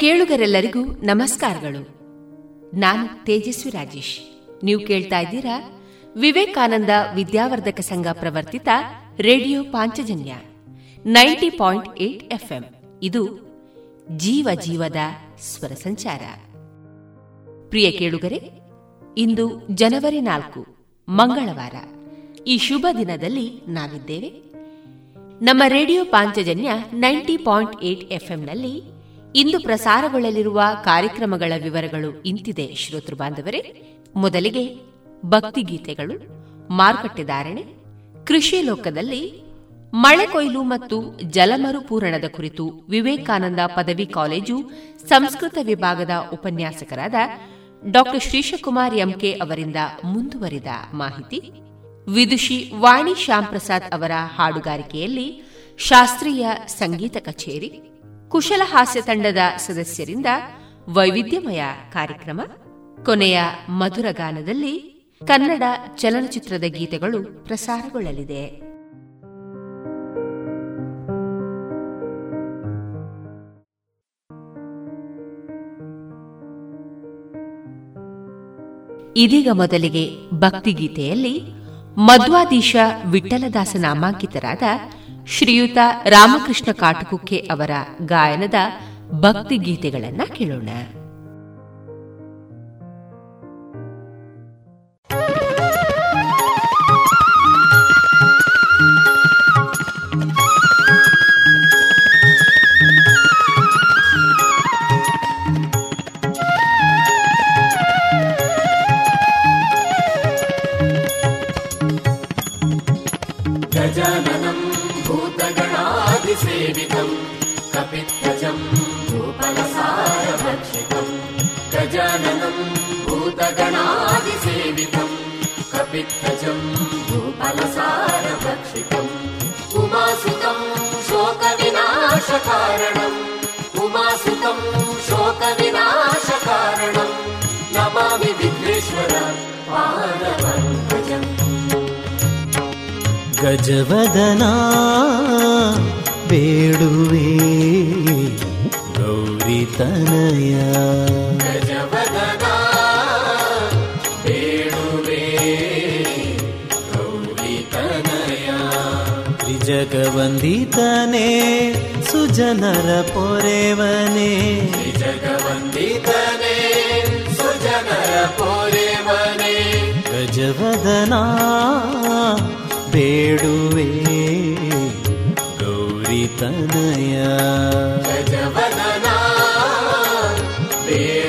ಕೇಳುಗರೆಲ್ಲರಿಗೂ ನಮಸ್ಕಾರಗಳು. ನಾನು ತೇಜಸ್ವಿ ರಾಜೇಶ್. ನೀವು ಕೇಳ್ತಾ ಇದ್ದೀರಾ Vivekananda Vidyavardhaka Sangha ಪ್ರವರ್ತಿತ radio Panchajanya ninety point eight FM. ಇದು ಜೀವ ಜೀವದ ಸ್ವರ ಸಂಚಾರ. ಪ್ರಿಯ ಕೇಳುಗರೆ, ಇಂದು ಜನವರಿ ನಾಲ್ಕು, ಮಂಗಳವಾರ. ಈ ಶುಭ ದಿನದಲ್ಲಿ ನಾವಿದ್ದೇವೆ. ನಮ್ಮ radio Panchajanya ninety point eight ಎಫ್ಎಂನಲ್ಲಿ ಇಂದು ಪ್ರಸಾರಗೊಳ್ಳಲಿರುವ ಕಾರ್ಯಕ್ರಮಗಳ ವಿವರಗಳು ಇಂತಿದೆ. ಶ್ರೋತೃ ಬಾಂಧವರೇ, ಮೊದಲಿಗೆ ಭಕ್ತಿಗೀತೆಗಳು ಮಾರುಕಟ್ಟೆದಾರಣೆ ಕೃಷಿ ಲೋಕದಲ್ಲಿ ಮಳೆ ಕೊಯ್ಲು ಮತ್ತು ಜಲಮರುಪೂರಣದ ಕುರಿತು ವಿವೇಕಾನಂದ ಪದವಿ ಕಾಲೇಜು ಸಂಸ್ಕೃತ ವಿಭಾಗದ ಉಪನ್ಯಾಸಕರಾದ ಡಾ. ಶ್ರೀಶಕುಮಾರ್ ಎಂಕೆ ಅವರಿಂದ ಮುಂದುವರಿದ ಮಾಹಿತಿ. ವಿದುಷಿ ವಾಣಿ ಶ್ಯಾಮ್ ಪ್ರಸಾದ್ ಅವರ ಹಾಡುಗಾರಿಕೆಯಲ್ಲಿ ಶಾಸ್ತ್ರೀಯ ಸಂಗೀತ ಕಚೇರಿ. ಕುಶಲ ಹಾಸ್ಯ ತಂಡದ ಸದಸ್ಯರಿಂದ ವೈವಿಧ್ಯಮಯ ಕಾರ್ಯಕ್ರಮ. ಕೊನೆಯ ಮಧುರ ಗಾನದಲ್ಲಿ ಕನ್ನಡ ಚಲನಚಿತ್ರದ ಗೀತೆಗಳು ಪ್ರಸಾರಗೊಳ್ಳಲಿದೆ. ಇದೀಗ ಮೊದಲಿಗೆ ಭಕ್ತಿಗೀತೆಯಲ್ಲಿ ಮಧ್ವಾದೀಶ ವಿಠಲದಾಸ ನಾಮಾಂಕಿತರಾದ ಶ್ರೀಯುತ ರಾಮಕೃಷ್ಣ ಕಾಟುಕುಕ್ಕೆ ಅವರ ಗಾಯನದ ಭಕ್ತಿ ಗೀತೆಗಳನ್ನ ಕೇಳೋಣ. गगनादिसेवितम् कपित्थजम् भूपलसारभक्षितम् उमासुतम् शोकविनाशकारणम् उमासुतम् शोकविनाशकारणम् नमामि विघ्नेश्वर नेश्वर गजवदना बेडुवे गौरितनया। गौवितनय ತ್ರಿಜಗವಂದಿತನೇ ಸುಜನರ ಪೊರೆವನೇ. ಜಗವಂದಿತನೇ ಸುಜನರ ಪೋರೆವನೇ. ಗಜವದನ ಬೇಡುವೆ ಗೌರಿತನಯ. ಗಜವದನ ಬೇಡುವೆ.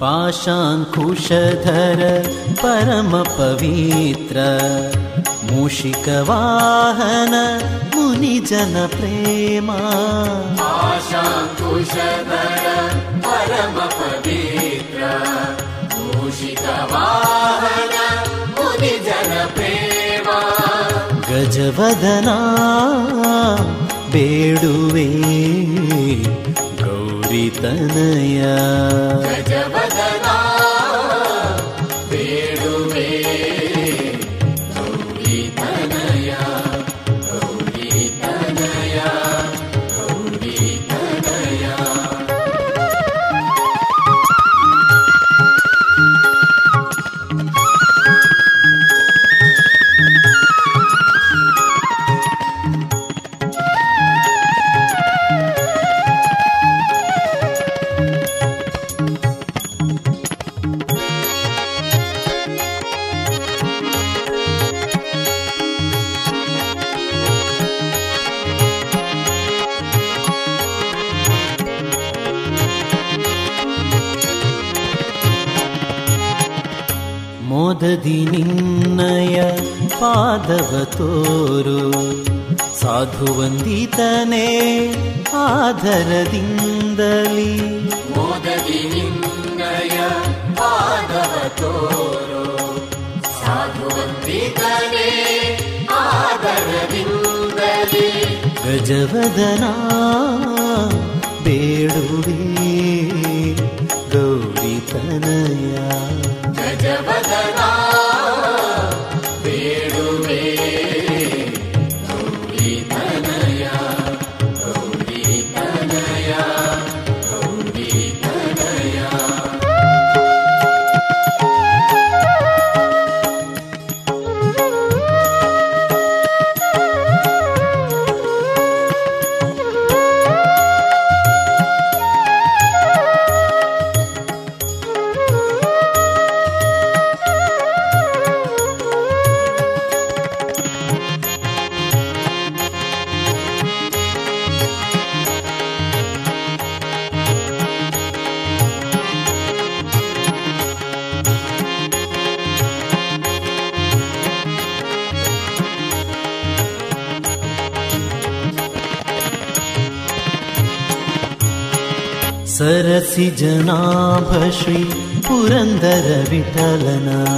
पाशाङ्कुशधर परमपवित्र मूषिकवाहन मुनिजनप्रेमा पाशाङ्कुशधर परमपवित्र मूषिकवाहन मुनिजनप्रेमा गजवदना बेडुवे। ಗೌರಿತನಯ दीनिन्दय पादवतोरु साधुवन्दितने आदरदिन्दलीङ्गयवतो साधुवन्दीतलेन्दले गजवदना देडुरे दुवितनया गज चलना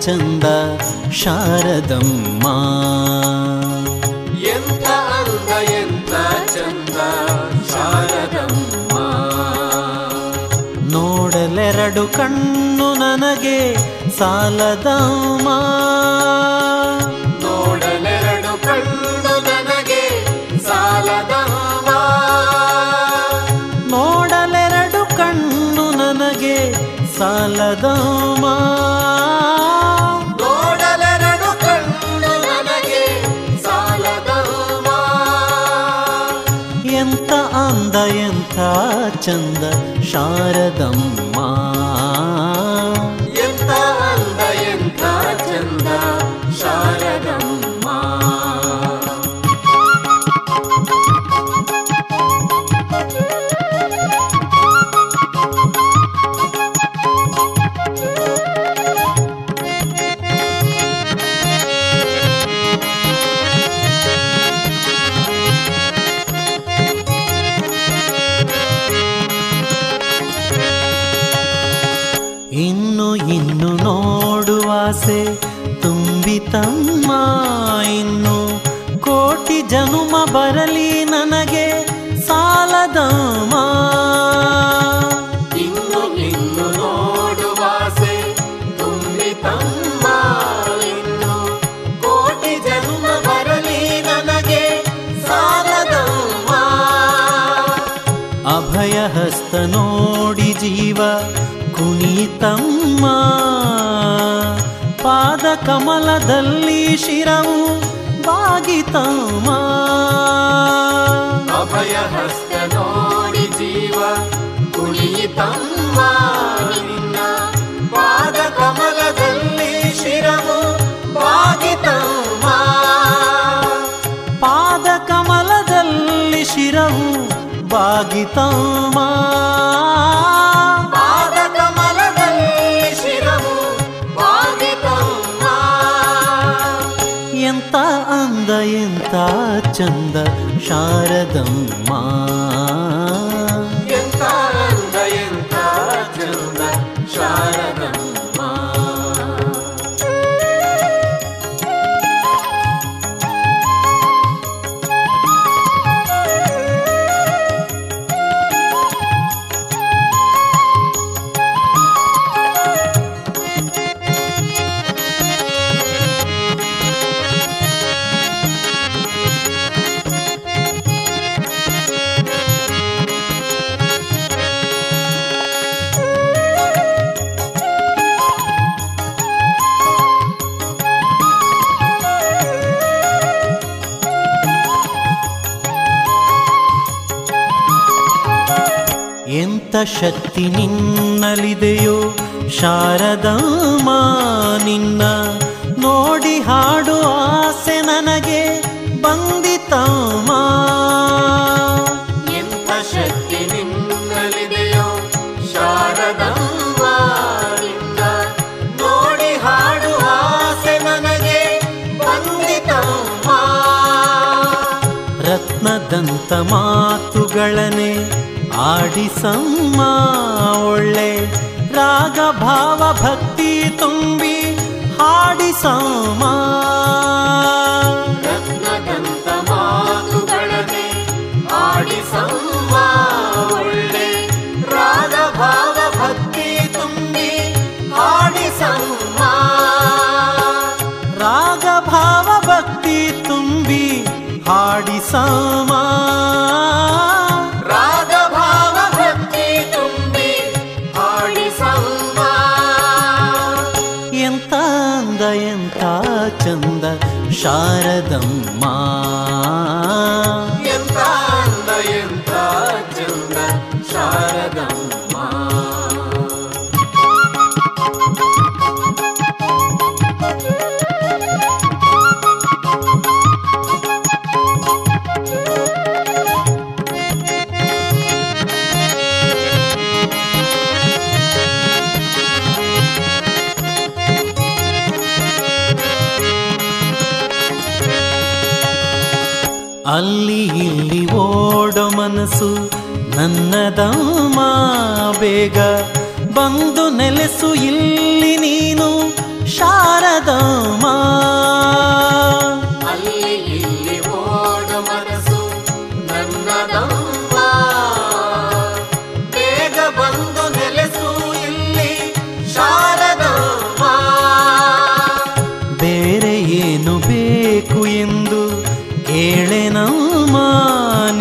ಚಂದ ಶಾರದಮ್ಮ. ಎಂತ ಅಂದ ಎಂತ ಚಂದ ಶಾರದಮ್ಮ. ನೋಡಲೆರಡು ಕಣ್ಣು ನನಗೆ ಸಾಲದಮ್ಮ. ನೋಡಲೆರಡು ಕಣ್ಣು ನನಗೆ ಸಾಲದಮ್ಮ. ನೋಡಲೆರಡು ಕಣ್ಣು ನನಗೆ ಸಾಲದಮ್ಮ. चन्द शारदम् मा ಕುಣಿತಮ್ಮ ಪಾದ ಕಮಲದಲ್ಲಿ ಶಿರವು ಬಾಗಿತಮ್ಮ. ಅಭಯ ಹಸ್ತ ನೋಡಿ ಜೀವ ಕುಣಿತಮ್ಮ ಪಾದ ಕಮಲದಲ್ಲಿ ಶಿರವು ಬಾಗಿತಮ್ಮ. ಪಾದ ಕಮಲದಲ್ಲಿ ಶಿರವು ಬಾಗಿತಮ್ಮ. रदम् मा। ಶಕ್ತಿ ನಿನ್ನಲಿದೆಯೋ? ಶಾರದಮ್ಮ ನಿನ್ನ ನೋಡಿ ಹಾಡು ಆಸೆ ನನಗೆ ಬಂದಿತಮ್ಮ ಎಂಥ ಶಕ್ತಿ ನಿನ್ನಲ್ಲಿದೆಯೋ ಶಾರದಮ್ಮ ನಿನ್ನ ನೋಡಿ ಹಾಡು ಆಸೆ ನನಗೆ ಬಂದಿತಮ್ಮ ರತ್ನದಂತ ಮಾತುಗಳನೆ ಆಡಿಸಮ್ಮ ಒಳ್ಳೆ ರಾಗ ಭಾವ ಭಕ್ತಿ ತುಂಬಿ ಹಾಡಿಸಮ್ಮ ರತ್ನದಂತ ಮಾತುಗಳನೆ ಆಡಿಸಮ್ಮ ಒಳ್ಳೆ ರಾಗ ಭಾವ ಭಕ್ತಿ ತುಂಬಿ ಹಾಡಿಸಮ್ಮ ಅಲ್ಲಿ ಇಲ್ಲಿ ಓಡೋ ಮನಸ್ಸು ನನ್ನದಮ್ಮ ಬೇಗ ಬಂದು ನೆಲೆಸು ಇಲ್ಲಿ ನೀನು ಶಾರದಮ್ಮ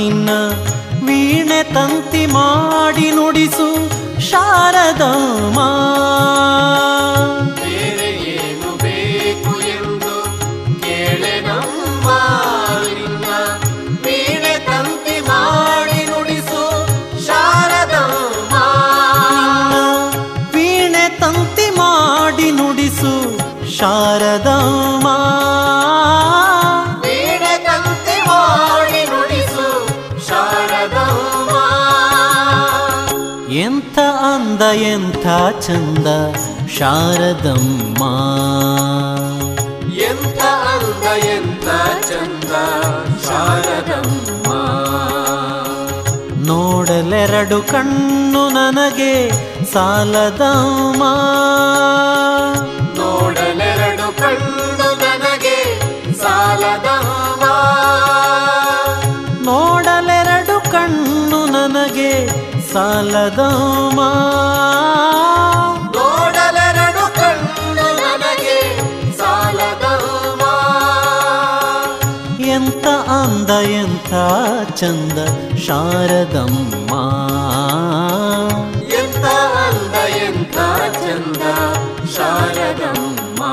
ನಿನ್ನ ವೀಣೆ ತಂತಿ ಮಾಡಿ ನುಡಿಸು ಶಾರದಮ್ಮ ಎಂಥ ಚಂದ ಶಾರದಮ್ಮ. ಎಂಥ ಅಂದ ಎಂಥ ಚಂದ ಶಾರದಮ್ಮ. ನೋಡಲೆರಡು ಕಣ್ಣು ನನಗೆ ಸಾಲದಮ್ಮ. ನೋಡಲೆರಡು ಕಣ್ಣು ನನಗೆ ಸಾಲದಮ್ಮ. ನೋಡಲೆರಡು ಕಣ್ಣು ನನಗೆ ಸಾಲದಮ್ಮ ನೋಡಲೆರಡು ಕಣ್ಣು ನನಗೆ ಸಾಲದಮ್ಮ ಎಂತ ಅಂದ ಎಂತ ಚಂದ ಶಾರದಮ್ಮ. ಎಂತ ಅಂದ ಎಂತ ಚಂದ ಶಾರದಮ್ಮ.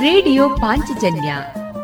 ರೇಡಿಯೋ ಪಾಂಚಜನ್ಯ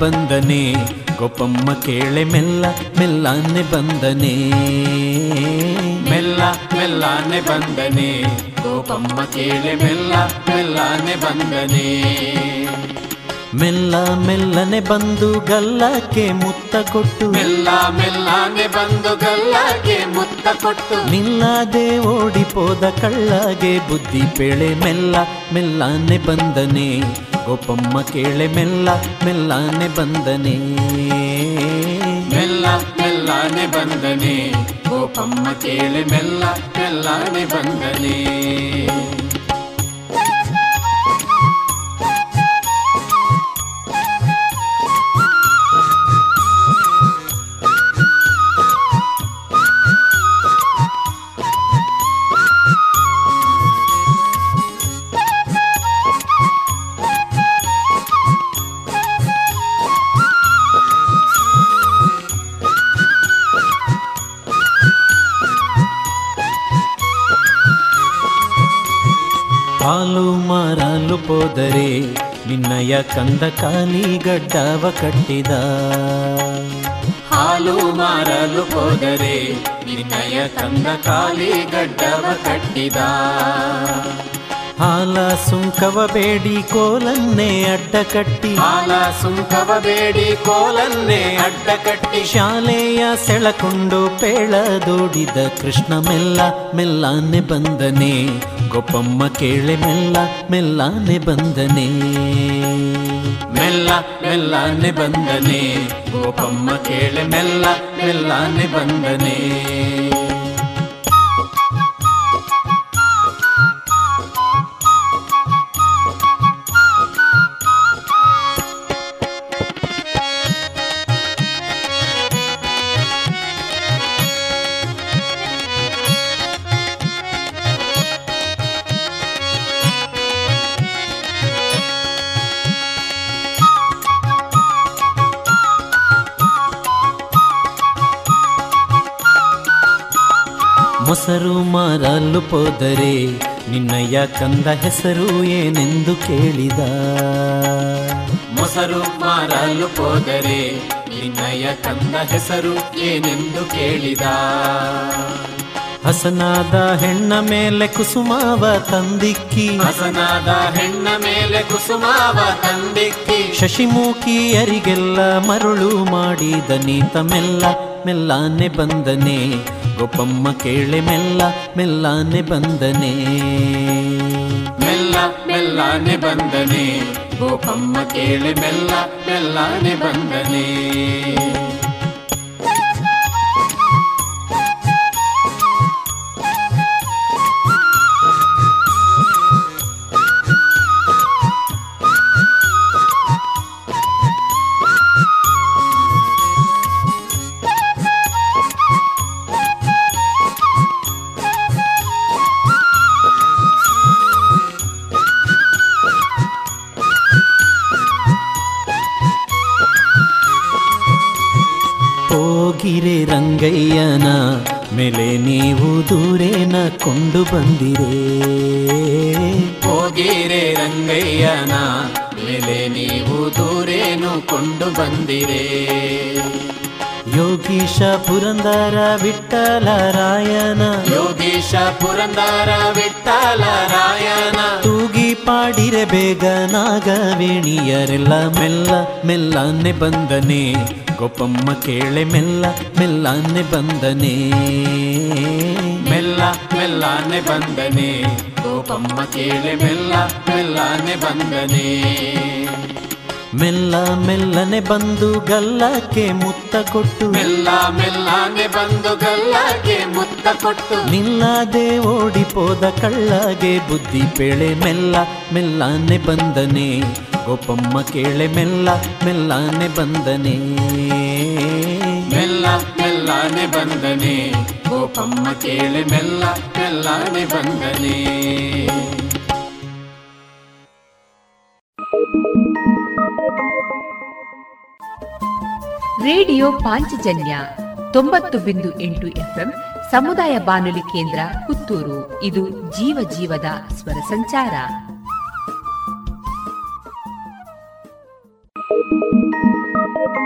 ಬಂದನೆ ಗೋಪಮ್ಮ ಕೇಳೆ ಮೆಲ್ಲ ಮೆಲ್ಲನೆ ಬಂದನೆ. ಮೆಲ್ಲ ಮೆಲ್ಲನೆ ಬಂದನೆ ಗೋಪಮ್ಮ ಕೇಳೆ ಮೆಲ್ಲ ಮೆಲ್ಲನೆ ಬಂದನೆ. ಮೆಲ್ಲ ಮೆಲ್ಲನೆ ಬಂದು ಗಲ್ಲಕ್ಕೆ ಮುತ್ತ ಕೊಟ್ಟು. ಮೆಲ್ಲ ಮೆಲ್ಲನೆ ಬಂದು ಗಲ್ಲಕ್ಕೆ ಮುತ್ತ ಕೊಟ್ಟು. ನಿಲ್ಲದೆ ಓಡಿಪೋದ ಕಳ್ಳಗೆ ಬುದ್ಧಿ ಪೇಳೆ ಮೆಲ್ಲ ಮೆಲ್ಲನೆ ಬಂದನೆ. ಗೋಪಮ್ಮ ಕೇಳೆ ಮೆಲ್ಲ ಮೆಲ್ಲನೆ ಬಂದನೆ. ಮೆಲ್ಲ ಮೆಲ್ಲ ಮೆಲ್ಲನೆ ಬಂದನೆ. ಗೋಪಮ್ಮ ಕೇಳೆ ಮೆಲ್ಲ ಮೆಲ್ಲನೆ ಬಂದನೆ. ಹೋದರೆ ನಿನ್ನಯ ಕಂದ ಕಾಲಿ ಗಡ್ಡವ ಕಟ್ಟಿದ. ಹಾಲು ಮಾರಲು ಹೋದರೆ ನಿನ್ನಯ ಕಂದ ಕಾಲಿ ಗಡ್ಡವ ಕಟ್ಟಿದ. ಹಾಲ ಸುಂಕವ ಬೇಡಿ ಕೋಲನ್ನೇ ಅಡ್ಡ ಕಟ್ಟಿ. ಹಾಲ ಸುಂಕವ ಬೇಡಿ ಕೋಲನ್ನೇ ಅಡ್ಡ ಕಟ್ಟಿ. ಶಾಲೆಯ ಸೆಳಕೊಂಡು ಪೇಳದೋಡಿದ ಕೃಷ್ಣ ಮೆಲ್ಲ ಮೆಲ್ಲನೆ ಬಂದನೆ. ಗೊಪ್ಪಮ್ಮ ಕೇಳೆ ಮೆಲ್ಲ ಮೆಲ್ಲಾನೆ ಬಂದನೆ. ಮೆಲ್ಲ ಮೆಲ್ಲಾನೆ ಬಂದನೆ. ಗೊಪ್ಪಮ್ಮ ಕೇಳೆ ಮೆಲ್ಲ ಮೆಲ್ಲಾನೆ ಬಂದನೆ. ಹೋದರೆ ನಿನ್ನಯ್ಯ ಕಂದ ಹೆಸರು ಏನೆಂದು ಕೇಳಿದ. ಮೊಸರು ಮಾರಲು ಹೋದರೆ ನಿನ್ನಯ್ಯ ಕಂದ ಹೆಸರು ಏನೆಂದು ಕೇಳಿದ. ಹಸನಾದ ಹೆಣ್ಣ ಮೇಲೆ ಕುಸುಮಾವ ತಂದಿಕ್ಕಿ. ಹಸನಾದ ಹೆಣ್ಣ ಮೇಲೆ ಕುಸುಮಾವ ತಂದಿಕ್ಕಿ. ಶಶಿಮುಖಿಯರಿಗೆಲ್ಲ ಮರುಳು ಮಾಡಿದ ನೀತ ಮೆಲ್ಲ ಮೆಲ್ಲಾನೆ ಬಂದನೆ. ಗೋಪಮ್ಮ ಕೇಳೆ ಮೆಲ್ಲ ಮೆಲ್ಲಾನೆ ಬಂದನೆ. ಮೆಲ್ಲ ಮೆಲ್ಲಾನೆ ಬಂದನೆ. ಗೋಪಮ್ಮ ಕೇಳಿ ಮೆಲ್ಲ ಮೆಲ್ಲಾನೆ ಬಂದನೆ. ಹೋಗಿರೆ ರಂಗಯ್ಯನ ಮೇಲೆ ನೀವು ದೂರೇನ ಕೊಂಡು ಬಂದಿರೆ? ಹೋಗಿರೆ ರಂಗಯ್ಯನ ಮೇಲೆ ನೀವು ದೂರೇನು ಕೊಂಡು ಬಂದಿರೇ? ಯೋಗೀಶ ಪುರಂದರ ವಿಠಲ ರಾಯನ ಯೋಗೀಶ ಪುರಂದರ ವಿಠಲ ರಾಯನ ತೂಗಿ ಪಾಡಿರೆ ಬೇಗ ನಾಗವೇಣಿಯರೆಲ್ಲ ಮೆಲ್ಲ ಮೆಲ್ಲನೆ ಬಂದನೆ ಗೋಪಮ್ಮ ಕೇಳೆ ಮೆಲ್ಲ ಮೆಲ್ಲನೆ ಬಂದನೆ. ಮೆಲ್ಲ ಮೆಲ್ಲನೆ ಬಂದನೆ. ಗೋಪಮ್ಮ ಕೇಳೆ ಮೆಲ್ಲ ಮೆಲ್ಲನೆ ಬಂದನೆ. ಮೆಲ್ಲ ಮೆಲ್ಲನೆ ಬಂದು ಗಲ್ಲಕ್ಕೆ ಮುತ್ತ ಕೊಟ್ಟು. ಮೆಲ್ಲ ಮೆಲ್ಲನೆ ಬಂದು ಗಲ್ಲಕ್ಕೆ ಮುತ್ತ ಕೊಟ್ಟು. ನಿಲ್ಲದೆ ಓಡಿಪೋದ ಕಳ್ಳಗೆ ಬುದ್ಧಿ ಪೇಳೆ ಮೆಲ್ಲ ಮೆಲ್ಲನೆ ಬಂದನೆ. ಗೋಪಮ್ಮ ಕೇಳೆ ಮೆಲ್ಲ ಮೆಲ್ಲಾನೆ ಬಂದನೆ. ಮೆಲ್ಲ ಮೆಲ್ಲಾನೆ ಬಂದನೆ. ಗೋಪಮ್ಮ ಕೇಳೆ ಮೆಲ್ಲ ಮೆಲ್ಲಾನೆ ಬಂದನೆ. ರೇಡಿಯೋ ಪಾಂಚಜನ್ಯ ತೊಂಬತ್ತು ಬಿಂದು ಎಂಟು ಎಫ್ಎಂ ಸಮುದಾಯ ಬಾನುಲಿ ಕೇಂದ್ರ ಪುತ್ತೂರು. ಇದು ಜೀವ ಜೀವದ ಸ್ವರ ಸಂಚಾರ. ಬುದ್ಧಿ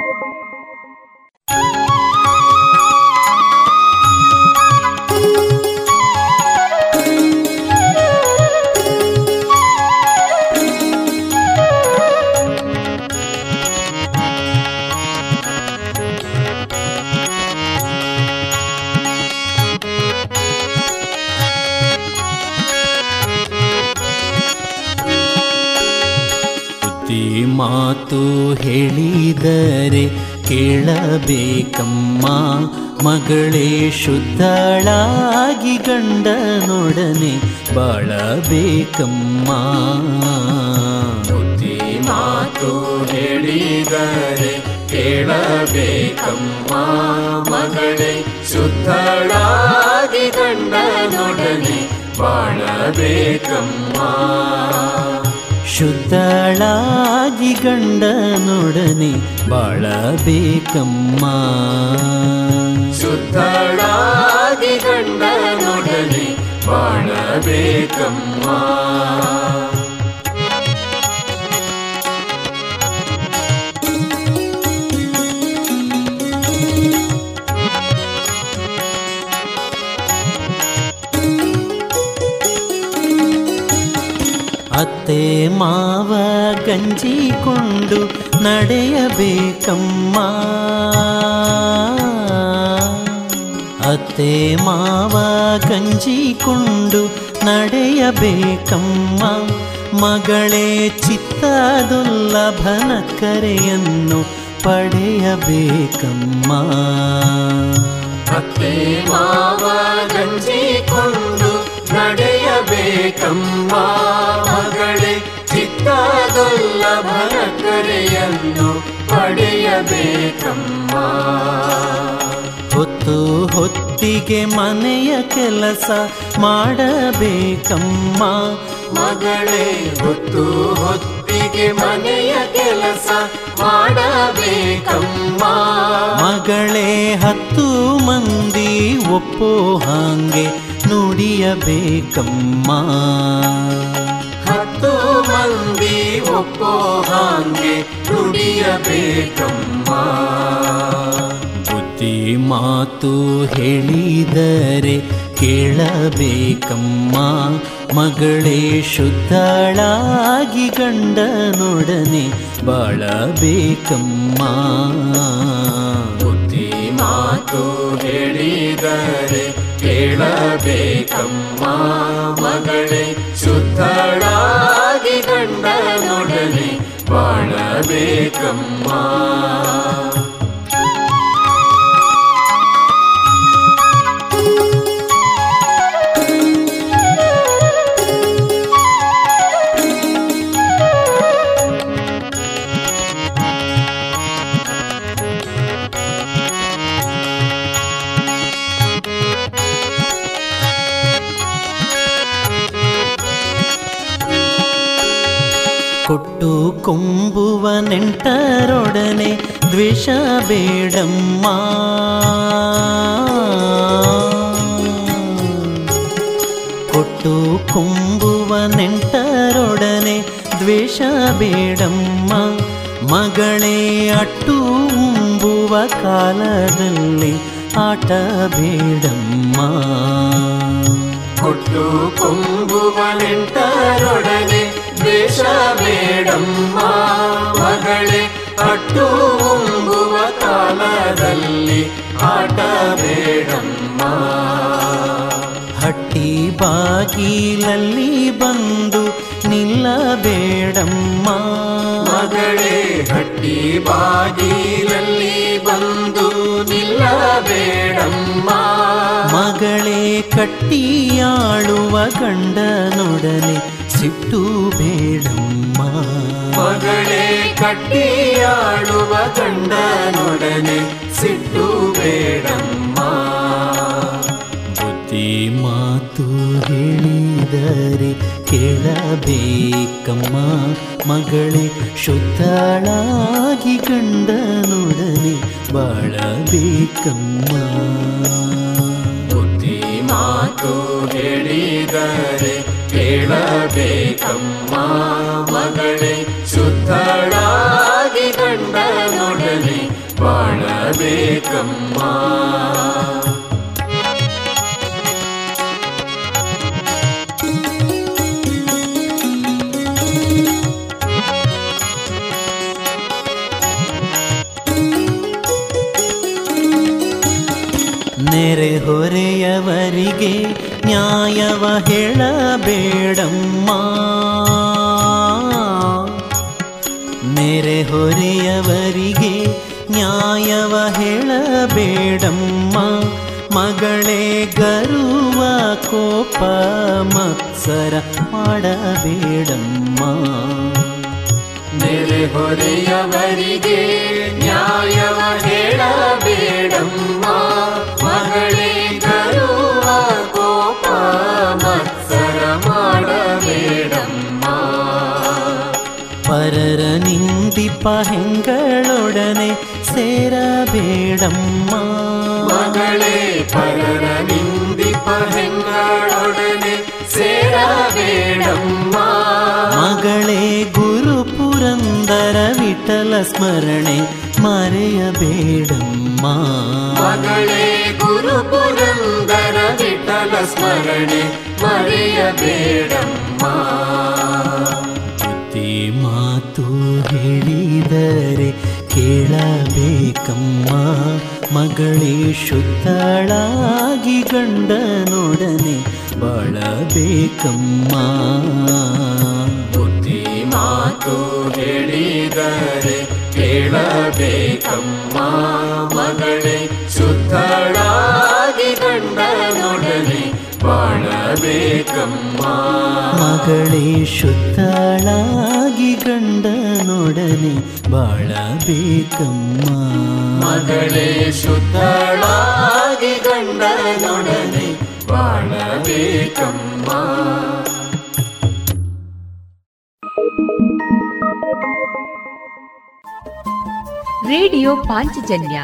ಮಾತು ಹೇಳಿದರೆ ಕೇಳಬೇಕಮ್ಮ. ಮಗಳೇ, ಶುದ್ಧಳಾಗಿ ಗಂಡನೊಡನೆ ಬಾಳಬೇಕಮ್ಮ. ಬುದ್ಧಿ ಮಾತು ಹೇಳಿದರೆ ಕೇಳಬೇಕಮ್ಮ. ಮಗಳೇ, ಶುದ್ಧಳಾಗಿ ಗಂಡನೊಡನೆ ಬಾಳಬೇಕಮ್ಮ. ಶುದ್ಧಳಾಗಿ ಗಂಡನೊಡನೆ ಬಾಳಬೇಕಮ್ಮ ಶುದ್ಧಳಾಗಿ ಗಂಡನೊಡನೆ ಬಾಳಬೇಕಮ್ಮ ಅತ್ತೆ ಮಾವ ಗಂಜಿಕೊಂಡು ನಡೆಯಬೇಕಮ್ಮ. ಅತ್ತೆ ಮಾವ ಗಂಜಿಕೊಂಡು ನಡೆಯಬೇಕಮ್ಮ. ಮಗಳೇ ಚಿತ್ತದುಲ್ಲಭನ ಕರೆಯನ್ನು ಪಡೆಯಬೇಕಮ್ಮ. ಅತ್ತೆ ಮಾವ ಗಂಜಿಕೊಂಡು ನಡೆಯಬೇಕಮ್ಮ ಮಗಳೇ, ಚಿತ್ತದೊಲ್ಲ ಕರೆಯನ್ನು ಪಡೆಯಬೇಕಮ್ಮ. ಹೊತ್ತು ಹೊತ್ತಿಗೆ ಮನೆಯ ಕೆಲಸ ಮಾಡಬೇಕಮ್ಮ. ಮಗಳೇ, ಹೊತ್ತು ಹೊತ್ತಿಗೆ ಮನೆಯ ಕೆಲಸ ಮಾಡಬೇಕಮ್ಮ. ಮಗಳೇ, ಹತ್ತು ಮಂದಿ ಒಪ್ಪೋ ಹಾಗೆ ನುಡಿಯಬೇಕಮ್ಮ. ಹತ್ತು ಮಂದಿ ಒಪ್ಪೋ ಹಾಗೆ ನುಡಿಯಬೇಕಮ್ಮ. ಬುದ್ಧಿ ಮಾತು ಹೇಳಿದರೆ ಕೇಳಬೇಕಮ್ಮ. ಮಗಳೇ ಶುದ್ಧಳಾಗಿ ಗಂಡನೊಡನೆ ಬಾಳಬೇಕಮ್ಮ. ಬುದ್ಧಿ ಮಾತು ಹೇಳಿದರೆ ಕೇಳಬೇಕಮ್ಮ ಮಗಳೇ ಶುದ್ಧಳಾಗಿ ಗಂಡನೊಡನೆ ಬಾಳಬೇಕಮ್ಮ ಕೊಂಬುವ ನೆಂಟರೊಡನೆ ದ್ವೇಷ ಬೇಡಮ್ಮ. ಕೊಟ್ಟು ಕೊಂಬುವ ನೆಂಟರೊಡನೆ ದ್ವೇಷ ಬೇಡಮ್ಮ. ಮಗಳೇ, ಅಟ್ಟು ಉಂಬುವ ಕಾಲದಲ್ಲಿ ಆಟ ಬೇಡಮ್ಮ. ಕೊಟ್ಟು ಕೊಂಬುವ ನೆಂಟರೊಡನೆ ದ್ವೇಷ ಬೇಡಮ್ಮ. ಮಗಳೇ ಅಟ್ಟು ಕಾಲದಲ್ಲಿ ಆಟ ಬೇಡಮ್ಮ. ಹಟ್ಟಿ ಬಾಗಿಲಲ್ಲಿ ಬಂದು ನಿಲ್ಲಬೇಡಮ್ಮ. ಮಗಳೇ, ಹಟ್ಟಿ ಬಾಗಿಲಲ್ಲಿ ಬಂದು ನಿಲ್ಲಬೇಡಮ್ಮ. ಮಗಳೇ, ಕಟ್ಟಿಯಾಳುವ ಗಂಡನೊಡನೆ ಸಿಟ್ಟು ಬೇಡಮ್ಮ. ಮಗಳೇ ಕಟ್ಟಿಯಾಡುವ ಗಂಡನೊಡನೆ ಸಿಟ್ಟು ಬೇಡಮ್ಮ. ಬುದ್ಧಿ ಮಾತು ಹೇಳಿದರೆ ಕೇಳಬೇಕಮ್ಮ. ಮಗಳೇ ಶುದ್ಧಳಾಗಿ ಗಂಡನೊಡನೆ ಬಾಳಬೇಕಮ್ಮ. ಬುದ್ಧಿ ಮಾತು ಹೇಳಿದರೆ ಕೇಳಬೇಕಮ್ಮ. ಮಗಳೇ ಶುದ್ಧಳಾಗಿ ಗಂಡನೊಡನೆ ಬಾಳಬೇಕಮ್ಮ. ನೆರೆ ಹೊರೆಯವರಿಗೆ ನ್ಯಾಯವ ಹೇಳಬೇಡಮ್ಮ. ನೆರೆ ಹೊರೆಯವರಿಗೆ ನ್ಯಾಯ ಬೇಡಮ್ಮ ಮಗಳೇ ಗರುವ ಕೋಪ ಮತ್ಸರ ಮಾಡಬೇಡಮ್ಮ. ನೆರೆ ಹೊರೆಯವರಿಗೆ ನ್ಯಾಯವ ಹೇಳಬೇಡಮ್ಮ. ನಿಂದಿಪ ಹೆಂಗಳೊಡನೆ ಸೇರಬೇಡಮ್ಮ ಮಗಳೇ ಪರರ ನಿಂದಿಪ ಹೆಂಗಳೊಡನೆ ಸೇರಬೇಡಮ್ಮ ಮಗಳೇ ಗುರು ಪುರಂದರ ವಿಠಲ ಸ್ಮರಣೆ ಮರೆಯಬೇಡಮ್ಮ ಮಗಳೇ ಗುರು ಪುರಂದರ ವಿಠಲ ಸ್ಮರಣೆ ಬುದ್ಧಿ ಮಾತು ಹೇಳಿದರೆ ಕೇಳಬೇಕಮ್ಮ. ಮಗಳೇ ಶುದ್ಧಳಾಗಿ ಗಂಡನೊಡನೆ ಬಾಳಬೇಕಮ್ಮ. ಬುದ್ಧಿ ಮಾತು ಹೇಳಿದರೆ ಕೇಳಬೇಕಮ್ಮ. ಮಗಳೇ ಮಗಳೇ ಶುದ್ಧಳಾಗಿ ಗಂಡನೊಡನೆ ಬಾಳಬೇಕಮ್ಮ. ಮಗಳೇ ಶುದ್ಧಳಾಗಿ ಗಂಡನೊಡನೆ ಬಾಳಬೇಕಮ್ಮ. ರೇಡಿಯೋ ಪಾಂಚಜನ್ಯ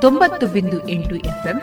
ತೊಂಬತ್ತು ಬಿಂದು ಎಂಟು ಎಫ್ಎಂ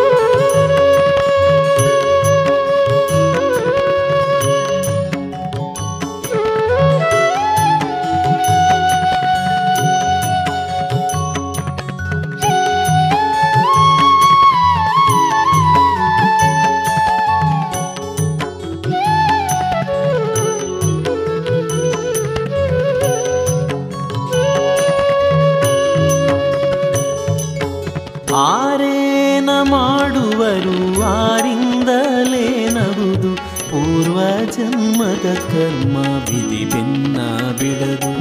ಜನ್ಮದ ಕರ್ಮ ವಿಧಿ ಬೆನ್ನ ಬಿಡದು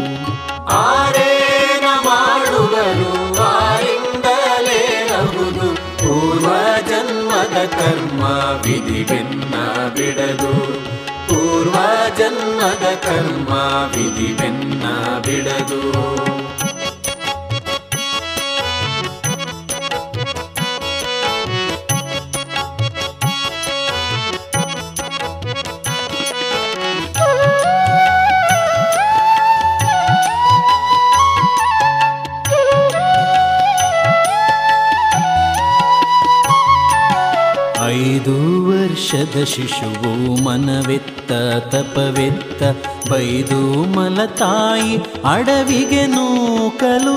ಆರೇನ ಮಾಡುವರು ಆರಿಂದಲೇ ನಗುದು ಪೂರ್ವ ಜನ್ಮದ ಕರ್ಮ ವಿಧಿ ಬೆನ್ನ ಬಿಡದು ಪೂರ್ವ ಜನ್ಮದ ಕರ್ಮ ವಿಧಿ ಬೆನ್ನ ಬಿಡದು ವರ್ಷದ ಶಿಶುವು ಮನವೆತ್ತ ತಪವೆತ್ತ ಬೈದು ಮಲತಾಯಿ ಅಡವಿಗೆ ನೂಕಲು.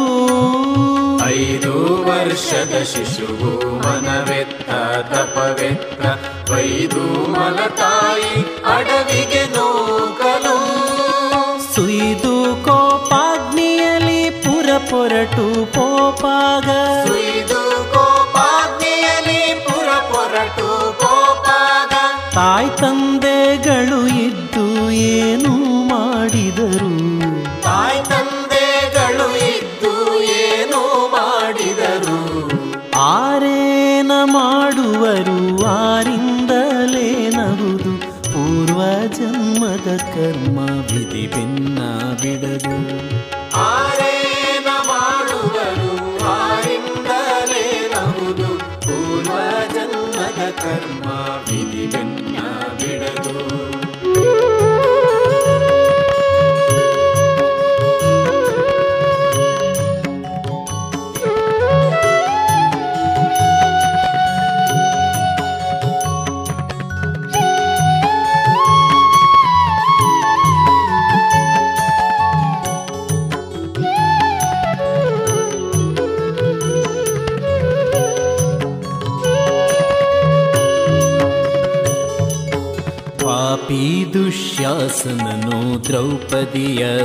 ಐದು ವರ್ಷದ ಶಿಶುವು ಮನವೆತ್ತ ತಪವೆತ್ತ ಬೈದು ಮಲತಾಯಿ ಅಡವಿಗೆ ನೂಕಲು. ಸುಯಿದು ಕೋಪಾಗ್ನಿಯಲ್ಲಿ ಪುರ ಪೊರಟು ಪೋಪಾಗ. ಸುಯ್ದು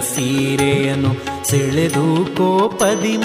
ಸೀರೆಯನ್ನು ಸೆಳೆದು ಕೋಪದಿ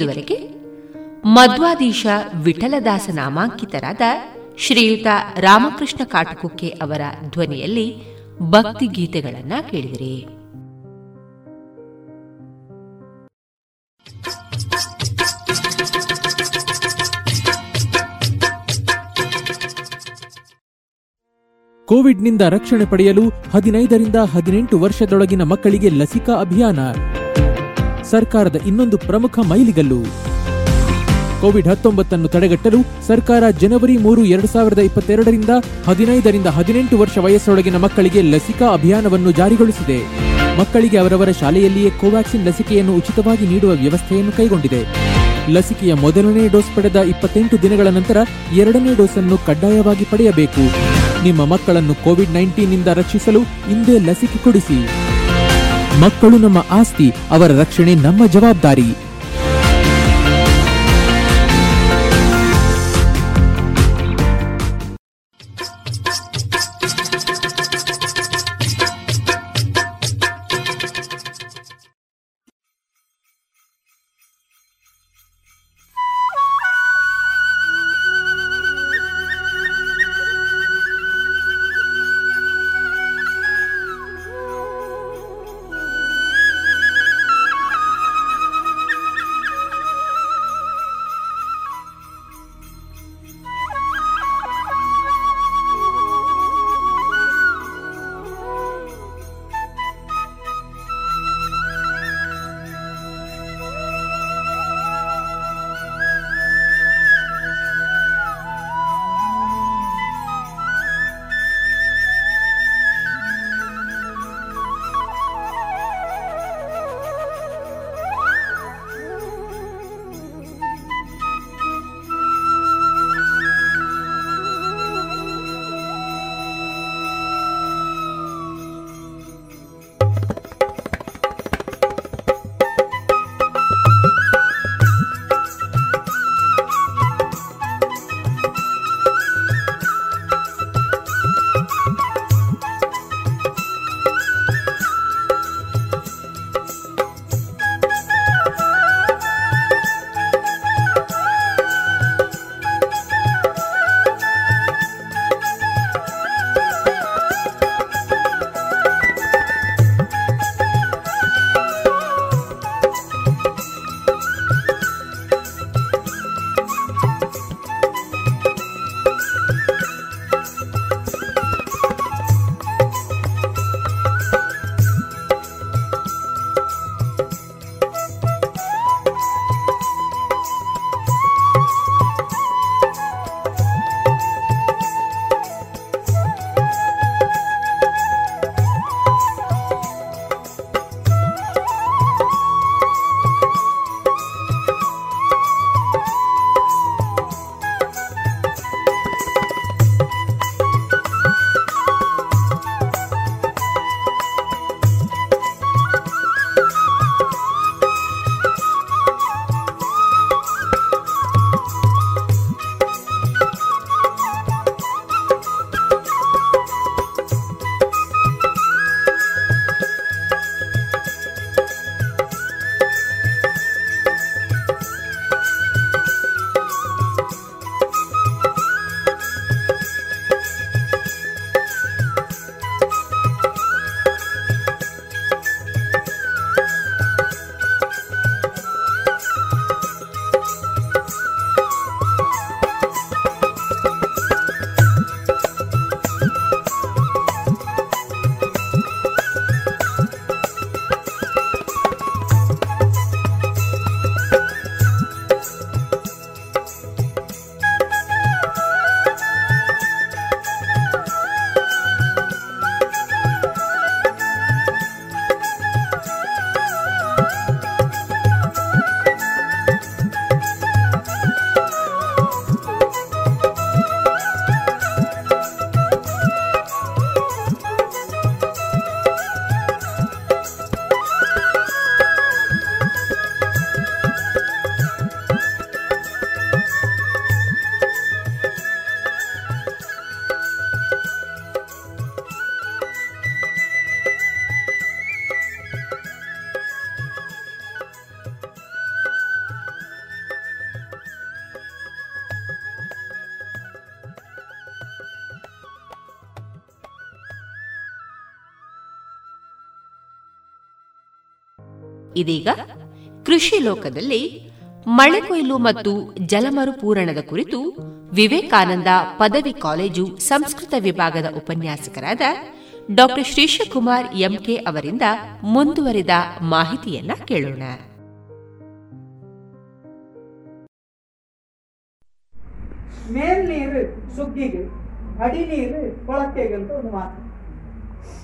ಇದುವರೆಗೆ ಮಧ್ವಾದೀಶ ವಿಠಲದಾಸ ನಾಮಾಂಕಿತರಾದ ಶ್ರೀಯುತ ರಾಮಕೃಷ್ಣ ಕಾಟುಕುಕ್ಕೆ ಅವರ ಧ್ವನಿಯಲ್ಲಿ ಭಕ್ತಿ ಗೀತೆಗಳನ್ನ ಕೇಳಿದಿರಿ. ಕೋವಿಡ್ನಿಂದ ರಕ್ಷಣೆ ಪಡೆಯಲು ಹದಿನೈದರಿಂದ ಹದಿನೆಂಟು ವರ್ಷದೊಳಗಿನ ಮಕ್ಕಳಿಗೆ ಲಸಿಕಾ ಅಭಿಯಾನ. ಸರ್ಕಾರದ ಇನ್ನೊಂದು ಪ್ರಮುಖ ಮೈಲಿಗಲ್ಲು. ಕೋವಿಡ್ ಹತ್ತೊಂಬತ್ತನ್ನು ತಡೆಗಟ್ಟಲು ಸರ್ಕಾರ ಜನವರಿ ಮೂರು ಎರಡು ಸಾವಿರದ ಇಪ್ಪತ್ತೆರಡರಿಂದ ಹದಿನೈದರಿಂದ ಹದಿನೆಂಟು ವರ್ಷ ವಯಸ್ಸೊಳಗಿನ ಮಕ್ಕಳಿಗೆ ಲಸಿಕಾ ಅಭಿಯಾನವನ್ನು ಜಾರಿಗೊಳಿಸಿದೆ. ಮಕ್ಕಳಿಗೆ ಅವರವರ ಶಾಲೆಯಲ್ಲಿಯೇ ಕೋವ್ಯಾಕ್ಸಿನ್ ಲಸಿಕೆಯನ್ನು ಉಚಿತವಾಗಿ ನೀಡುವ ವ್ಯವಸ್ಥೆಯನ್ನು ಕೈಗೊಂಡಿದೆ. ಲಸಿಕೆಯ ಮೊದಲನೇ ಡೋಸ್ ಪಡೆದ ಇಪ್ಪತ್ತೆಂಟು ದಿನಗಳ ನಂತರ ಎರಡನೇ ಡೋಸ್ ಅನ್ನು ಕಡ್ಡಾಯವಾಗಿ ಪಡೆಯಬೇಕು. ನಿಮ್ಮ ಮಕ್ಕಳನ್ನು ಕೋವಿಡ್ ನೈನ್ಟೀನ್ನಿಂದ ರಕ್ಷಿಸಲು ಇಂದೇ ಲಸಿಕೆ ಕೊಡಿಸಿ. ಮಕ್ಕಳು ನಮ್ಮ ಆಸ್ತಿ ಅವರ ರಕ್ಷಣೆ ನಮ್ಮ ಜವಾಬ್ದಾರಿ. ಇದೀಗ ಕೃಷಿ ಲೋಕದಲ್ಲಿ ಮಳೆ ಕೊಯ್ಲು ಮತ್ತು ಜಲಮರುಪೂರಣದ ಕುರಿತು ವಿವೇಕಾನಂದ ಪದವಿ ಕಾಲೇಜು ಸಂಸ್ಕೃತ ವಿಭಾಗದ ಉಪನ್ಯಾಸಕರಾದ ಡಾಕ್ಟರ್ ಶ್ರೀಶಕುಮಾರ್ ಎಂಕೆ ಅವರಿಂದ ಮುಂದುವರಿದ ಮಾಹಿತಿಯನ್ನ ಕೇಳೋಣ. ಮೇಲ್ನೀರು ಸುಗ್ಗಿಗೆ ಅಡಿ ನೀರು ಕೊಳಕೆಗೆ ಅಂತ ಒಂದು ಮಾತು.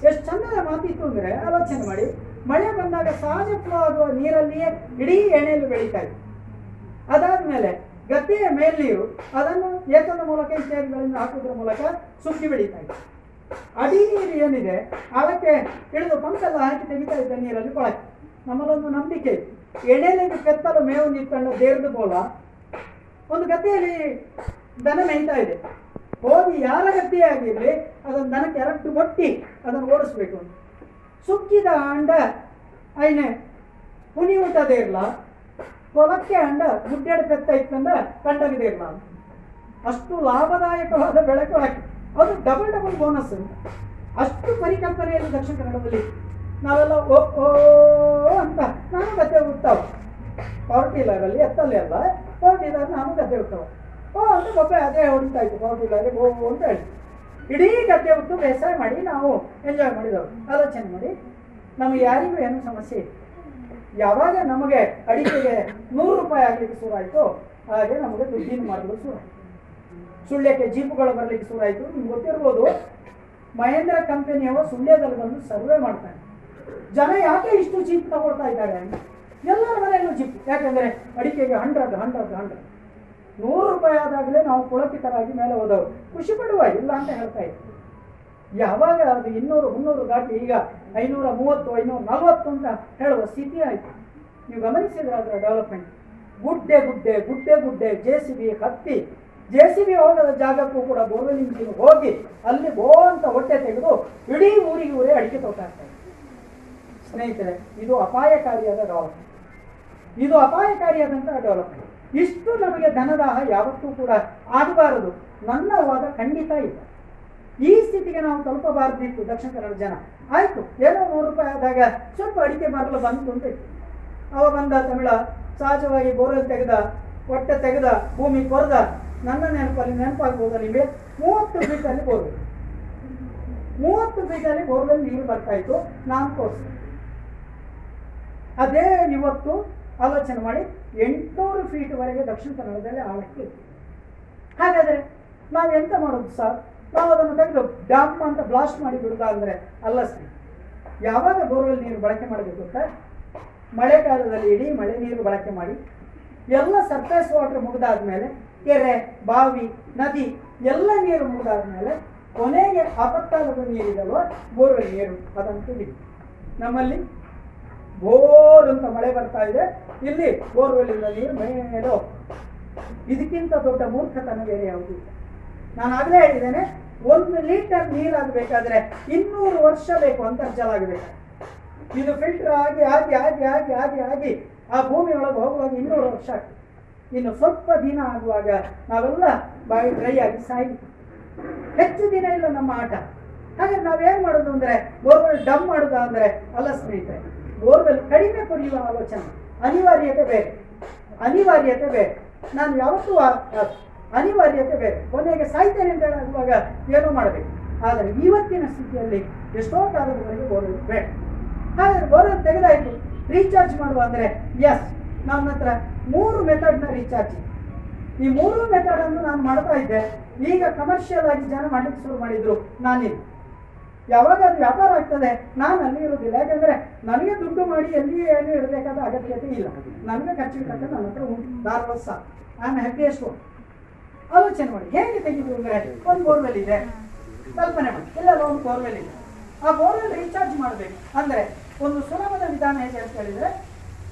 ಎಷ್ಟು ಚಂದದ ಮಾತಿತ್ತು ಅಂದ್ರೆ ಆಲೋಚನೆ ಮಾಡಿ. ಮಳೆ ಬಂದಾಗ ಸಹಜ ಆಗುವ ನೀರಲ್ಲಿಯೇ ಇಡೀ ಎಣೆಯಲ್ಲಿ ಬೆಳೀತಾ ಇತ್ತು ಅದಾದ್ಮೇಲೆ ಗದ್ದೆಯ ಮೇಲೆಯೂ ಅದನ್ನು ಏತದ ಮೂಲಕ ಇತ್ಯಾದಿಗಳಿಂದ ಹಾಕುವುದರ ಮೂಲಕ ಸುಕ್ಕಿ ಬೆಳೀತಾ ಇದೆ. ಅಡಿ ನೀರು ಏನಿದೆ, ಅದಕ್ಕೆ ಇಳಿದು ಪಂಪೆಲ್ಲ ಹಾಕಿ ತೆಗಿತಾ ಇದ್ದ ನೀರಲ್ಲಿ ಕೊಳಕೆ. ನಮ್ಮಲ್ಲೊಂದು ನಂಬಿಕೆ ಎಣೆಯಲ್ಲಿ ಕೆತ್ತಲು ಮೇವು ನಿಂತ್ಕೊಂಡ ದೇವ್ರದ ಬೋಲ. ಒಂದು ಗದ್ದೆಯಲ್ಲಿ ದನ ಮೇಯ್ತಾ ಇದೆ. ಹೋಗಿ ಯಾರ ಗದ್ದೆಯಾಗಿರಲಿ, ಅದನ್ನು ದನಕ್ಕೆ ಎರಡು ಕೊಟ್ಟಿ ಅದನ್ನು ಓಡಿಸ್ಬೇಕು ಸುಕ್ಕಿದ ಅಂಡ, ಐನೆ ಹುನಿ ಊಟದೇ ಇರಲ್ಲ ಹೊಲಕ್ಕೆ ಅಂಡ ಗುಡ್ಡೆಡ ಪೆತ್ತ ಇತ್ತಂದ್ರೆ ಕಂಡವಿದೆ ಇರಲ್ಲ ಅಷ್ಟು ಲಾಭದಾಯಕವಾದ ಬೆಳಕು ಹಾಕಿ. ಅದು ಡಬಲ್ ಡಬಲ್ ಬೋನಸ್ ಅಷ್ಟು ಪರಿಕಲ್ಪನೆಯಲ್ಲಿ ದಕ್ಷಿಣ ಕನ್ನಡದಲ್ಲಿ. ನಾವೆಲ್ಲ ಓ ಓ, ಅಂತ ನಾನು ಗದ್ದೆ ಉಡ್ತಾವ ಪವರ್ ಟೀಲರಲ್ಲಿ ಎತ್ತಲ್ಲಿ ಅಲ್ಲ. ಪವರ್ ಟೀಲರ್ ನಾನು ಗದ್ದೆ ಉಡ್ತಾವ ಓ ಅಂತ ಒಬ್ಬ ಅದೇ ಹೊಡಿತಾ ಇತ್ತು ಪವರ್ ಓ ಅಂತ ಹೇಳಿ. ಇಡೀ ಗದ್ದೆ ಉತ್ತು ಬೇಸಾಯ ಮಾಡಿ ನಾವು ಎಂಜಾಯ್ ಮಾಡಿದವರು. ಆಲೋಚನೆ ಮಾಡಿ. ನಮಗೆ ಯಾರಿಗೂ ಏನು ಸಮಸ್ಯೆ ಯಾವಾಗ ನಮಗೆ ಅಡಿಕೆಗೆ ನೂರು ರೂಪಾಯಿ ಆಗ್ಲಿಕ್ಕೆ ಶುರುವಾಯಿತು, ಹಾಗೆ ನಮಗೆ ದುಡ್ಡಿನ ಮಾತುಗಳು ಶುರುವಾಯಿತು. ಸುಳ್ಯಕ್ಕೆ ಜೀಪುಗಳು ಬರಲಿಕ್ಕೆ ಶುರುವಾಯಿತು. ನಿಮ್ಗೆ ಗೊತ್ತಿರ್ಬೋದು, ಮಹೇಂದ್ರ ಕಂಪನಿಯವ ಸುಳ್ಯದಲ್ಲಿ ಬಂದು ಸರ್ವೆ ಮಾಡ್ತಾನೆ ಜನ ಯಾಕೆ ಇಷ್ಟು ಜೀಪ್ ತಗೊಳ್ತಾ ಇದ್ದಾರೆ? ಎಲ್ಲರ ಮನೆಯಲ್ಲೂ ಜೀಪ್. ಯಾಕೆಂದರೆ ಅಡಿಕೆಗೆ ಹಂಡ್ರೆಡ್ ಹಂಡ್ರೆಡ್ ಹಂಡ್ರೆಡ್ ನೂರು ರೂಪಾಯಿ ಆದಾಗಲೇ ನಾವು ಪುಳಕಿತರಾಗಿ ಮೇಲೆ ಹೋದವರು. ಖುಷಿ ಪಡುವ, ಇಲ್ಲ ಅಂತ ಹೇಳ್ತಾ ಇದ್ವಿ ಯಾವಾಗ ಅದು ಇನ್ನೂರು, ಮುನ್ನೂರು ದಾಟಿ ಈಗ ಐನೂರ ಮೂವತ್ತು, ಐನೂರ ನಲವತ್ತು ಅಂತ ಹೇಳುವ ಸ್ಥಿತಿ ಆಯಿತು. ನೀವು ಗಮನಿಸಿದ್ರೆ ಅದರ ಡೆವಲಪ್ಮೆಂಟ್ ಗುಡ್ಡೆ ಗುಡ್ಡೆ ಗುಡ್ಡೆ ಗುಡ್ಡೆ, ಜೆ ಸಿ ಬಿ, ಹತ್ತಿ. ಜೆ ಸಿ ಬಿ ಹೋಗದ ಜಾಗಕ್ಕೂ ಕೂಡ ಬೋರ್ವೆಲ್ ಇಂಜಿನ್ ಹೋಗಿ ಅಲ್ಲಿ ಬೋ ಅಂತ ಹೊಟ್ಟೆ ತೆಗೆದು ಇಡೀ ಊರಿಗೆ ಊರೇ ಅಡಿಕೆ ತೋಟ ಆಗ್ತಾರೆ ಸ್ನೇಹಿತರೆ, ಇದು ಅಪಾಯಕಾರಿಯಾದ ಡೆವಲಪ್ಮೆಂಟ್ ಇದು ಅಪಾಯಕಾರಿಯಾದಂತಹ ಡೆವಲಪ್ಮೆಂಟ್ ಇಷ್ಟು ನಮಗೆ ಧನದಾಹ ಯಾವತ್ತೂ ಕೂಡ ಆಗಬಾರದು. ನನ್ನ ವಾದ ಖಂಡಿತ ಇಲ್ಲ. ಈ ಸ್ಥಿತಿಗೆ ನಾವು ತಲುಪಬಾರ್ದಿತ್ತು ದಕ್ಷಿಣ ಕನ್ನಡ ಜನ. ಆಯ್ತು, ಏನೋ ನೂರು ರೂಪಾಯಿ ಆದಾಗ ಸ್ವಲ್ಪ ಅಡಿಕೆ ಮರಲು ಬಂತು ಅಂತ ಇತ್ತು. ಅವ ಬಂದ ತಮಿಳ, ಸಹಜವಾಗಿ ಬೋರಲ್ ತೆಗೆದ, ಹೊಟ್ಟೆ ತೆಗೆದ, ಭೂಮಿ ಕೊರೆದ, ನನ್ನ ನೆನಪಲ್ಲಿ ನೆನಪಾಗ್ಬೋದು ನಿಮಗೆ ಮೂವತ್ತು ಫೀಟಲ್ಲಿ ಬೋರ್ವೆಲ್. ಮೂವತ್ತು ಫೀಟಲ್ಲಿ ಬೋರ್ವೆಲ್ ನೀರು ಬರ್ತಾ ಇತ್ತು, ನಾನು ತೋರಿಸಿದೆ. ಅದೇ ಇವತ್ತು ಆಲೋಚನೆ ಮಾಡಿ ಎಂಟುನೂರು ಫೀಟ್ವರೆಗೆ ದಕ್ಷಿಣ ಕನ್ನಡದಲ್ಲಿ ಆಳಕ್ಕೆ. ಹಾಗಾದರೆ ನಾವು ಎಂತ ಮಾಡೋದು ಸರ್ ನಾವು ಅದನ್ನು ತೆಗೆದು ಡ್ಯಾಮ್ ಅಂತ ಬ್ಲಾಸ್ಟ್ ಮಾಡಿ ಅಂದರೆ ಅಲ್ಲ ಸರ್ ಯಾವಾಗ ಬೋರ್ವೆಲ್ ನೀರು ಬಳಕೆ ಮಾಡಬೇಕು ಅಂತ ಮಳೆಗಾಲದಲ್ಲಿ ಇಡೀ ಮಳೆ ನೀರು ಬಳಕೆ ಮಾಡಿ ಎಲ್ಲ ಸರ್ಫೇಸ್ ವಾಟರ್ ಮುಗಿದಾದ್ಮೇಲೆ ಕೆರೆ, ಬಾವಿ, ನದಿ ಎಲ್ಲ ನೀರು ಮುಗಿದಾದ್ಮೇಲೆ ಕೊನೆಗೆ ಆಪತ್ಕಾಲದ ನೀರಿದಲ್ವ ಬೋರ್ವೆಲ್ ನೀರು? ಅದಂತೂ ನಮ್ಮಲ್ಲಿ ಬೋರ್ ಅಂತ ಮಳೆ ಬರ್ತಾ ಇದೆ. ಇಲ್ಲಿ ಬೋರ್ವೆಲ್ಲಿಂದ ನೀರು ಮೇಲೆ ಇದಕ್ಕಿಂತ ದೊಡ್ಡ ಮೂರ್ಖತನ ಬೇರೆ ಯಾವುದೂ ಇಲ್ಲ. ನಾನು ಆಗಲೇ ಹೇಳಿದ್ದೇನೆ, ಒಂದು ಲೀಟರ್ ನೀರಾಗಬೇಕಾದ್ರೆ ಇನ್ನೂರು ವರ್ಷ ಬೇಕು ಅಂತರ್ಜಲ ಆಗಬೇಕು ಇದು ಫಿಲ್ಟರ್ ಆಗಿ ಆಗಿ ಆಗಿ ಆಗಿ ಆಗಿ ಆಗಿ ಆ ಭೂಮಿ ಒಳಗೆ ಹೋಗುವಾಗ ಇನ್ನೂರು ವರ್ಷ ಆಗ್ತದೆ. ಇನ್ನು ಸ್ವಲ್ಪ ದಿನ ಆಗುವಾಗ ನಾವೆಲ್ಲ ಬಾಯಿ ಡ್ರೈ ಆಗಿ ಸಾಯಿ ಹೆಚ್ಚು ದಿನ ಇಲ್ಲ ನಮ್ಮ ಆಟ. ಹಾಗೆ ನಾವೇನು ಮಾಡೋದು ಅಂದ್ರೆ ಬೋರ್ವೆಲ್ ಡಮ್ ಮಾಡೋದು ಅಂದರೆ ಅಲ್ಲ ಸ್ನೇಹಿತರೆ ಬೋರ್ವೆಲ್ ಕಡಿಮೆ ಕುಡಿಯುವ ಆಲೋಚನೆ. ಅನಿವಾರ್ಯತೆ ಬೇರೆ ಅನಿವಾರ್ಯತೆ ಬೇರೆ ನಾನು ಯಾವತ್ತೂ ಅನಿವಾರ್ಯತೆ ಬೇರೆ ಕೊನೆಗೆ ಸಾಯ್ತೇನೆ ಅಂತ ಹೇಳುವಾಗ ಏನೋ ಮಾಡಬೇಕು. ಆದರೆ ಇವತ್ತಿನ ಸ್ಥಿತಿಯಲ್ಲಿ ಎಷ್ಟೋ ಕಾಲದವರೆಗೆ ಬೋರ್ವೆಲ್ ಬೇಡ ಹಾಗಾದ್ರೆ ಬೋರ್ವೆಲ್ ತೆಗೆದಾಯಿತು. ರೀಚಾರ್ಜ್ ಮಾಡುವ ಅಂದ್ರೆ ಎಸ್ ನಮ್ಮ ಹತ್ರ ಮೂರು ಮೆಥಡ್ನ ರೀಚಾರ್ಜ್ ಈ ಮೂರು ಮೆಥಡ್ ಅನ್ನು ನಾನು ಮಾಡ್ತಾ ಇದ್ದೆ. ಈಗ ಕಮರ್ಷಿಯಲ್ ಆಗಿ ಜನ ಮಾಡಲಿಕ್ಕೆ ಶುರು ಮಾಡಿದ್ರು ನಾನಿಲ್ಲ. ಯಾವಾಗ ಅದು ವ್ಯಾಪಾರ ಆಗ್ತದೆ. ನಾನು ಅಲ್ಲಿ ಇರೋದಿಲ್ಲ. ಯಾಕಂದ್ರೆ ನನಗೆ ದುಡ್ಡು ಮಾಡಿ ಎಲ್ಲಿ ಏನು ಇರಬೇಕಾದ ಅಗತ್ಯತೆ ಇಲ್ಲ. ನನಗೆ ಖರ್ಚಿಗೆ ತಕ್ಕ ನನ್ನ ಹತ್ರ ಉಂಟು. ನಾನು ನಾನು ಹ್ಯಾಪಿಯೆಸ್ಟ್ ಆಲೋಚನೆ ಮಾಡಿ. ಹೇಗೆ ತೆಗೆದು ಅಂದ್ರೆ ಒಂದು ಬೋರ್ವೆಲ್ ಇದೆ. ಕಲ್ಪನೆ ಮಾಡಿ. ಇಲ್ಲೆಲ್ಲ ಒಂದು ಬೋರ್ವೆಲ್ ಇದೆ. ಆ ಬೋರ್ವೆಲ್ ರೀಚಾರ್ಜ್ ಮಾಡಬೇಕು. ಅಂದ್ರೆ ಒಂದು ಸುಲಭದ ವಿಧಾನ ಹೇಗೆ ಅಂತ ಹೇಳಿದ್ರೆ,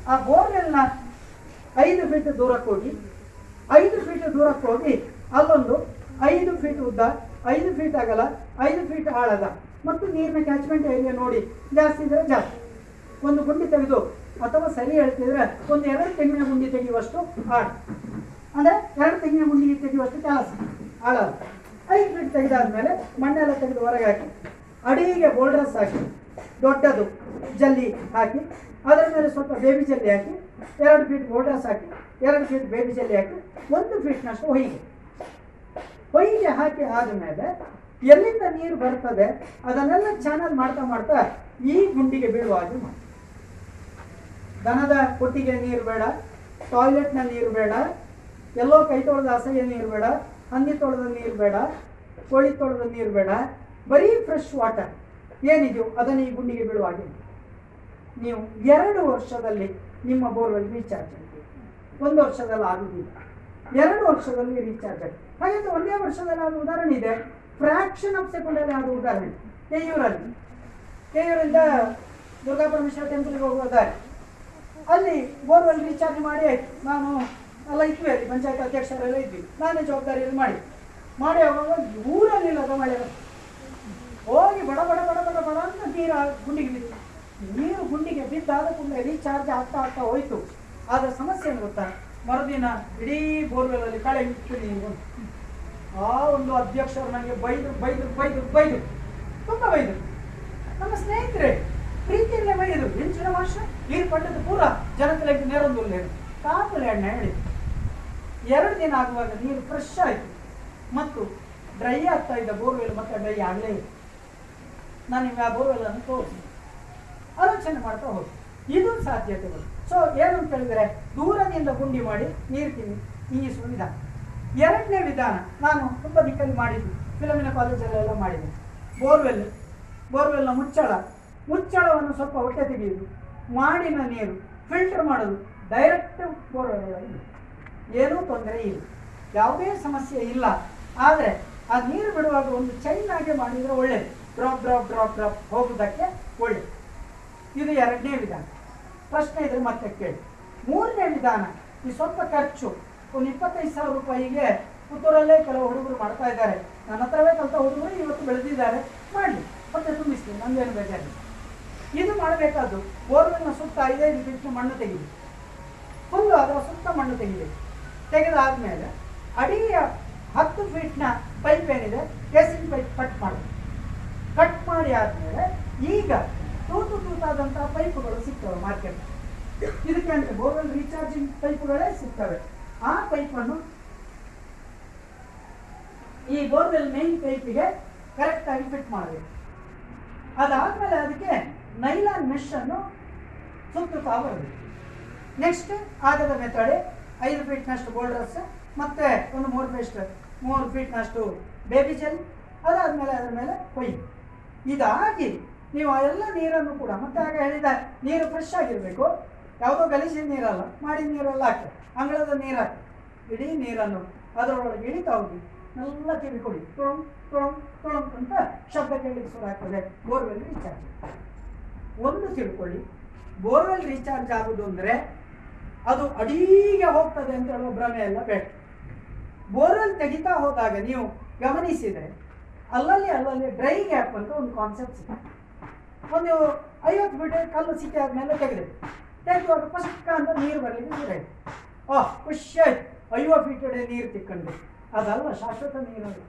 ಆ ಬೋರ್ವೆಲ್ನ ಐದು ಫೀಟ್ ದೂರಕ್ಕೆ ಹೋಗಿ, ಐದು ಫೀಟ್ ದೂರಕ್ಕೆ ಹೋಗಿ ಅಲ್ಲೊಂದು ಐದು ಫೀಟ್ ಉದ್ದ, ಐದು ಫೀಟ್ ಆಗಲ್ಲ ಐದು ಫೀಟ್ ಆಳದ ಮತ್ತು ನೀರಿನ ಕ್ಯಾಚ್ಮೆಂಟ್ ಏರಿಯಾ ನೋಡಿ. ಜಾಸ್ತಿ ಇದ್ರೆ ಜಾಸ್ತಿ. ಒಂದು ಗುಂಡಿ ತೆಗೆದು ಅಥವಾ ಸರಿ ಹೇಳ್ತಿದ್ರೆ ಒಂದು ಎರಡು ತೆಂಗಿನ ಗುಂಡಿ ತೆಗೆಯುವಷ್ಟು ಆಳ. ಅಂದ್ರೆ ಎರಡು ತೆಂಗಿನ ಗುಂಡಿ ತೆಗೆಯುವಷ್ಟು ಕೆಲಸ. ಆಳ ಐದು ಫೀಟ್ ತೆಗೆದಾದ್ಮೇಲೆ ಮಣ್ಣೆಲ್ಲ ತೆಗೆದು ಹೊರಗೆ ಹಾಕಿ. ಅಡಿಗೆ ಬೋಲ್ಡ್ರಸ್ ಹಾಕಿ. ದೊಡ್ಡದು ಜಲ್ಲಿ ಹಾಕಿ. ಅದರ ಮೇಲೆ ಸ್ವಲ್ಪ ಬೇಬಿ ಜಲ್ಲಿ ಹಾಕಿ. ಎರಡು ಫೀಟ್ ಬೋಲ್ಡ್ರಸ್ ಹಾಕಿ. ಎರಡು ಫೀಟ್ ಬೇಬಿ ಜಲ್ಲಿ ಹಾಕಿ. ಒಂದು ಫೀಟ್ನಷ್ಟು ಹೊಯ್ಗೆ. ಹೊಯ್ಗೆ ಹಾಕಿ ಆದಮೇಲೆ ಎಲ್ಲಿಂದ ನೀರು ಬರ್ತದೆ, ಅದನ್ನೆಲ್ಲ ಚಾನಲ್ ಮಾಡ್ತಾ ಮಾಡ್ತಾ ಈ ಗುಂಡಿಗೆ ಬೀಳುವ ಹಾಗೆ ಮಾಡಿ ದನದ ಕೊಟ್ಟಿಗೆ ನೀರು ಬೇಡ ಟಾಯ್ಲೆಟ್ನ ನೀರು ಬೇಡ, ಎಲ್ಲೋ ಕೈ ತೊಳೆದ ಅಸಹ್ಯ ನೀರು ಬೇಡ, ಹಂದಿ ತೊಳೆದ ನೀರು ಬೇಡ, ಕೋಳಿ ತೊಳೆದ ನೀರು ಬೇಡ, ಬರೀ ಫ್ರೆಶ್ ವಾಟರ್ ಏನಿದೆಯೋ ಅದನ್ನು ಈ ಗುಂಡಿಗೆ ಬೀಳುವ ಹಾಗೆ. ನೀವು ಎರಡು ವರ್ಷದಲ್ಲಿ ನಿಮ್ಮ ಬೋರ್ವೆಲ್ ರೀಚಾರ್ಜ್ ಆಗಿದೆ. ಒಂದು ವರ್ಷದಲ್ಲಿ ಆಗುವುದಿಲ್ಲ ಎರಡು ವರ್ಷದಲ್ಲಿ ರೀಚಾರ್ಜ್ ಆಗಿ ಹಾಗೆ ಒಂದೇ ವರ್ಷದಲ್ಲಿ ಆದ ಉದಾಹರಣೆ ಇದೆ. ಫ್ರಾಕ್ಷನ್ ಆಫ್ ಸೆಕೆಂಡಲ್ಲಿ ಆದ ಉದಾಹರಣೆ ಕೆಯೂರಲ್ಲಿ ಕೆಯೂರಿಂದ ದುರ್ಗಾ ಪರಮೇಶ್ವರ ಟೆಂಪಲ್ಗೆ ಹೋಗುವ ದಾರಿ. ಅಲ್ಲಿ ಬೋರ್ವೆಲ್ ರೀಚಾರ್ಜ್ ಮಾಡಿ ಆಯ್ತು. ನಾನು ಎಲ್ಲ ಇದ್ವಿ ಅಲ್ಲಿ, ಪಂಚಾಯತ್ ಅಧ್ಯಕ್ಷರೆಲ್ಲ ಇದ್ವಿ. ನಾನೇ ಜವಾಬ್ದಾರಿಯಲ್ಲಿ ಮಾಡಿ ಮಾಡಿ ಹೋಗುವಾಗ ಊರಲ್ಲಿಲ್ಲದ ಮಳೆ ಹೋಗಿ ಬಡ ಬಡ ಬಡ ಬಡ ಬಡ ಅಂತ ನೀರು ಗುಂಡಿಗೆ ಬಿದ್ದು ನೀರು ಗುಂಡಿಗೆ ಬಿದ್ದಾದ ಕೂಡಲೇ ರೀಚಾರ್ಜ್ ಆಗ್ತಾ ಆಗ್ತಾ ಹೋಯ್ತು. ಆದ್ರೆ ಸಮಸ್ಯೆ ಏನು ಗೊತ್ತಾ? ಮರುದಿನ ಇಡೀ ಬೋರ್ವೆಲ್ ಅಲ್ಲಿ ಕಳೆ ಬಂತು. ಆ ಒಂದು ಅಧ್ಯಕ್ಷರು ನನಗೆ ಬೈದು ಬೈದು ಬೈದು ಬೈದು ತುಂಬಾ ಬೈದು ನಮ್ಮ ಸ್ನೇಹಿತರೆ ಪ್ರೀತಿಯಲ್ಲೇ ಬೈದು ಹೆಂಚಿನ ವರ್ಷ ನೀರು ಪಟ್ಟದ್ದು ಪೂರ ಜನಕಲೆಗೆ ನೇರೊಂದು ಕಾಪುಲೆ ಎಣ್ಣೆ ಎರಡು ದಿನ ಆಗುವಾಗ ನೀರು ಫ್ರೆಶ್ ಆಯಿತು. ಮತ್ತು ಡ್ರೈ ಆಗ್ತಾ ಇದ್ದ ಬೋರ್ವೆಲ್ ಮತ್ತೆ ಡ್ರೈ ಆಗಲೇ ಇಲ್ಲ. ನಾನು ನಿಮ್ಗೆ ಆ ಬೋರ್ವೆಲ್ ಅನ್ನು ತೋರಿಸಿ ಆಲೋಚನೆ ಮಾಡ್ತಾ ಹೋಗಿ ಇದು ಸಾಧ್ಯತೆಗಳು. ಸೊ ಏನು ಅಂತ ಹೇಳಿದ್ರೆ, ದೂರದಿಂದ ಗುಂಡಿ ಮಾಡಿ ನೀರು ತಿನ್ನಿ. ಇಂಗಿಸುವ ವಿಧಾನ ಎರಡನೇ ವಿಧಾನ ನಾನು ತುಂಬ ದಿಕ್ಕಲ್ಲಿ ಮಾಡಿದ್ದು. ಫಿಲಮಿನ ಕಾಲೇಜಲ್ಲೆಲ್ಲ ಮಾಡಿದೆ. ಬೋರ್ವೆಲ್ ಬೋರ್ವೆಲ್ನ ಮುಚ್ಚಳ. ಮುಚ್ಚಳವನ್ನು ಸ್ವಲ್ಪ ಹೊಟ್ಟೆ ತೆಗೆಯುವುದು, ಮಾಡಿನ ನೀರು ಫಿಲ್ಟರ್ ಮಾಡೋದು ಡೈರೆಕ್ಟ್ ಬೋರ್ವೆಲ್ ಏನೂ ತೊಂದರೆ ಇಲ್ಲ. ಯಾವುದೇ ಸಮಸ್ಯೆ ಇಲ್ಲ. ಆದರೆ ಆ ನೀರು ಬಿಡುವಾಗ ಒಂದು ಚೈನ್ ಆಗಿ ಮಾಡಿದರೆ ಒಳ್ಳೆಯದು ಡ್ರಾಪ್ ಡ್ರಾಪ್ ಡ್ರಾಪ್ ಡ್ರಾಪ್ ಹೋಗುವುದಕ್ಕೆ ಒಳ್ಳೆಯದು ಇದು ಎರಡನೇ ವಿಧಾನ. ಪ್ರಶ್ನೆ ಇದ್ರೆ ಮತ್ತೆ ಕೇಳಿ. ಮೂರನೇ ವಿಧಾನ, ಈ ಸ್ವಲ್ಪ ಖರ್ಚು. ಒಂದು ಇಪ್ಪತ್ತೈದು ಸಾವಿರ ರೂಪಾಯಿಗೆ ಪುತ್ತೂರಲ್ಲೇ ಕೆಲವು ಹುಡುಗರು ಮಾಡ್ತಾ ಇದ್ದಾರೆ. ನನ್ನ ಹತ್ರವೇ ಕಲಿತ ಹುಡುಗರು ಇವತ್ತು ಬೆಳೆದಿದ್ದಾರೆ. ಮಾಡಲಿ. ಮತ್ತೆ ತುಂಬಿಸ್ತೀನಿ ನಂದೇನು ಬೇಜಾರಿ. ಇದು ಮಾಡಬೇಕಾದ್ದು ಬೋರ್ವೆಲ್ನ ಸುತ್ತ ಐದೈದು ಫೀಟ್ನ ಮಣ್ಣು ತೆಗಿಬೇಕು ಫುಲ್ಲು ಅದರ ಸುತ್ತ ಮಣ್ಣು ತೆಗಿಬೇಕು ತೆಗೆದಾದ್ಮೇಲೆ ಅಡಿಯ ಹತ್ತು ಫೀಟ್ನ ಪೈಪ್ ಏನಿದೆ ಕೆಸಿನ ಪೈಪ್ ಕಟ್ ಮಾಡಬೇಕು ಕಟ್ ಮಾಡಿ ಆದಮೇಲೆ ಈಗ ತೂತು ತೂತಾದಂತಹ ಪೈಪುಗಳು ಸಿಗ್ತವೆ ಮಾರ್ಕೆಟ್ ಇದಕ್ಕೆ ಬೋರ್ವೆಲ್ ರೀಚಾರ್ಜಿಂಗ್ ಪೈಪುಗಳೇ ಸಿಗ್ತವೆ. ಆ ಪೈಪನ್ನು ಈ ಬೋರ್ವೆಲ್ ಮೇನ್ ಪೈಪಿಗೆ ಕರೆಕ್ಟ್ ಆಗಿ ಫಿಟ್ ಮಾಡಬೇಕು. ಅದಾದ್ಮೇಲೆ ಅದಕ್ಕೆ ನೈಲಾನ್ ಮೆಶ್ ಅನ್ನು ಸುತ್ತುತ್ತಾ ಬರಬೇಕು. ನೆಕ್ಸ್ಟ್ ಆಗದ ಮೆಥಡ್, ಐದು ಫೀಟ್ನಷ್ಟು ಬೋಲ್ಡರ್ಸ್ ಮತ್ತೆ ಒಂದು ಮೂರು ಫೀಟ್ ಮೂರು ಫೀಟ್ನಷ್ಟು ಬೇಬಿ ಜೆಲ್ ಅದಾದ್ಮೇಲೆ ಅದರ ಮೇಲೆ ಕೊಯ್ಯಿ ಇದಾಗಿ ನೀವು ಆ ಎಲ್ಲ ನೀರನ್ನು ಕೂಡ, ಮತ್ತೆ ಆಗ ಹೇಳಿದ ನೀರು ಫ್ರೆಶ್ ಆಗಿರಬೇಕು. ಯಾವುದೋ ಗಲೀಜಿನ ನೀರಲ್ಲ ಮಾಡಿ ನೀರೆಲ್ಲ ಹಾಕಿ, ಅಂಗಳದ ನೀರು ಹಾಕಿ, ಇಡೀ ನೀರನ್ನು ಅದರೊಳಗೆ ಇಳಿತಾ ಹೋಗಿ, ಎಲ್ಲ ಕಿವಿಕೊಡಿ ತೊಳಂ ತೊಳಂ ತೊಳಂ ಅಂತ ಶಬ್ದ ಕೇಳಲಿಕ್ಕೆ ಶುರು ಆಗ್ತದೆ. ಬೋರ್ವೆಲ್ ರೀಚಾರ್ಜ್ ಒಂದು ತಿಳ್ಕೊಳ್ಳಿ, ಬೋರ್ವೆಲ್ ರೀಚಾರ್ಜ್ ಆಗುದು ಅಂದ್ರೆ ಅದು ಅಡೀಗೆ ಹೋಗ್ತದೆ ಅಂತ ಹೇಳುವ ಭ್ರಮೆ ಎಲ್ಲ ಬೇಡ. ಬೋರ್ವೆಲ್ ತೆಗಿತಾ ಹೋದಾಗ ನೀವು ಗಮನಿಸಿದರೆ ಅಲ್ಲಲ್ಲಿ ಅಲ್ಲಲ್ಲಿ ಡ್ರೈ ಗ್ಯಾಪ್ ಅಂತ ಒಂದು ಕಾನ್ಸೆಪ್ಟ್ ಸಿಗುತ್ತೆ ಒಂದು ಐವತ್ತು ಮೀಟರ್ ಕಲ್ಲು ಸಿಕ್ಕಿ ಆದಮೇಲೆ ತೆಗೆದೆ ತೆಗೆದುವಾಗ ಪುಷ್ಕ ಅಂತ ನೀರು ಬರಲಿಕ್ಕೆ ಶುರು ಓಹ್ ಖುಷಿ ಆಯ್ತು ಅಯ್ಯೋ ಫೀಟ್ ನೀರು ತಿಕ್ಕಂಡು. ಅದಲ್ಲ, ಶಾಶ್ವತ ನೀರು ಅದು.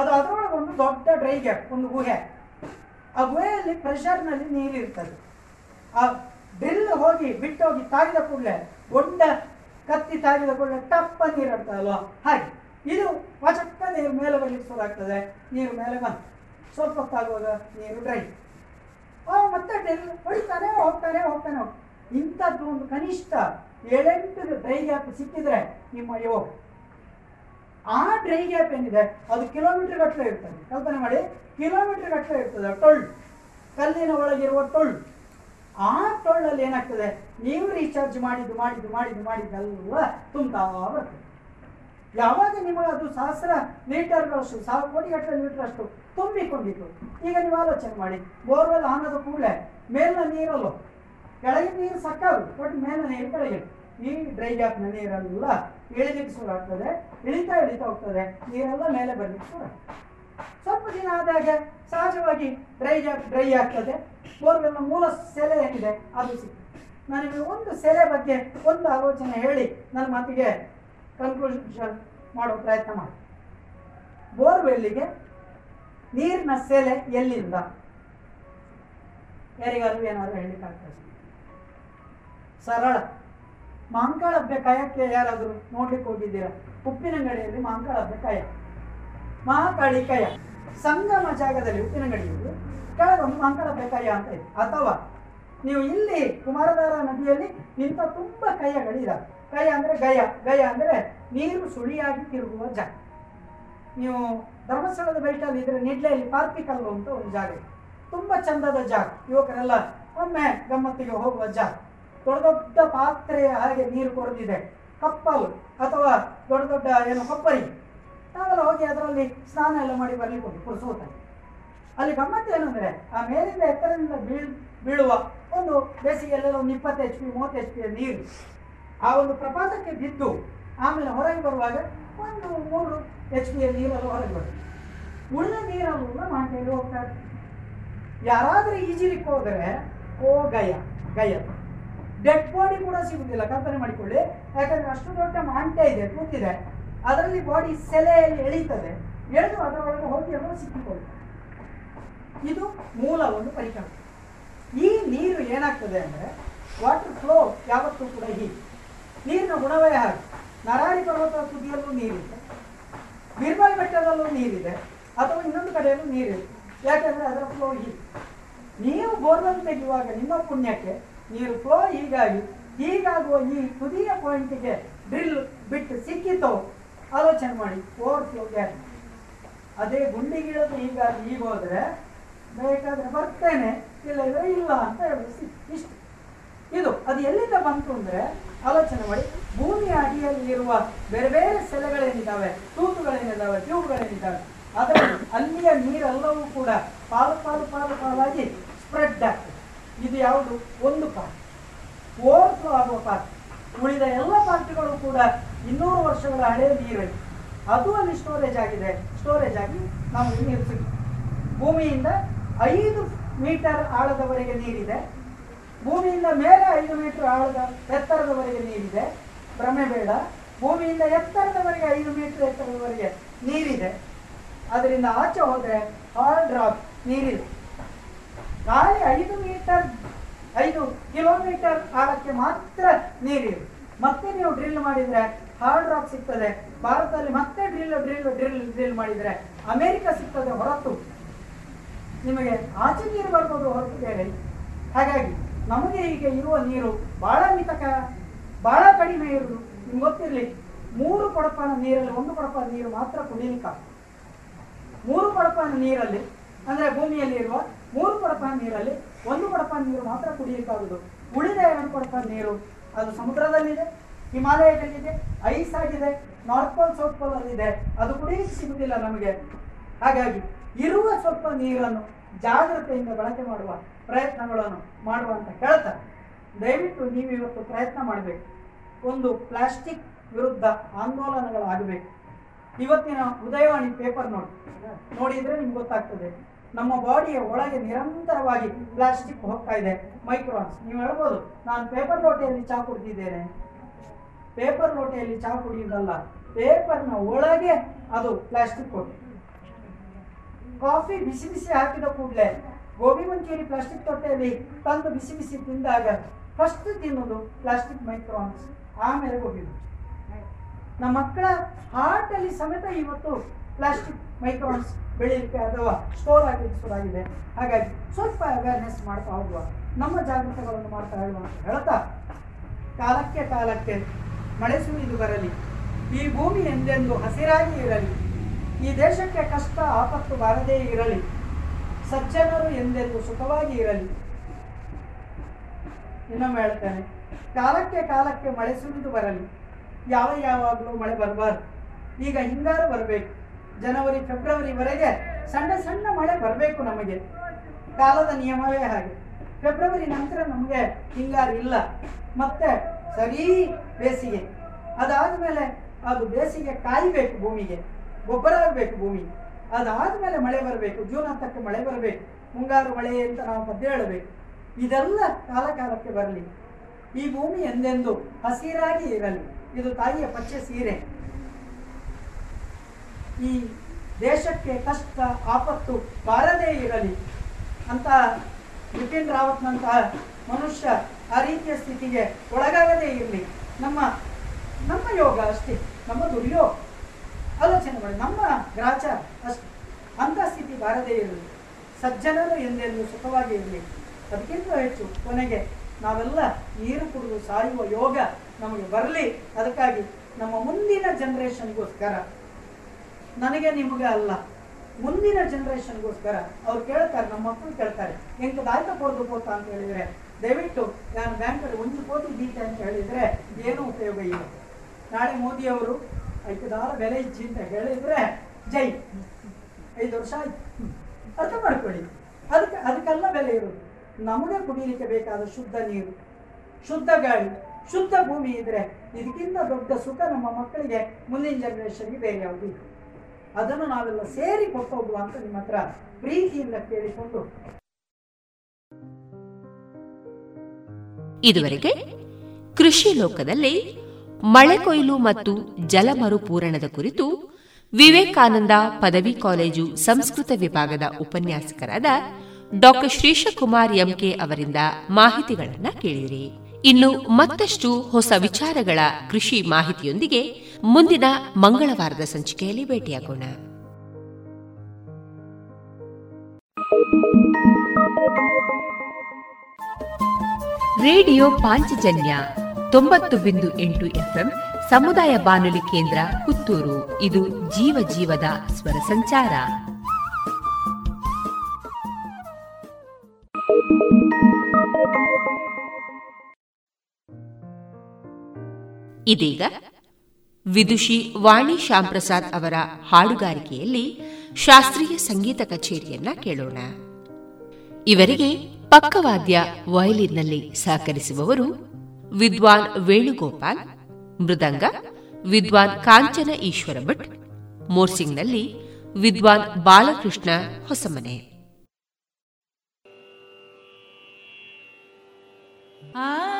ಅದು ಅದರೊಳಗೆ ಒಂದು ದೊಡ್ಡ ಡ್ರೈ ಗ್ಯಾಪ್ ಒಂದು ಗುಹೆ. ಆ ಗುಹೆಯಲ್ಲಿ ಪ್ರೆಷರ್ನಲ್ಲಿ ನೀರು ಇರ್ತದೆ. ಆ ಡ್ರಿಲ್ ಹೋಗಿ ಬಿಟ್ಟೋಗಿ ತಾಗಿದ ಕೂಡಲೇ ದೊಡ್ಡ ಕತ್ತಿ ತಾಗಿದ ಕೂಡಲೇ ಟಪ್ಪ ನೀರು ಇರ್ತದಲ್ವ? ಹಾಗೆ. ಇದು ಪಚಕ್ಕ ನೀರು ಮೇಲೆ ಬರ್ಲಿಕ್ಕೆ ಶುರು ಆಗ್ತದೆ ನೀರು ಮೇಲೆ ಬಂತು. ಸ್ವಲ್ಪ ಹೊತ್ತಾಗುವಾಗ ನೀರು ಡ್ರೈ ಮತ್ತೆ ಡ್ರಿಲ್ ಹೊಡಿತಾನೆ ಹೋಗ್ತಾನೆ ಹೋಗ್ತಾನೆ ಹೋಗ್ತಾನೆ. ಇಂಥದ್ದು ಒಂದು ಕನಿಷ್ಠ ಏಳೆಂಟು ಡ್ರೈ ಗ್ಯಾಪ್ ಸಿಕ್ಕಿದ್ರೆ ನಿಮ್ಮ ಯೋಗ ಆ ಡ್ರೈ ಗ್ಯಾಪ್ ಏನಿದೆ, ಅದು ಕಿಲೋಮೀಟರ್ ಗಟ್ಟಲೆ ಇರ್ತದೆ. ಕಲ್ಪನೆ ಮಾಡಿ, ಕಿಲೋಮೀಟರ್ ಗಟ್ಟಲೆ ಇರ್ತದೆ ಟೊಳ್ಳು. ಕಲ್ಲಿನ ಒಳಗಿರುವ ಟೊಳ್ಳು. ಆ ಟೊಳ್ಳಲ್ಲಿ ಏನಾಗ್ತದೆ, ನೀವು ರೀಚಾರ್ಜ್ ಮಾಡಿದ್ದು ಮಾಡಿದ್ದು ಮಾಡಿದ್ದು ಮಾಡಿದ್ದೆಲ್ಲ ತುಂಬ್ತಾ ಬರ್ತದೆ. ಯಾವಾಗ ನಿಮಗೆ ಅದು ಸಹಸ್ರ ಲೀಟರ್ಗಳಷ್ಟು ಸಾವಿರ ಕೋಟಿ ಗಟ್ಟಲೆ ಲೀಟರ್ ಅಷ್ಟು ತುಂಬಿಕೊಂಡಿತ್ತು. ಈಗ ನೀವು ಆಲೋಚನೆ ಮಾಡಿ, ಬೋರ್ವೆಲ್ ಆನದ ಕೂಡಲೇ ಮೇಲಿನ ನೀರಲ್ಲೋ. ಕೆಳಗಿನ ನೀರು ಸಕ್ಕಾವು ಬಟ್ ಮೇಲೆ ನೀರು ಕೆಳಗೆ. ಈ ಡ್ರೈ ಗ್ಯಾಪ್ನ ನೀರೆಲ್ಲ ಇಳಿಲಿಕ್ಕೆ ಶುರು ಆಗ್ತದೆ, ಇಳಿತಾ ಇಳಿತಾ ಹೋಗ್ತದೆ. ನೀರೆಲ್ಲ ಮೇಲೆ ಬರ್ಲಿಕ್ಕೆ ಶುರು ಸ್ವಲ್ಪ ದಿನ ಆದಾಗ ಸಹಜವಾಗಿ ಡ್ರೈ ಗ್ಯಾಪ್ ಡ್ರೈ ಆಗ್ತದೆ. ಬೋರ್ವೆಲ್ನ ಮೂಲ ಸೆಲೆ ಏನಿದೆ, ಅದು ಸಿಗ್ತದೆ. ನಾನು ಒಂದು ಸೆಲೆ ಬಗ್ಗೆ ಒಂದು ಆಲೋಚನೆ ಹೇಳಿ ನನ್ನ ಮಾತಿಗೆ ಕನ್ಕ್ಲೂಷನ್ ಮಾಡೋ ಪ್ರಯತ್ನ ಮಾಡಿ ಬೋರ್ವೆಲ್ಲಿಗೆ ನೀರಿನ ಸೆಲೆ ಎಲ್ಲಿಂದ? ಯಾರಿಗಾದ್ರೂ ಏನಾದ್ರು ಹೇಳಲಿಕ್ಕಾಗ್ತದೆ ಸರಳ. ಮಾಂಕಾಳಬ್ಬೆ ಕಾಯಕ್ಕೆ ಯಾರಾದರೂ ನೋಡ್ಲಿಕ್ಕೆ ಹೋಗಿದ್ದೀರಾ? ಉಪ್ಪಿನಂಗಡಿಯಲ್ಲಿ ಮಾಂಕಳ ಕಾಯ ಮಹಾಕಾಳಿ ಕಯ ಸಂಗಮ ಜಾಗದಲ್ಲಿ ಉಪ್ಪಿನಂಗಡಿಯಲ್ಲಿ ಕೆಳಗೊಂದು ಮಾಂಕಳ ಕಯ ಅಂತ ಇದೆ. ಅಥವಾ ನೀವು ಇಲ್ಲಿ ಕುಮಾರಧಾರ ನದಿಯಲ್ಲಿ ಇಂಥ ತುಂಬ ಕಯಗಳಿದ್ದಾವೆ ಕಯ ಅಂದ್ರೆ ಗಯ. ಗಯ ಅಂದ್ರೆ ನೀರು ಸುಳಿಯಾಗಿ ತಿರುಗುವ ಜಾಗ. ನೀವು ಧರ್ಮಸ್ಥಳದ ಬೆಲ್ಟಲ್ಲಿ ಇದ್ರೆ ನಿಡ್ಲೆಯಲ್ಲಿ ಪಾರ್ಕಿಕಲ್ಲು ಅಂತ ಒಂದು ಜಾಗ ಇದೆ. ತುಂಬ ಚಂದದ ಜಾಗ. ಯುವಕರೆಲ್ಲ ಒಮ್ಮೆ ಗಮ್ಮತ್ತಿಗೆ ಹೋಗುವ ಜಾಗ. ದೊಡ್ಡ ದೊಡ್ಡ ಪಾತ್ರೆ ಹಾಗೆ ನೀರು ಕೊರೆದಿದೆ. ಕಪ್ಪಲು ಅಥವಾ ದೊಡ್ಡ ದೊಡ್ಡ ಏನು ಕೊಪ್ಪರಿ ನಾವೆಲ್ಲ ಹೋಗಿ ಅದರಲ್ಲಿ ಸ್ನಾನ ಎಲ್ಲ ಮಾಡಿ ಬರ್ಲಿಕ್ಕೆ ಹೋಗಿ ಪುರುಸೋತಾನೆ ಅಲ್ಲಿ ಗಮ್ಮತ್ತು ಏನು ಅಂದ್ರೆ, ಆ ಮೇಲಿಂದ ಎತ್ತರದಿಂದ ಬೀಳ್, ಬೀಳುವ ಒಂದು ಬೇಸಿಗೆಯಲ್ಲೆಲ್ಲ ಒಂದು ಇಪ್ಪತ್ತು ಎಚ್ ಪಿ ಮೂವತ್ತು ಎಚ್ ಪಿ ನೀರು. ಆ ಒಂದು ಪ್ರಪಾತಕ್ಕೆ ಬಿದ್ದು ಆಮೇಲೆ ಹೊರಗೆ ಬರುವಾಗ ಒಂದು ಮೂರು ಎಚ್ ಪಿ ನೀರೆಲ್ಲ ಹೊರಗೆ ಬರುತ್ತೆ. ಉಳಿದ ನೀರಲ್ಲೂ ಮಾಂಟೆಯಲ್ಲಿ ಹೋಗ್ತಾರೆ ಯಾರಾದರೂ ಈಜಿಲಿಕ್ಕೆ ಹೋದರೆ, ಓ ಗಯ ಗಯ. ಡೆಡ್ ಬಾಡಿ ಕೂಡ ಸಿಗುದಿಲ್ಲ, ಕಲ್ಪನೆ ಮಾಡಿಕೊಳ್ಳಿ. ಯಾಕಂದ್ರೆ ಅಷ್ಟು ದೊಡ್ಡ ಮಾಂಟೆ ಇದೆ, ಕೂತಿದೆ. ಅದರಲ್ಲಿ ಬಾಡಿ ಸೆಲೆಯಲ್ಲಿ ಎಳೀತದೆ. ಎಳೆದು ಅದರೊಳಗೆ ಹೋಗಿ ಅದನ್ನು ಸಿಕ್ಕಿಕೊಳ್ಳಿ. ಇದು ಮೂಲ ಒಂದು ಪರಿಕಲ್ಪನೆ. ಈ ನೀರು ಏನಾಗ್ತದೆ ಅಂದ್ರೆ ವಾಟರ್ ಫ್ಲೋ ಯಾವತ್ತೂ ಕೂಡ ಹೀ ನೀರಿನ ಗುಣವೇ ಹಾಗೆ. ನರಾರಿ ಪರ್ವತದ ತುದಿಯಲ್ಲೂ ನೀರಿದೆ. ಬಿರ್ಬಲ್ ಬೆಟ್ಟದಲ್ಲೂ ನೀರಿದೆ. ಅಥವಾ ಇನ್ನೊಂದು ಕಡೆಯಲ್ಲೂ ನೀರಿದೆ. ಯಾಕಂದ್ರೆ ಅದರ ಫ್ಲೋ ಹೀ ನೀವು ಬೋರ್ವೆಲ್ ತೆಗೆಯುವಾಗ ನಿಮ್ಮ ಪುಣ್ಯಕ್ಕೆ ನೀರು ಫ್ಲೋ ಹೀಗಾಗಿ. ಹೀಗಾಗುವ ಈ ತುದಿಯ ಪಾಯಿಂಟಿಗೆ ಡ್ರಿಲ್ ಬಿಟ್ಟು ಸಿಕ್ಕಿತೋ. ಆಲೋಚನೆ ಮಾಡಿ. ಓವರ್ ಫ್ಲೋ ಗ್ಯಾಸ್ ಅದೇ ಗುಂಡಿಗಿಳದು ಹೀಗಾಗಿ ಈಗ ಹೋದರೆ ಬೇಕಾದ್ರೆ ಬರ್ತೇನೆ ಇಲ್ಲದ್ರೆ ಇಲ್ಲ ಅಂತ ಹೇಳಿ ಇಷ್ಟು. ಇದು, ಅದು ಎಲ್ಲಿಂದ ಬಂತು ಅಂದ್ರೆ ಆಲೋಚನೆ ಮಾಡಿ. ಭೂಮಿಯ ಅಡಿಯಲ್ಲಿ ಇರುವ ಬೇರೆ ಬೇರೆ ಸೆಲೆಗಳೇನಿದ್ದಾವೆ? ತೂತುಗಳೇನಿದ್ದಾವೆ? ಟ್ಯೂಬ್ಗಳೇನಿದ್ದಾವೆ? ಅದರಲ್ಲಿ ಅಲ್ಲಿಯ ನೀರೆಲ್ಲವೂ ಕೂಡ ಪಾಲು ಪಾಲು ಪಾಲು, ಪಾಲಾಗಿ ಸ್ಪ್ರೆಡ್ ಆಗ್ತದೆ. ಇದು ಯಾವುದು? ಒಂದು ಪಾರ್ಟ್. ಓವರ್ಫ್ಲೋ ಆಗುವ ಪಾರ್ಟ್. ಉಳಿದ ಎಲ್ಲ ಪಾರ್ಟ್ಗಳು ಕೂಡ ಇನ್ನೂರು ವರ್ಷಗಳ ಹಳೆಯ ನೀರು. ಅದು ಅಲ್ಲಿ ಸ್ಟೋರೇಜ್ ಆಗಿದೆ. ಸ್ಟೋರೇಜ್ ಆಗಿ ನಾವು ನೀರು ಸಿಗುತ್ತೆ ಭೂಮಿಯಿಂದ ಐದು ಮೀಟರ್ ಆಳದವರೆಗೆ ನೀರಿದೆ. ಭೂಮಿಯಿಂದ ಮೇಲೆ ಐದು ಮೀಟರ್ ಆಳದ ಎತ್ತರದವರೆಗೆ ನೀರಿದೆ. ಭ್ರಮೆ ಬೇಡ. ಭೂಮಿಯಿಂದ ಎತ್ತರದವರೆಗೆ ಐದು ಮೀಟರ್ ಎತ್ತರದವರೆಗೆ ನೀರಿದೆ. ಅದರಿಂದ ಆಚೆ ಹೋದರೆ ಹಾರ್ಡ್ ರಾಕ್ ನೀರಿದೆ. ಗಾಳಿ ಐದು ಮೀಟರ್, ಐದು ಕಿಲೋಮೀಟರ್ ಆಳಕ್ಕೆ ಮಾತ್ರ ನೀರಿದೆ. ಮತ್ತೆ ನೀವು ಡ್ರಿಲ್ ಮಾಡಿದ್ರೆ ಹಾರ್ಡ್ ರಾಕ್ ಸಿಗ್ತದೆ. ಭಾರತದಲ್ಲಿ ಮತ್ತೆ ಡ್ರಿಲ್ ಡ್ರಿಲ್ ಡ್ರಿಲ್ ಡ್ರಿಲ್ ಮಾಡಿದ್ರೆ ಅಮೆರಿಕ ಸಿಗ್ತದೆ ಹೊರತು. ನಿಮಗೆ ಆಚೆ ನೀರು ಬರ್ಬೋದು ಹೊರತು ಬೇರೆ. ಹಾಗಾಗಿ ನಮಗೆ ಈಗ ಇರುವ ನೀರು ಬಹಳ ಮಿತಕ, ಬಹಳ ಕಡಿಮೆ ಇರುವುದು. ನಿಮ್ಗೆ ಗೊತ್ತಿರಲಿ, ಮೂರು ಕೊಡಪಾನ ನೀರಲ್ಲಿ ಒಂದು ಕೊಡಪಾನ ನೀರು ಮಾತ್ರ ಕುಡಿಲಿಕ್ಕೆ ಮೂರು ಕೊಡಪಾನ ನೀರಲ್ಲಿ, ಅಂದ್ರೆ ಭೂಮಿಯಲ್ಲಿ ಇರುವ ಮೂರು ಕೊಡಪ ನೀರಲ್ಲಿ, ಒಂದು ಕೊಡಪ ನೀರು ಮಾತ್ರ ಕುಡಿಯಕ್ಕಾಗುದು ಉಳಿದ ಎರಡು ಕೊಡಪ ನೀರು, ಅದು ಸಮುದ್ರದಲ್ಲಿದೆ, ಹಿಮಾಲಯದಲ್ಲಿದೆ, ಐಸ್ ಆಗಿದೆ, ನಾರ್ತ್ ಪೋಲ್, ಸೌತ್ ಪೋಲ್ ಅಲ್ಲಿದೆ. ಅದು ಕುಡಿಯಕ್ಕೆ ಸಿಗುದಿಲ್ಲ ನಮಗೆ. ಹಾಗಾಗಿ ಇರುವ ಸ್ವಲ್ಪ ನೀರನ್ನು ಜಾಗ್ರತೆಯಿಂದ ಬಳಕೆ ಮಾಡುವ ಪ್ರಯತ್ನಗಳನ್ನು ಮಾಡುವ ಅಂತ ಹೇಳ್ತಾರೆ. ದಯವಿಟ್ಟು ನೀವು ಇವತ್ತು ಪ್ರಯತ್ನ ಮಾಡಬೇಕು. ಒಂದು ಪ್ಲಾಸ್ಟಿಕ್ ವಿರುದ್ಧ ಆಂದೋಲನಗಳಾಗಬೇಕು. ಇವತ್ತಿನ ಉದಯವಾಣಿ ಪೇಪರ್ ನೋಡಿ. ನೋಡಿದ್ರೆ ನಿಮ್ಗೆ ಗೊತ್ತಾಗ್ತದೆ. ನಮ್ಮ ಬಾಡಿಯ ಒಳಗೆ ನಿರಂತರವಾಗಿ ಪ್ಲಾಸ್ಟಿಕ್ ಹೋಗ್ತಾ ಇದೆ. ಮೈಕ್ರೋನ್ಸ್ ನೀವು ಹೇಳ್ಬೋದು, ನಾನು ಪೇಪರ್ ಲೋಟೆಯಲ್ಲಿ ಚಹಾ ಕುಡಿದಿದ್ದೇನೆ. ಪೇಪರ್ ಲೋಟೆಯಲ್ಲಿ ಚಹಾ ಕುಡಿಯುವುದಲ್ಲ ಪೇಪರ್ನ ಒಳಗೆ ಅದು ಪ್ಲಾಸ್ಟಿಕ್ ಕೊಟ್ಟು ಕಾಫಿ ಬಿಸಿ ಬಿಸಿ ಹಾಕಿದ ಕೂಡಲೇ ಗೋಬಿ ಮಂಚೂರಿ ಪ್ಲಾಸ್ಟಿಕ್ ತೊಟ್ಟೆಯಲ್ಲಿ ತಂದು ಬಿಸಿ ಬಿಸಿ ತಿಂದಾಗ ಫಸ್ಟ್ ತಿನ್ನೋದು ಪ್ಲಾಸ್ಟಿಕ್ ಮೈಕ್ರೋನ್ಸ್ ಆಮೇಲೆ ಗೋಬಿ ನಮ್ಮ ಮಕ್ಕಳ ಹಾರ್ಟಲ್ಲಿ ಸಮೇತ ಇವತ್ತು ಪ್ಲಾಸ್ಟಿಕ್ ಮೈಕ್ರಾನ್ಸ್ ಬೆಳೀಲಿಕ್ಕೆ ಅಥವಾ ಸ್ಟೋರ್ ಆಗಲಿಕ್ಕೆ ಶುರುವಾಗಿದೆ ಹಾಗಾಗಿ ಸ್ವಲ್ಪ ಅವೇರ್ನೆಸ್ ಮಾಡ್ತಾ ಹೋಗುವ. ನಮ್ಮ ಜಾಗೃತಗಳನ್ನು ಮಾಡ್ತಾ ಹೇಳುವ ಅಂತ ಹೇಳ್ತಾ, ಕಾಲಕ್ಕೆ ಕಾಲಕ್ಕೆ ಮಳೆ ಸುರಿದು ಬರಲಿ. ಈ ಭೂಮಿ ಎಂದೆಂದು ಹಸಿರಾಗಿ ಇರಲಿ. ಈ ದೇಶಕ್ಕೆ ಕಷ್ಟ, ಆಪತ್ತು ಬಾರದೇ ಇರಲಿ. ಸಜ್ಜನರು ಎಂದೆಂದು ಸುಖವಾಗಿ ಇರಲಿ. ಇನ್ನೊಮ್ಮೆ ಹೇಳ್ತೇನೆ, ಕಾಲಕ್ಕೆ ಕಾಲಕ್ಕೆ ಮಳೆ ಸುರಿದು ಬರಲಿ. ಯಾವ ಯಾವಾಗಲೂ ಮಳೆ ಬರಬಾರ್ದು. ಈಗ ಹಿಂಗಾರು ಬರಬೇಕು. ಜನವರಿ, ಫೆಬ್ರವರಿವರೆಗೆ ಸಣ್ಣ ಸಣ್ಣ ಮಳೆ ಬರಬೇಕು ನಮಗೆ. ಕಾಲದ ನಿಯಮವೇ ಹಾಗೆ. ಫೆಬ್ರವರಿ ನಂತರ ನಮಗೆ ಹಿಂಗಾರು ಇಲ್ಲ. ಮತ್ತೆ ಸರಿ ಬೇಸಿಗೆ. ಅದಾದ್ಮೇಲೆ ಅದು ಬೇಸಿಗೆ ಕಾಯಬೇಕು ಭೂಮಿಗೆ. ಗೊಬ್ಬರ ಆಗಬೇಕು ಭೂಮಿ ಅದಾದ್ಮೇಲೆ ಮಳೆ ಬರಬೇಕು. ಜೂನ್ ಹತ್ತಕ್ಕೆ ಮಳೆ ಬರಬೇಕು. ಮುಂಗಾರು ಮಳೆ ಅಂತ ನಾವು ಪದ್ಯ ಹೇಳಬೇಕು. ಇದೆಲ್ಲ ಕಾಲಕಾಲಕ್ಕೆ ಬರಲಿ. ಈ ಭೂಮಿ ಎಂದೆಂದು ಹಸಿರಾಗಿ ಇರಲಿ. ಇದು ತಾಯಿಯ ಪಚ್ಚೆ ಸೀರೆ. ಈ ದೇಶಕ್ಕೆ ಕಷ್ಟ, ಆಪತ್ತು ಬಾರದೇ ಇರಲಿ ಅಂತ ಬಿಪಿನ್ ರಾವತ್ನಂತಹ ಮನುಷ್ಯ ಆ ರೀತಿಯ ಸ್ಥಿತಿಗೆ ಒಳಗಾಗದೇ ಇರಲಿ. ನಮ್ಮ ನಮ್ಮ ಯೋಗ ಅಷ್ಟೇ ನಮ್ಮ ದುರ್ಯೋಗ ಆಲೋಚನೆ ಮಾಡಿ ನಮ್ಮ ಗ್ರಾಚ ಅಷ್ಟೇ. ಅಂಥ ಸ್ಥಿತಿ ಬಾರದೇ ಇರಲಿ. ಸಜ್ಜನರು ಎಂದೆಂದು ಸುಖವಾಗಿ ಇರಲಿ. ಅದಕ್ಕಿಂತ ಹೆಚ್ಚು ಕೊನೆಗೆ ನಾವೆಲ್ಲ ನೀರು ಕುಡಿದು ಸಾಯುವ ಯೋಗ ನಮಗೆ ಬರಲಿ. ಅದಕ್ಕಾಗಿ ನಮ್ಮ ಮುಂದಿನ ಜನ್ರೇಷನ್ಗೋಸ್ಕರ ನನಗೆ ನಿಮಗೆ ಅಲ್ಲ. ಮುಂದಿನ ಜನ್ರೇಷನ್ಗೋಸ್ಕರ ಅವ್ರು ಕೇಳ್ತಾರೆ ನಮ್ಮ ಮಕ್ಕಳು ಕೇಳ್ತಾರೆ ಹೆಂಗೆ ದಾಯ್ತ ಕೊಡ್ದು ಪೋತ? ಅಂತ ಹೇಳಿದ್ರೆ, ದಯವಿಟ್ಟು ನಾನು ಬ್ಯಾಂಕಲ್ಲಿ ಒಂದು ಕೋಟಿ ದೀತೆ ಅಂತ ಹೇಳಿದ್ರೆ ಏನೂ ಉಪಯೋಗ ಇಲ್ಲ. ನಾಳೆ ಮೋದಿಯವರು ಐಕದಾರ ಬೆಲೆ ಇಜ್ಜಿ ಅಂತ ಹೇಳಿದ್ರೆ, ಜೈ, ಐದು ವರ್ಷ ಆಯ್ತು. ಅರ್ಥ ಮಾಡ್ಕೊಳ್ಳಿ. ಅದಕ್ಕೆ, ಅದಕ್ಕೆಲ್ಲ ಬೆಲೆ ಇರೋದು. ನಮಗೆ ಕುಡಿಯಲಿಕ್ಕೆ ಬೇಕಾದ ಶುದ್ಧ ನೀರು, ಶುದ್ಧ ಗಾಳಿ, ಶುದ್ಧ ಭೂಮಿ ಇದ್ರೆ ಇದಕ್ಕಿಂತ ದೊಡ್ಡ ಸುಖ ನಮ್ಮ ಮಕ್ಕಳಿಗೆ ಮುಂದಿನ ಜನರೇಷನ್ಗೆ ಬೇರೆ ಯಾವುದು ಇಲ್ಲ. ಅದನ್ನು ನಾವೆಲ್ಲ ಸೇರಿ ಕೊಟ್ಟೋಗುವ ಅಂತ ನಿಮ್ಮ ಹತ್ರ ಪ್ರೀತಿಯಿಂದ ಕೇಳಿಕೊಂಡು. ಇದುವರೆಗೆ ಕೃಷಿ ಲೋಕದಲ್ಲಿ ಮಳೆ ಕೊಯ್ಲು ಮತ್ತು ಜಲ ಮರುಪೂರಣದ ಕುರಿತು ವಿವೇಕಾನಂದ ಪದವಿ ಕಾಲೇಜು ಸಂಸ್ಕೃತ ವಿಭಾಗದ ಉಪನ್ಯಾಸಕರಾದ ಡಾಕ್ಟರ್ ಶ್ರೀಶಕುಮಾರ್ ಎಂಕೆ ಅವರಿಂದ ಮಾಹಿತಿಗಳನ್ನು ಕೇಳಿರಿ ಇನ್ನು ಮತ್ತಷ್ಟು ಹೊಸ ವಿಚಾರಗಳ ಕೃಷಿ ಮಾಹಿತಿಯೊಂದಿಗೆ ಮುಂದಿನ ಮಂಗಳವಾರದ ಸಂಚಿಕೆಯಲ್ಲಿ ಭೇಟಿಯಾಗೋಣ. ರೇಡಿಯೋ ಪಾಂಚಜನ್ಯ ತೊಂಬತ್ತು ಬಿಂದು ಎಂಟು ಎಫ್ಎಂ ಸಮುದಾಯ ಬಾನುಲಿ ಕೇಂದ್ರ ಪುತ್ತೂರು. ಇದು ಜೀವ ಜೀವದ ಸ್ವರ ಸಂಚಾರ. ಇದೀಗ ವಿದುಷಿ ವಾಣಿ ಶ್ಯಾಂಪ್ರಸಾದ್ ಅವರ ಹಾಡುಗಾರಿಕೆಯಲ್ಲಿ ಶಾಸ್ತ್ರೀಯ ಸಂಗೀತ ಕಚೇರಿಯನ್ನ ಕೇಳೋಣ. ಇವರಿಗೆ ಪಕ್ಕವಾದ್ಯ ವಯಲಿನ್ನಲ್ಲಿ ಸಹಕರಿಸುವವರು ವಿದ್ವಾನ್ ವೇಣುಗೋಪಾಲ್, ಮೃದಂಗ ವಿದ್ವಾನ್ ಕಾಂಚನ ಈಶ್ವರ ಭಟ್, ಮೋರ್ಸಿಂಗ್ನಲ್ಲಿ ವಿದ್ವಾನ್ ಬಾಲಕೃಷ್ಣ ಹೊಸಮನೆ. ಆ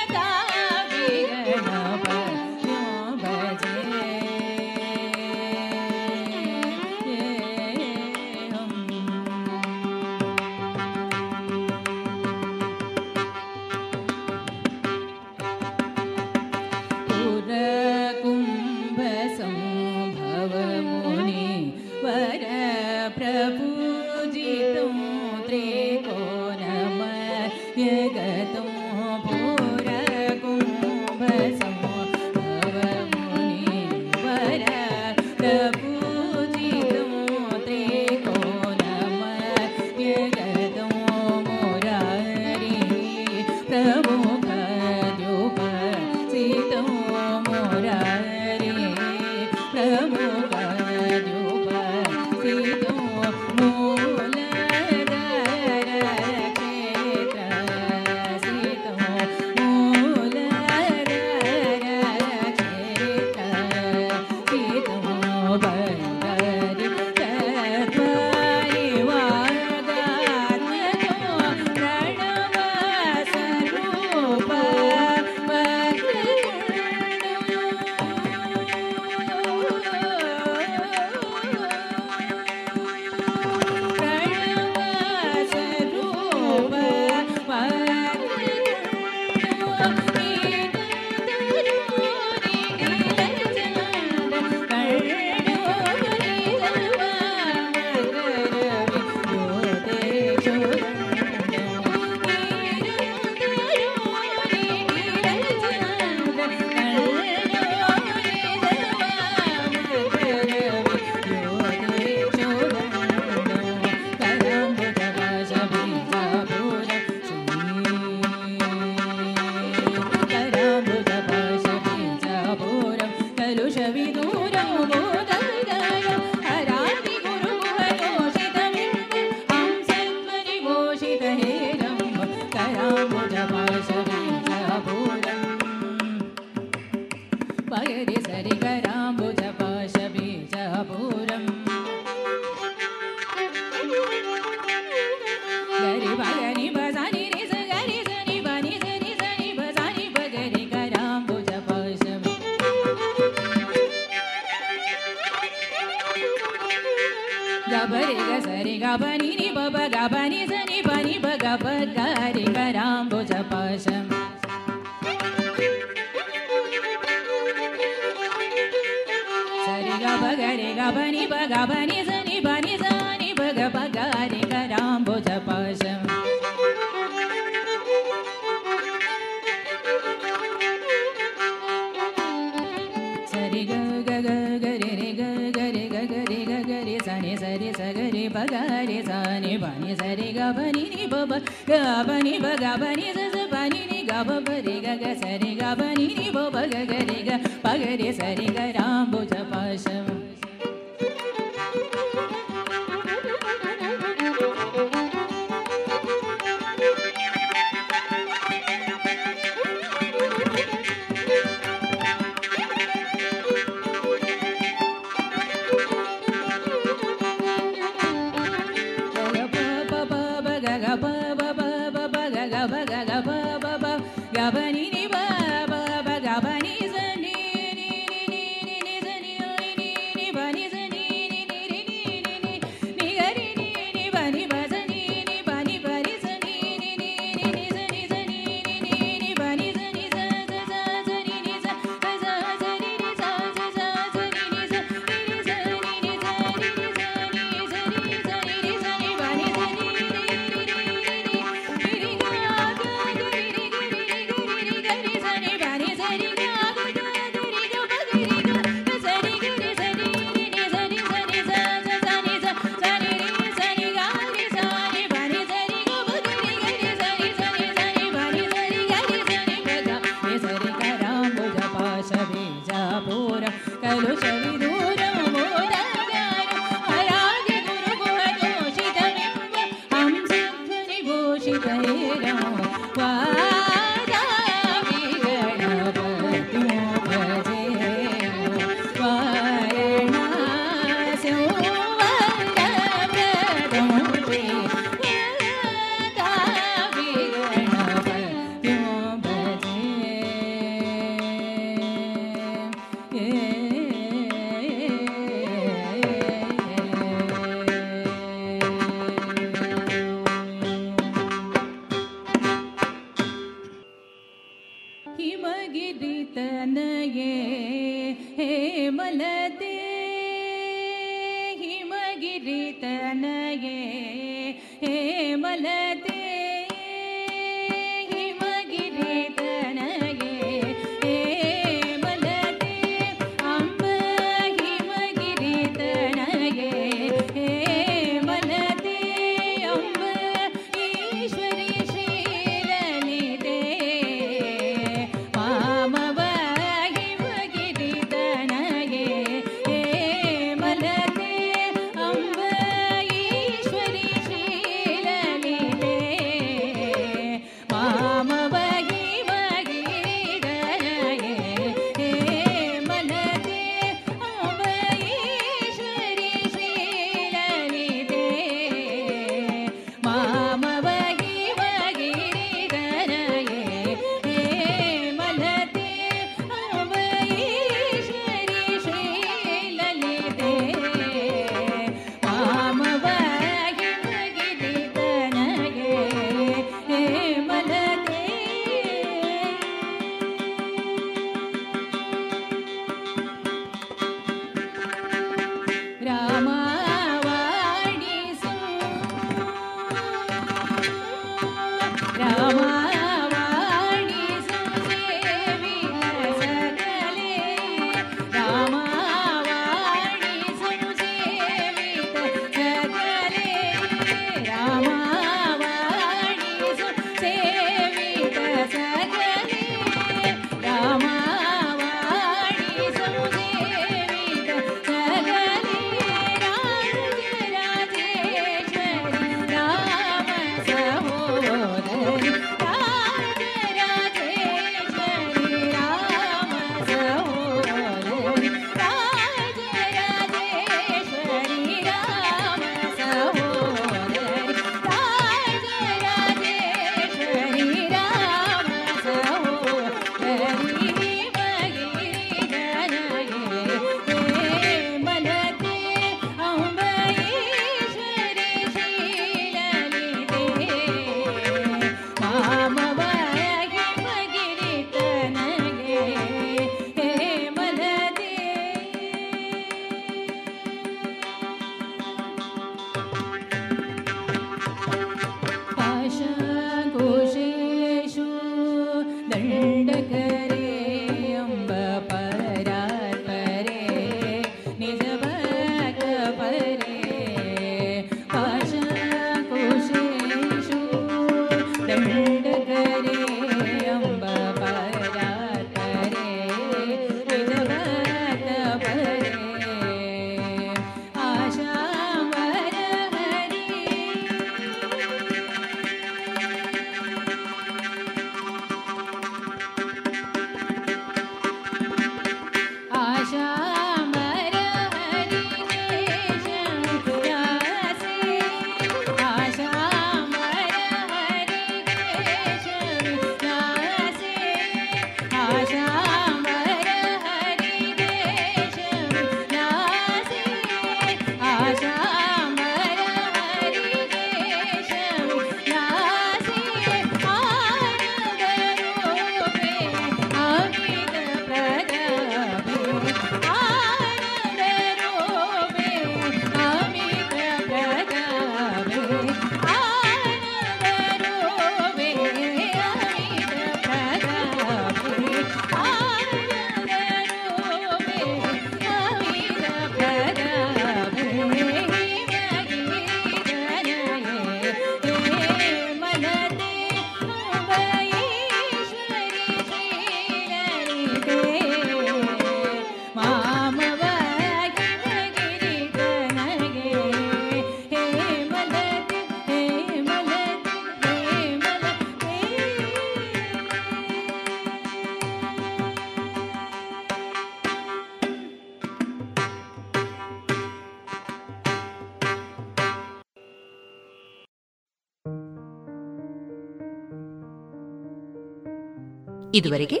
ಇದುವರೆಗೆ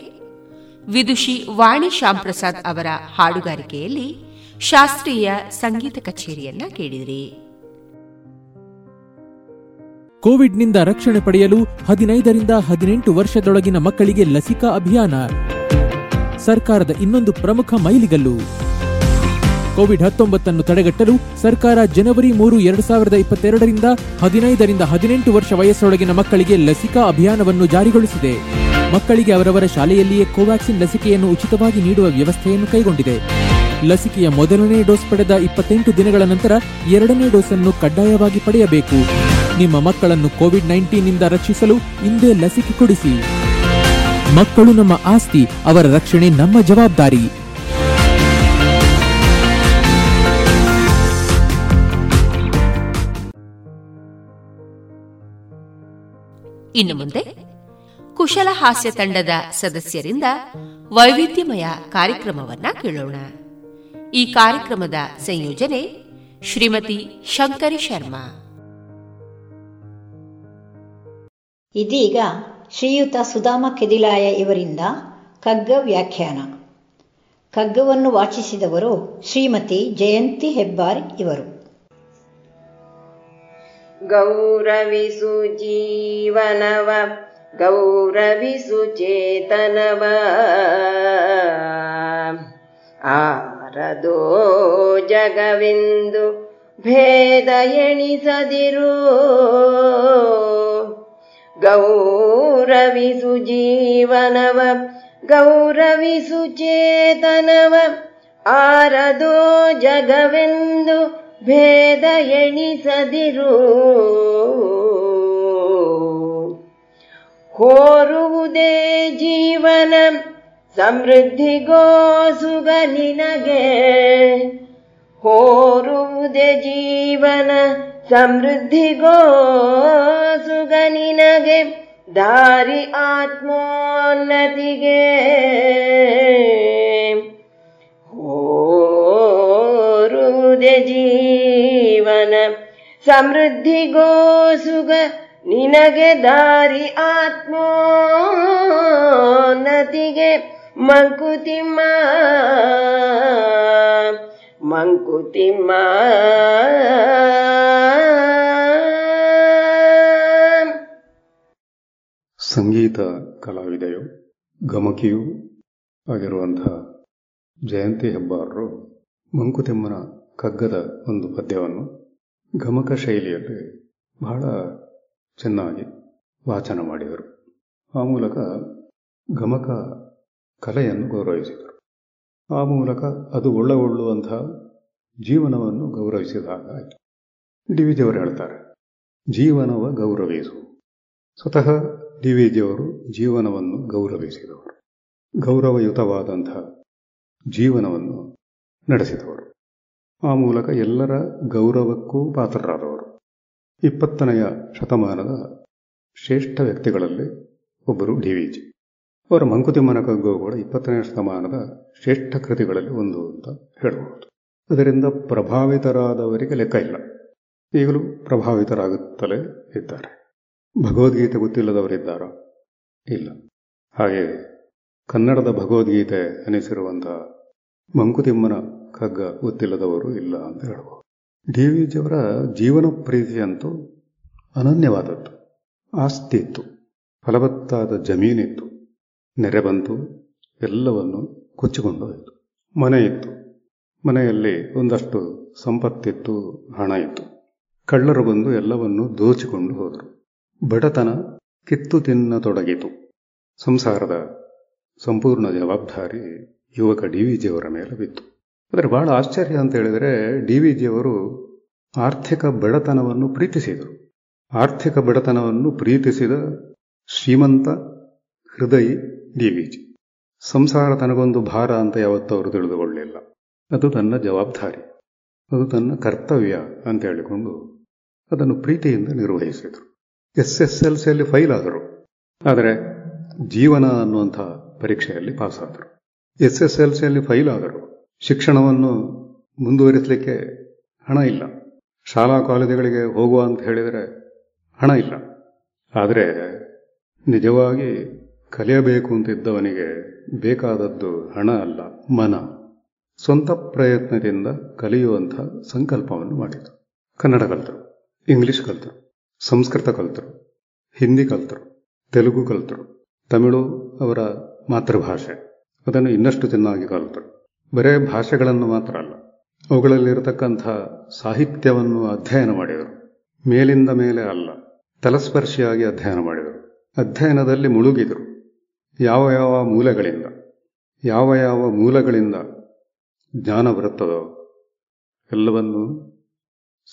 ವಿದುಷಿ ವಾಣಿ ಶ್ಯಾಂಪ್ರಸಾದ್ ಅವರ ಹಾಡುಗಾರಿಕೆಯಲ್ಲಿ ಶಾಸ್ತ್ರೀಯ ಸಂಗೀತ ಕಚೇರಿಯನ್ನ ಕೇಳಿದಿರಿ. ಕೋವಿಡ್ನಿಂದ ರಕ್ಷಣೆ ಪಡೆಯಲು ಹದಿನೈದರಿಂದ ಹದಿನೆಂಟು ವರ್ಷದೊಳಗಿನ ಮಕ್ಕಳಿಗೆ ಲಸಿಕಾ ಅಭಿಯಾನ. ಸರ್ಕಾರದ ಇನ್ನೊಂದು ಪ್ರಮುಖ ಮೈಲಿಗಲ್ಲು. ಕೋವಿಡ್ ಹತ್ತೊಂಬತ್ತನ್ನು ತಡೆಗಟ್ಟಲು ಸರ್ಕಾರ ಜನವರಿ ಮೂರು ಎರಡು ಸಾವಿರದ ಇಪ್ಪತ್ತೆರಡರಿಂದ ಹದಿನೈದರಿಂದ ಹದಿನೆಂಟು ವರ್ಷ ವಯಸ್ಸೊಳಗಿನ ಮಕ್ಕಳಿಗೆ ಲಸಿಕಾ ಅಭಿಯಾನವನ್ನು ಜಾರಿಗೊಳಿಸಿದೆ. ಮಕ್ಕಳಿಗೆ ಅವರವರ ಶಾಲೆಯಲ್ಲಿಯೇ ಕೋವ್ಯಾಕ್ಸಿನ್ ಲಸಿಕೆಯನ್ನು ಉಚಿತವಾಗಿ ನೀಡುವ ವ್ಯವಸ್ಥೆಯನ್ನು ಕೈಗೊಂಡಿದೆ. ಲಸಿಕೆಯ ಮೊದಲನೇ ಡೋಸ್ ಪಡೆದ ಇಪ್ಪತ್ತೆಂಟು ದಿನಗಳ ನಂತರ ಎರಡನೇ ಡೋಸ್ ಅನ್ನು ಕಡ್ಡಾಯವಾಗಿ ಪಡೆಯಬೇಕು. ನಿಮ್ಮ ಮಕ್ಕಳನ್ನು ಕೋವಿಡ್ ನೈನ್ಟೀನ್ನಿಂದ ರಕ್ಷಿಸಲು ಇಂದೇ ಲಸಿಕೆ ಕೊಡಿಸಿ. ಮಕ್ಕಳು ನಮ್ಮ ಆಸ್ತಿ, ಅವರ ರಕ್ಷಣೆ ನಮ್ಮ ಜವಾಬ್ದಾರಿ. ಇನ್ನು ಮುಂದೆ ಕುಶಲ ಹಾಸ್ಯ ತಂಡದ ಸದಸ್ಯರಿಂದ ವೈವಿಧ್ಯಮಯ ಕಾರ್ಯಕ್ರಮವನ್ನ ಕೇಳೋಣ. ಈ ಕಾರ್ಯಕ್ರಮದ ಸಂಯೋಜನೆ ಶ್ರೀಮತಿ ಶಂಕರಿ ಶರ್ಮಾ. ಇದೀಗ ಶ್ರೀಯುತ ಸುಧಾಮ ಕೆದಿಲಾಯ ಇವರಿಂದ ಕಗ್ಗ ವ್ಯಾಖ್ಯಾನ. ಕಗ್ಗವನ್ನು ವಾಚಿಸಿದವರು ಶ್ರೀಮತಿ ಜಯಂತಿ ಹೆಬ್ಬಾರ್ ಇವರು. ಗೌರವಿಸು ಜೀವನವ ಗೌರವಿಸು ಚೇತನವ ಆರದೋ ಜಗವೆಂದು ಭೇದ ಎಣಿಸದಿರು. ಗೌರವಿಸು ಜೀವನವ ಗೌರವಿಸು ಚೇತನವ. ಆರದೋ ಜಗವೆಂದು ಭೇದ ಎಣಿಸದಿರು. ಕೋರುವುದೇ ಜೀವನ ಸಮೃದ್ಧಿಗೋ ಸುಗ ನಿನಗೆ ಹೋರುವುದೇ ಜೀವನ ಸಮೃದ್ಧಿಗೋ ಸುಗ ನಿನಗೆ ದಾರಿ ಆತ್ಮೋನ್ನತಿಗೆ ಹೋರುವುದೇ ಜೀವನ ಸಮೃದ್ಧಿಗೋ ಸುಗ ನಿನಗೆ ದಾರಿ ಆತ್ಮೋನ್ನತಿಗೆ ಮಂಕುತಿಮ್ಮ. ಮಂಕುತಿಮ್ಮ. ಸಂಗೀತ ಕಲಾವಿದೆಯು ಗಮಕಿಯು ಆಗಿರುವಂತಹ ಜಯಂತಿ ಹೆಬ್ಬಾರರು ಮಂಕುತಿಮ್ಮನ ಕಗ್ಗದ ಒಂದು ಪದ್ಯವನ್ನು ಗಮಕ ಶೈಲಿಯಲ್ಲಿ ಬಹಳ ಚೆನ್ನಾಗಿ ವಾಚನ ಮಾಡಿದರು. ಆ ಮೂಲಕ ಗಮಕ ಕಲೆಯನ್ನು ಗೌರವಿಸಿದರು. ಆ ಮೂಲಕ ಅದು ಒಳ್ಳಗೊಳ್ಳುವಂತಹ ಜೀವನವನ್ನು ಗೌರವಿಸಿದಾಗ ಡಿ ವಿ ಜಿಯವರು ಹೇಳ್ತಾರೆ, ಜೀವನವ ಗೌರವಿಸು. ಸ್ವತಃ ಡಿ ವಿ ಜಿಯವರು ಜೀವನವನ್ನು ಗೌರವಿಸಿದವರು. ಗೌರವಯುತವಾದಂತಹ ಜೀವನವನ್ನು ನಡೆಸಿದವರು. ಆ ಮೂಲಕ ಎಲ್ಲರ ಗೌರವಕ್ಕೂ ಪಾತ್ರರಾದವರು. ಇಪ್ಪತ್ತನೆಯ ಶತಮಾನದ ಶ್ರೇಷ್ಠ ವ್ಯಕ್ತಿಗಳಲ್ಲಿ ಒಬ್ಬರು ಡಿ ವಿ ಜಿ. ಅವರ ಮಂಕುತಿಮ್ಮನ ಕಗ್ಗು ಕೂಡ ಇಪ್ಪತ್ತನೆಯ ಶತಮಾನದ ಶ್ರೇಷ್ಠ ಕೃತಿಗಳಲ್ಲಿ ಒಂದು ಅಂತ ಹೇಳಬಹುದು. ಅದರಿಂದ ಪ್ರಭಾವಿತರಾದವರಿಗೆ ಲೆಕ್ಕ ಇಲ್ಲ. ಈಗಲೂ ಪ್ರಭಾವಿತರಾಗುತ್ತಲೇ ಇದ್ದಾರೆ. ಭಗವದ್ಗೀತೆ ಗೊತ್ತಿಲ್ಲದವರಿದ್ದಾರಾ? ಇಲ್ಲ. ಹಾಗೆ ಕನ್ನಡದ ಭಗವದ್ಗೀತೆ ಅನಿಸಿರುವಂತಹ ಮಂಕುತಿಮ್ಮನ ಕಗ್ಗ ಗೊತ್ತಿಲ್ಲದವರು ಇಲ್ಲ ಅಂತ ಹೇಳಬಹುದು. ಡಿ ವಿ ಜಿಯವರ ಜೀವನ ಪ್ರೀತಿಯಂತೂ ಅನನ್ಯವಾದದ್ದು. ಆಸ್ತಿ ಇತ್ತು, ಫಲವತ್ತಾದ ಜಮೀನಿತ್ತು ನೆರೆ ಬಂತು, ಎಲ್ಲವನ್ನು ಕೊಚ್ಚಿಕೊಂಡು ಹೋಯಿತು. ಮನೆ ಇತ್ತು, ಮನೆಯಲ್ಲಿ ಒಂದಷ್ಟು ಸಂಪತ್ತಿತ್ತು, ಹಣ ಇತ್ತು. ಕಳ್ಳರು ಬಂದು ಎಲ್ಲವನ್ನು ದೋಚಿಕೊಂಡು ಹೋದರು. ಬಡತನ ಕಿತ್ತು ತಿನ್ನತೊಡಗಿತು. ಸಂಸಾರದ ಸಂಪೂರ್ಣ ಜವಾಬ್ದಾರಿ ಯುವಕ ಡಿ ವಿ ಜಿಯವರ ಮೇಲೆ ಬಿತ್ತು. ಆದರೆ ಬಹಳ ಆಶ್ಚರ್ಯ ಅಂತ ಹೇಳಿದರೆ ಡಿ ವಿ ಜಿಯವರು ಆರ್ಥಿಕ ಬಡತನವನ್ನು ಪ್ರೀತಿಸಿದರು. ಆರ್ಥಿಕ ಬಡತನವನ್ನು ಪ್ರೀತಿಸಿದ ಶ್ರೀಮಂತ ಹೃದಯಿ ಡಿ ವಿ ಜಿ. ಸಂಸಾರ ತನಗೊಂದು ಭಾರ ಅಂತ ಯಾವತ್ತೂ ಅವರು ತಿಳಿದುಕೊಳ್ಳಲಿಲ್ಲ. ಅದು ತನ್ನ ಜವಾಬ್ದಾರಿ. ಅದು ತನ್ನ ಕರ್ತವ್ಯ ಅಂತ ಹೇಳಿಕೊಂಡು ಅದನ್ನು ಪ್ರೀತಿಯಿಂದ ನಿರ್ವಹಿಸಿದರು. ಎಸ್ ಎಸ್ ಎಲ್ ಸಿಯಲ್ಲಿ ಫೈಲ್ ಆದರು. ಆದರೆ ಜೀವನ ಅನ್ನುವಂಥ ಪರೀಕ್ಷೆಯಲ್ಲಿ ಪಾಸ್ ಆದರು ಎಸ್ ಎಸ್ ಎಲ್ ಸಿಯಲ್ಲಿ ಫೈಲ್ ಆದರು. ಶಿಕ್ಷಣವನ್ನು ಮುಂದುವರಿಸಲಿಕ್ಕೆ ಹಣ ಇಲ್ಲ. ಶಾಲಾ ಕಾಲೇಜುಗಳಿಗೆ ಹೋಗುವ ಅಂತ ಹೇಳಿದರೆ ಹಣ ಇಲ್ಲ. ಆದರೆ ನಿಜವಾಗಿ ಕಲಿಯಬೇಕು ಅಂತಿದ್ದವನಿಗೆ ಬೇಕಾದದ್ದು ಹಣ ಅಲ್ಲ, ಮನ. ಸ್ವಂತ ಪ್ರಯತ್ನದಿಂದ ಕಲಿಯುವಂಥ ಸಂಕಲ್ಪವನ್ನು ಮಾಡಿದರು. ಕನ್ನಡ ಕಲಿತರು, ಇಂಗ್ಲಿಷ್ ಕಲಿತರು, ಸಂಸ್ಕೃತ ಕಲಿತರು, ಹಿಂದಿ ಕಲಿತರು, ತೆಲುಗು ಕಲಿತರು, ತಮಿಳು ಅವರ ಮಾತೃಭಾಷೆ. ಅದನ್ನು ಇನ್ನಷ್ಟು ಚೆನ್ನಾಗಿ ಕಲಿತರು. ಬರೇ ಭಾಷೆಗಳನ್ನು ಮಾತ್ರ ಅಲ್ಲ, ಅವುಗಳಲ್ಲಿರತಕ್ಕಂಥ ಸಾಹಿತ್ಯವನ್ನು ಅಧ್ಯಯನ ಮಾಡಿದರು. ಮೇಲಿಂದ ಮೇಲೆ ಅಲ್ಲ, ತಲಸ್ಪರ್ಶಿಯಾಗಿ ಅಧ್ಯಯನ ಮಾಡಿದರು. ಅಧ್ಯಯನದಲ್ಲಿ ಮುಳುಗಿದರು. ಯಾವ ಯಾವ ಮೂಲಗಳಿಂದ, ಯಾವ ಯಾವ ಮೂಲಗಳಿಂದ ಜ್ಞಾನ ಬರುತ್ತದೋ ಎಲ್ಲವನ್ನೂ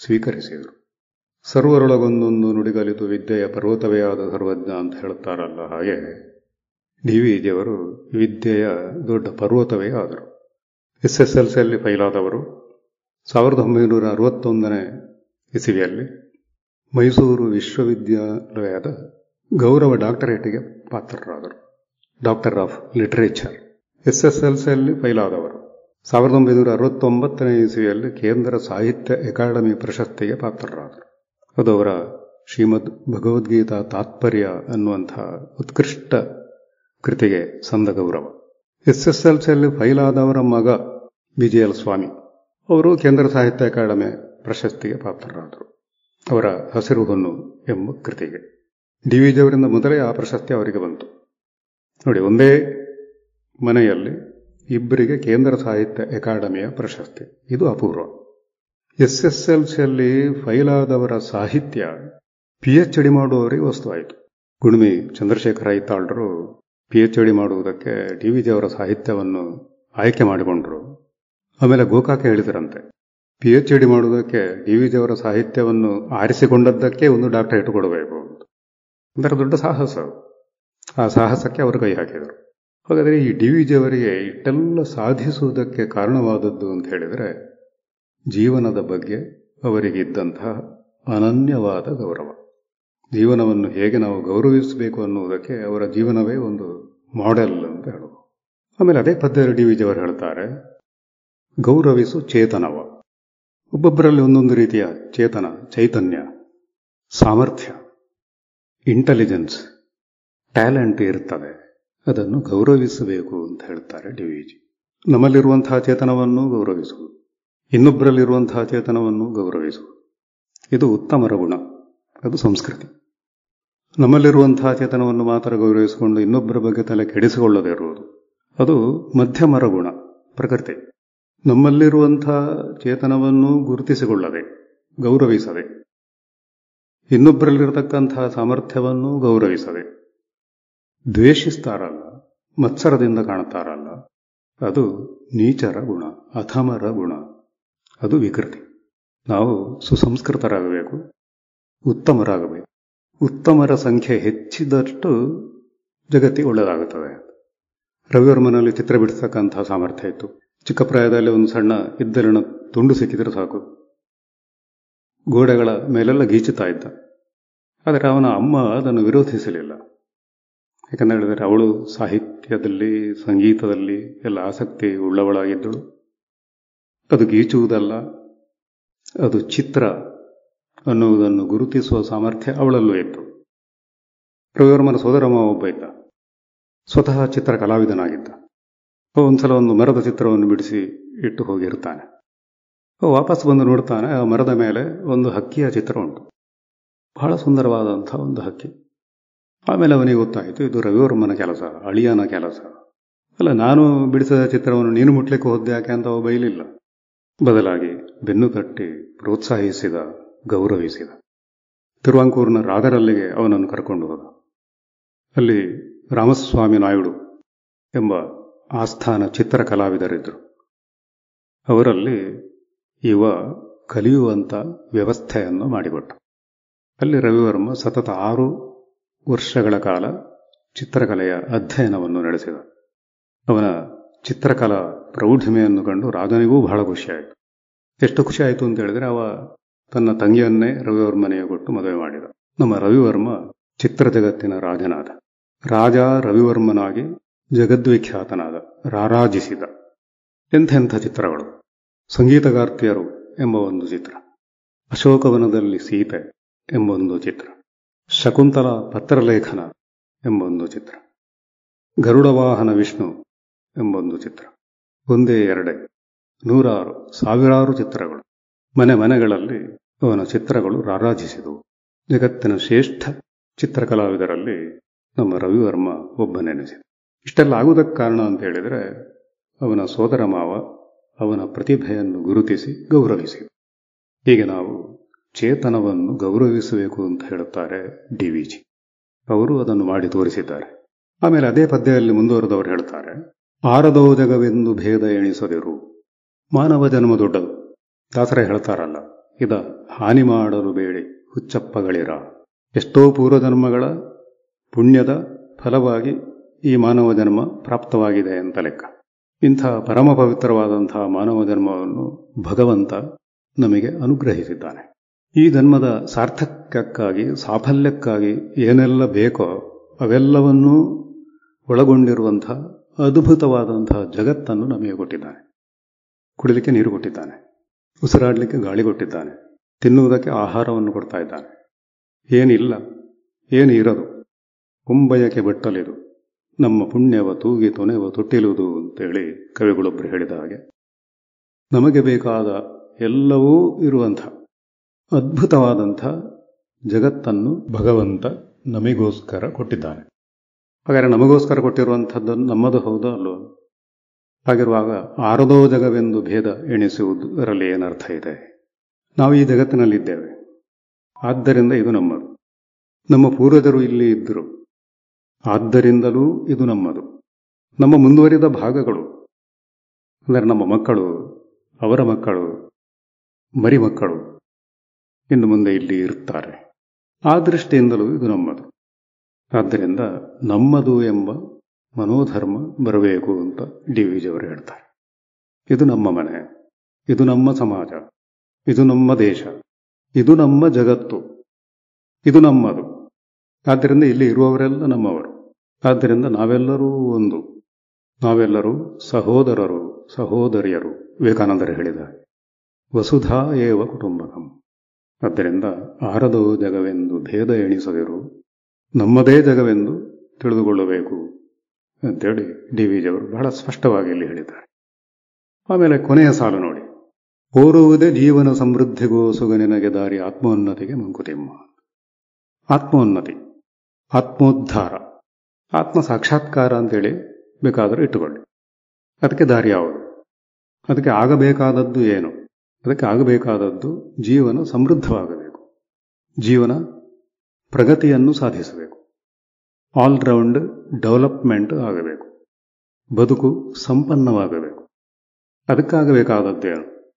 ಸ್ವೀಕರಿಸಿದರು. ಸರ್ವರೊಳಗೊಂದೊಂದು ನುಡಿಗಲಿತು ವಿದ್ಯೆಯ ಪರ್ವತವೇ ಆದ ಸರ್ವಜ್ಞ ಅಂತ ಹೇಳುತ್ತಾರಲ್ಲ ಹಾಗೆ, ಡಿ ವಿ ವಿದ್ಯೆಯ ದೊಡ್ಡ ಪರ್ವತವೇ ಆದರು. ಎಸ್ ಎಸ್ ಎಲ್ ಸಿಯಲ್ಲಿ ಫೈಲಾದವರು ಸಾವಿರದ ಒಂಬೈನೂರ ಅರವತ್ತೊಂದನೇ ಇಸವಿಯಲ್ಲಿ ಮೈಸೂರು ವಿಶ್ವವಿದ್ಯಾಲಯದ ಗೌರವ ಡಾಕ್ಟರೇಟ್ಗೆ ಪಾತ್ರರಾದರು. Doctor of literature. S S L ಸಿಯಲ್ಲಿ ಫೈಲಾದವರು ಸಾವಿರದ ಒಂಬೈನೂರ ಅರವತ್ತೊಂಬತ್ತನೇ ಇಸವಿಯಲ್ಲಿ ಕೇಂದ್ರ ಸಾಹಿತ್ಯ ಅಕಾಡೆಮಿ ಪ್ರಶಸ್ತಿಗೆ ಪಾತ್ರರಾದರು. ಅದು ಅವರ ಶ್ರೀಮದ್ ಭಗವದ್ಗೀತಾ ತಾತ್ಪರ್ಯ ಅನ್ನುವಂಥ ಉತ್ಕೃಷ್ಟ ಕೃತಿಗೆ ಸಂದ ಗೌರವ. ಎಸ್ ಎಸ್ ಎಲ್ ಸಿಯಲ್ಲಿ ಫೈಲಾದವರ ಮಗ ಬಿಜಿಎಲ್ ಸ್ವಾಮಿ ಅವರು ಕೇಂದ್ರ ಸಾಹಿತ್ಯ ಅಕಾಡೆಮಿ ಪ್ರಶಸ್ತಿಗೆ ಪಾತ್ರರಾದರು. ಅವರ ಹಸಿರು ಹೊನ್ನು ಎಂಬ ಕೃತಿಗೆ ಡಿ ವಿ ಜಿಯವರಿಂದ ಮೊದಲೇ ಆ ಪ್ರಶಸ್ತಿ ಅವರಿಗೆ ಬಂತು. ನೋಡಿ, ಒಂದೇ ಮನೆಯಲ್ಲಿ ಇಬ್ಬರಿಗೆ ಕೇಂದ್ರ ಸಾಹಿತ್ಯ ಅಕಾಡೆಮಿಯ ಪ್ರಶಸ್ತಿ. ಇದು ಅಪೂರ್ವ. ಎಸ್ ಎಸ್ ಎಲ್ ಸಿಯಲ್ಲಿ ಫೈಲಾದವರ ಸಾಹಿತ್ಯ ಪಿ ಎಚ್ ಡಿ ಮಾಡುವವರಿಗೆ ವಸ್ತುವಾಯಿತು. ಗುಣಮಿ ಚಂದ್ರಶೇಖರ ಐತಾಳ್ರು ಪಿ ಎಚ್ ಡಿ ಮಾಡುವುದಕ್ಕೆ ಡಿ ವಿ ಜಿಯವರ ಸಾಹಿತ್ಯವನ್ನು ಆಯ್ಕೆ ಮಾಡಿಕೊಂಡ್ರು. ಆಮೇಲೆ ಗೋಕಾಕ ಹೇಳಿದರಂತೆ. ಪಿ ಎಚ್ ಡಿ ಮಾಡುವುದಕ್ಕೆ ಡಿ ವಿ ಜಿಯವರ ಸಾಹಿತ್ಯವನ್ನು ಆರಿಸಿಕೊಂಡದ್ದಕ್ಕೆ ಒಂದು ಡಾಕ್ಟರೇಟ್ ಕೊಡಬೇಕು ಅಂದರೆ ದೊಡ್ಡ ಸಾಹಸ ಆ ಸಾಹಸಕ್ಕೆ ಅವರು ಕೈ ಹಾಕಿದರು. ಹಾಗಾದರೆ ಈ ಡಿ ವಿ ಜಿಯವರಿಗೆ ಇಷ್ಟೆಲ್ಲ ಸಾಧಿಸುವುದಕ್ಕೆ ಕಾರಣವಾದದ್ದು ಅಂತ ಹೇಳಿದರೆ ಜೀವನದ ಬಗ್ಗೆ ಅವರಿಗಿದ್ದಂತಹ ಅನನ್ಯವಾದ ಗೌರವ. ಜೀವನವನ್ನು ಹೇಗೆ ನಾವು ಗೌರವಿಸಬೇಕು ಅನ್ನುವುದಕ್ಕೆ ಅವರ ಜೀವನವೇ ಒಂದು ಮಾಡೆಲ್ ಅಂತ ಹೇಳುವ ಆಮೇಲೆ ಅದೇ ಪದ್ಯ ಡಿ ವಿ ಜಿ ಅವರು ಹೇಳ್ತಾರೆ ಗೌರವಿಸು ಚೇತನವ. ಒಬ್ಬೊಬ್ಬರಲ್ಲಿ ಒಂದೊಂದು ರೀತಿಯ ಚೇತನ, ಚೈತನ್ಯ, ಸಾಮರ್ಥ್ಯ ಇಂಟೆಲಿಜೆನ್ಸ್ ಟ್ಯಾಲೆಂಟ್ ಇರ್ತದೆ. ಅದನ್ನು ಗೌರವಿಸಬೇಕು ಅಂತ ಹೇಳ್ತಾರೆ ಡಿ ವಿ ನಮ್ಮಲ್ಲಿರುವಂತಹ ಚೇತನವನ್ನು ಗೌರವಿಸುವುದು ಇನ್ನೊಬ್ಬರಲ್ಲಿರುವಂತಹ ಚೇತನವನ್ನು ಗೌರವಿಸುವುದು ಇದು ಉತ್ತಮರ ಗುಣ. ಅದು ಸಂಸ್ಕೃತಿ. ನಮ್ಮಲ್ಲಿರುವಂತಹ ಚೇತನವನ್ನು ಮಾತ್ರ ಗೌರವಿಸಿಕೊಂಡು ಇನ್ನೊಬ್ಬರ ಬಗ್ಗೆ ತಲೆ ಕೆಡಿಸಿಕೊಳ್ಳದೇ ಇರುವುದು. ಅದು ಮಧ್ಯಮರ ಗುಣ, ಪ್ರಕೃತಿ. ನಮ್ಮಲ್ಲಿರುವಂತಹ ಚೇತನವನ್ನು ಗುರುತಿಸಿಕೊಳ್ಳದೆ, ಗೌರವಿಸದೆ ಇನ್ನೊಬ್ಬರಲ್ಲಿರತಕ್ಕಂತಹ ಸಾಮರ್ಥ್ಯವನ್ನು ಗೌರವಿಸದೆ, ದ್ವೇಷಿಸ್ತಾರಲ್ಲ, ಮತ್ಸರದಿಂದ ಕಾಣುತ್ತಾರಲ್ಲ, ಅದು ನೀಚರ ಗುಣ ಅಥಮರ ಗುಣ, ಅದು ವಿಕೃತಿ. ನಾವು ಸುಸಂಸ್ಕೃತರಾಗಬೇಕು, ಉತ್ತಮರಾಗಬೇಕು. ಉತ್ತಮರ ಸಂಖ್ಯೆ ಹೆಚ್ಚಿದಷ್ಟು ಜಗತ್ತಿಗೆ ಒಳ್ಳೆಯದಾಗುತ್ತದೆ. ರವಿವರ್ಮನಲ್ಲಿ ಚಿತ್ರ ಬಿಡಿಸತಕ್ಕಂಥ ಸಾಮರ್ಥ್ಯ ಇತ್ತು. ಚಿಕ್ಕ ಪ್ರಾಯದಲ್ಲಿ ಒಂದು ಸಣ್ಣ ಇದ್ದಲಿನ ತುಂಡು ಸಿಕ್ಕಿದ್ರೆ ಸಾಕು. ಗೋಡೆಗಳ ಮೇಲೆಲ್ಲ ಗೀಚುತ್ತಾ ಇದ್ದ. ಆದರೆ ಅವನ ಅಮ್ಮ ಅದನ್ನು ವಿರೋಧಿಸಲಿಲ್ಲ. ಯಾಕಂತ ಹೇಳಿದರೆ ಅವಳು ಸಾಹಿತ್ಯದಲ್ಲಿ, ಸಂಗೀತದಲ್ಲಿ ಎಲ್ಲ ಆಸಕ್ತಿ ಉಳ್ಳವಳಾಗಿದ್ದಳು. ಅದು ಗೀಚುವುದಲ್ಲ, ಅದು ಚಿತ್ರ ಅನ್ನುವುದನ್ನು ಗುರುತಿಸುವ ಸಾಮರ್ಥ್ಯ ಅವಳಲ್ಲೂ ಇತ್ತು. ರವಿವರ್ಮನ ಸೋದರಮ್ಮ ಒಬ್ಬ ಇದ್ದ. ಸ್ವತಃ ಚಿತ್ರ ಕಲಾವಿದನಾಗಿದ್ದ. ಒಂದ್ಸಲ ಒಂದು ಮರದ ಚಿತ್ರವನ್ನು ಬಿಡಿಸಿ ಇಟ್ಟು ಹೋಗಿರ್ತಾನೆ ವಾಪಸ್ ಬಂದು ನೋಡ್ತಾನೆ ಆ ಮರದ ಮೇಲೆ ಒಂದು ಹಕ್ಕಿಯ ಚಿತ್ರ ಉಂಟು. ಬಹಳ ಸುಂದರವಾದಂಥ ಒಂದು ಹಕ್ಕಿ. ಆಮೇಲೆ ಅವನಿಗೆ ಗೊತ್ತಾಯಿತು, ಇದು ರವಿವರ್ಮನ ಕೆಲಸ, ಅಳಿಯನ ಕೆಲಸ. ಅಲ್ಲ, ನಾನು ಬಿಡಿಸಿದ ಚಿತ್ರವನ್ನು ನೀನು ಮುಟ್ಲಿಕ್ಕೆ ಹೋದ್ದೆ ಯಾಕೆ ಅಂತ ಅವ ಬೈಲಿಲ್ಲ. ಬದಲಾಗಿ ಬೆನ್ನು ತಟ್ಟಿ ಪ್ರೋತ್ಸಾಹಿಸಿದ, ಗೌರವಿಸಿದ. ತಿರುವಾಂಕೂರಿನ ರಾಗರಲ್ಲಿಗೆ ಅವನನ್ನು ಕರ್ಕೊಂಡು ಹೋದ. ಅಲ್ಲಿ ರಾಮಸ್ವಾಮಿ ನಾಯ್ಡು ಎಂಬ ಆಸ್ಥಾನ ಚಿತ್ರ ಕಲಾವಿದರಿದ್ದರು ಅವರಲ್ಲಿ ಇವ ಕಲಿಯುವಂಥ ವ್ಯವಸ್ಥೆಯನ್ನು ಮಾಡಿಕೊಟ್ಟ ಅಲ್ಲಿ ರವಿವರ್ಮ ಸತತ ಆರು ವರ್ಷಗಳ ಕಾಲ ಚಿತ್ರಕಲೆಯ ಅಧ್ಯಯನವನ್ನು ನಡೆಸಿದ. ಅವನ ಚಿತ್ರಕಲಾ ಪ್ರೌಢಿಮೆಯನ್ನು ಕಂಡು ರಾಜನಿಗೂ ಬಹಳ ಖುಷಿಯಾಯಿತು. ಎಷ್ಟು ಖುಷಿಯಾಯಿತು ಅಂತ ಹೇಳಿದ್ರೆ ಅವ ತನ್ನ ತಂಗಿಯನ್ನೇ ರವಿವರ್ಮನೆಯ ಕೊಟ್ಟು ಮದುವೆ ಮಾಡಿದ. ನಮ್ಮ ರವಿವರ್ಮ ಚಿತ್ರ ಜಗತ್ತಿನ ರಾಜನಾದ. ರಾಜ ರವಿವರ್ಮನಾಗಿ ಜಗದ್ವಿಖ್ಯಾತನಾದ ರಾರಾಜಿಸಿದ ಎಂಥೆಂಥ ಚಿತ್ರಗಳು. ಸಂಗೀತಗಾರ್ತಿಯರು ಎಂಬ ಒಂದು ಚಿತ್ರ. ಅಶೋಕವನದಲ್ಲಿ ಸೀತೆ ಎಂಬ ಒಂದು ಚಿತ್ರ. ಶಕುಂತಲ ಪತ್ರಲೇಖನ ಎಂಬ ಒಂದು ಚಿತ್ರ. ಗರುಡವಾಹನ ವಿಷ್ಣು ಎಂಬೊಂದು ಚಿತ್ರ. ಒಂದೇ ಎರಡೇ, ನೂರಾರು, ಸಾವಿರಾರು ಚಿತ್ರಗಳು. ಮನೆ ಮನೆಗಳಲ್ಲಿ ಅವನ ಚಿತ್ರಗಳು ರಾರಾಜಿಸಿದವು. ಜಗತ್ತಿನ ಶ್ರೇಷ್ಠ ಚಿತ್ರಕಲಾವಿದರಲ್ಲಿ ನಮ್ಮ ರವಿವರ್ಮ ಒಬ್ಬನೆನಿಸಿದ. ಇಷ್ಟೆಲ್ಲ ಆಗುವುದಕ್ಕೆ ಕಾರಣ ಅಂತ ಹೇಳಿದರೆ ಅವನ ಸೋದರ ಮಾವ ಅವನ ಪ್ರತಿಭೆಯನ್ನು ಗುರುತಿಸಿ ಗೌರವಿಸಿ. ಹೀಗೆ ನಾವು ಚೇತನವನ್ನು ಗೌರವಿಸಬೇಕು ಅಂತ ಹೇಳುತ್ತಾರೆ ಡಿ ವಿ ಜಿ. ಅವರು ಅದನ್ನು ಮಾಡಿ ತೋರಿಸಿದ್ದಾರೆ. ಆಮೇಲೆ ಅದೇ ಪದ್ಯದಲ್ಲಿ ಮುಂದುವರೆದವರು ಹೇಳ್ತಾರೆ ಆರದೋ ಜಗವೆಂದು ಭೇದ ಎಣಿಸದಿರು, ಮಾನವ ಜನ್ಮ ದೊಡ್ಡದು. ದಾಸರ ಹೇಳ್ತಾರಲ್ಲ, ಇದ ಹಾನಿ ಮಾಡಲು ಬೇಡಿ, ಹುಚ್ಚಪ್ಪಗಳಿರ. ಎಷ್ಟೋ ಪೂರ್ವಜನ್ಮಗಳ ಪುಣ್ಯದ ಫಲವಾಗಿ ಈ ಮಾನವ ಜನ್ಮ ಪ್ರಾಪ್ತವಾಗಿದೆ ಅಂತ ಲೆಕ್ಕ. ಇಂಥ ಪರಮ ಪವಿತ್ರವಾದಂತಹ ಮಾನವ ಜನ್ಮವನ್ನು ಭಗವಂತ ನಮಗೆ ಅನುಗ್ರಹಿಸಿದ್ದಾನೆ. ಈ ಜನ್ಮದ ಸಾರ್ಥಕ್ಯಕ್ಕಾಗಿ, ಸಾಫಲ್ಯಕ್ಕಾಗಿ ಏನೆಲ್ಲ ಬೇಕೋ ಅವೆಲ್ಲವನ್ನೂ ಒಳಗೊಂಡಿರುವಂತಹ ಅದ್ಭುತವಾದಂತಹ ಜಗತ್ತನ್ನು ನಮಗೆ ಕೊಟ್ಟಿದ್ದಾನೆ. ಕುಡಿಲಿಕ್ಕೆ ನೀರು ಕೊಟ್ಟಿದ್ದಾನೆ. ಉಸಿರಾಡಲಿಕ್ಕೆ ಗಾಳಿ ಕೊಟ್ಟಿದ್ದಾನೆ. ತಿನ್ನುವುದಕ್ಕೆ ಆಹಾರವನ್ನು ಕೊಡ್ತಾ ಇದ್ದಾನೆ. ಏನಿಲ್ಲ ಏನು ಇರದು ಕುಂಬಯಕ್ಕೆ ಬಟ್ಟಲಿದು. ನಮ್ಮ ಪುಣ್ಯವ ತೂಗಿ ತೊನೆವ ತೊಟ್ಟಿಲುವುದು ಅಂತೇಳಿ ಕವಿಗಳೊಬ್ಬರು ಹೇಳಿದ ಹಾಗೆ. ನಮಗೆ ಬೇಕಾದ ಎಲ್ಲವೂ ಇರುವಂಥ ಅದ್ಭುತವಾದಂಥ ಜಗತ್ತನ್ನು ಭಗವಂತ ನಮಗೋಸ್ಕರ ಕೊಟ್ಟಿದ್ದಾನೆ. ಹಾಗಾದರೆ ನಮಗೋಸ್ಕರ ಕೊಟ್ಟಿರುವಂಥದ್ದನ್ನು ನಮ್ಮದು ಹೌದೋ ಅಲ್ಲೋ ಹಾಗಿರುವಾಗ ಆರದೋ ಜಗವೆಂದು ಭೇದ ಎಣಿಸುವುದರಲ್ಲಿ ಏನರ್ಥ ಇದೆ? ನಾವು ಈ ಜಗತ್ತಿನಲ್ಲಿದ್ದೇವೆ. ಆದ್ದರಿಂದ ಇದು ನಮ್ಮದು. ನಮ್ಮ ಪೂರ್ವಜರು ಇಲ್ಲಿ ಇದ್ದರು. ಆದ್ದರಿಂದಲೂ ಇದು ನಮ್ಮದು. ನಮ್ಮ ಮುಂದುವರಿದ ಭಾಗಗಳು. ಅಂದರೆ ನಮ್ಮ ಮಕ್ಕಳು, ಅವರ ಮಕ್ಕಳು ಮರಿ ಮಕ್ಕಳು ಇನ್ನು ಮುಂದೆ ಇಲ್ಲಿ ಇರುತ್ತಾರೆ. ಆ ದೃಷ್ಟಿಯಿಂದಲೂ ಇದು ನಮ್ಮದು. ಆದ್ದರಿಂದ ನಮ್ಮದು ಎಂಬ ಮನೋಧರ್ಮ ಬರಬೇಕು ಅಂತ ಡಿ ವಿ ಜಿಯವರು ಹೇಳ್ತಾರೆ. ಇದು ನಮ್ಮ ಮನೆ, ಇದು ನಮ್ಮ ಸಮಾಜ, ಇದು ನಮ್ಮ ದೇಶ, ಇದು ನಮ್ಮ ಜಗತ್ತು, ಇದು ನಮ್ಮದು. ಆದ್ದರಿಂದ ಇಲ್ಲಿ ಇರುವವರೆಲ್ಲ ನಮ್ಮವರು. ಆದ್ದರಿಂದ ನಾವೆಲ್ಲರೂ ಒಂದು. ನಾವೆಲ್ಲರೂ ಸಹೋದರರು, ಸಹೋದರಿಯರು. ವಿವೇಕಾನಂದರು ಹೇಳಿದ ವಸುಧಾ ಏವ ಕುಟುಂಬಕಂ. ಆದ್ದರಿಂದ ಆರದು ಜಗವೆಂದು ಭೇದ ಎಣಿಸದಿರು, ನಮ್ಮದೇ ಜಗವೆಂದು ತಿಳಿದುಕೊಳ್ಳಬೇಕು ಅಂತೇಳಿ ಡಿ ವಿ ಜಿಯವರು ಬಹಳ ಸ್ಪಷ್ಟವಾಗಿ ಇಲ್ಲಿ ಹೇಳಿದ್ದಾರೆ. ಆಮೇಲೆ ಕೊನೆಯ ಸಾಲು ನೋಡಿ. ಓರುವುದೇ ಜೀವನ ಸಮೃದ್ಧಿಗೋ ಸುಗ ನಿನಗೆ ದಾರಿ ಆತ್ಮೋನ್ನತಿಗೆ ಮಂಕುತಿಮ್ಮ. ಆತ್ಮೋನ್ನತಿ. ಆತ್ಮೋದ್ಧಾರ. ಆತ್ಮ ಸಾಕ್ಷಾತ್ಕಾರ ಅಂತೇಳಿ ಬೇಕಾದರೂ ಇಟ್ಟುಕೊಳ್ಳಿ. ಅದಕ್ಕೆ ದಾರಿ ಯಾವುದು? ಅದಕ್ಕೆ ಆಗಬೇಕಾದದ್ದು ಏನು? ಅದಕ್ಕೆ ಆಗಬೇಕಾದದ್ದು ಜೀವನ ಸಮೃದ್ಧವಾಗಬೇಕು. ಜೀವನ ಪ್ರಗತಿಯನ್ನು ಸಾಧಿಸಬೇಕು. ಆಲ್ರೌಂಡ್ ಡೆವಲಪ್ಮೆಂಟ್ ಆಗಬೇಕು. ಬದುಕು ಸಂಪನ್ನವಾಗಬೇಕು. ಅದಕ್ಕಾಗಬೇಕಾದದ್ದೇನು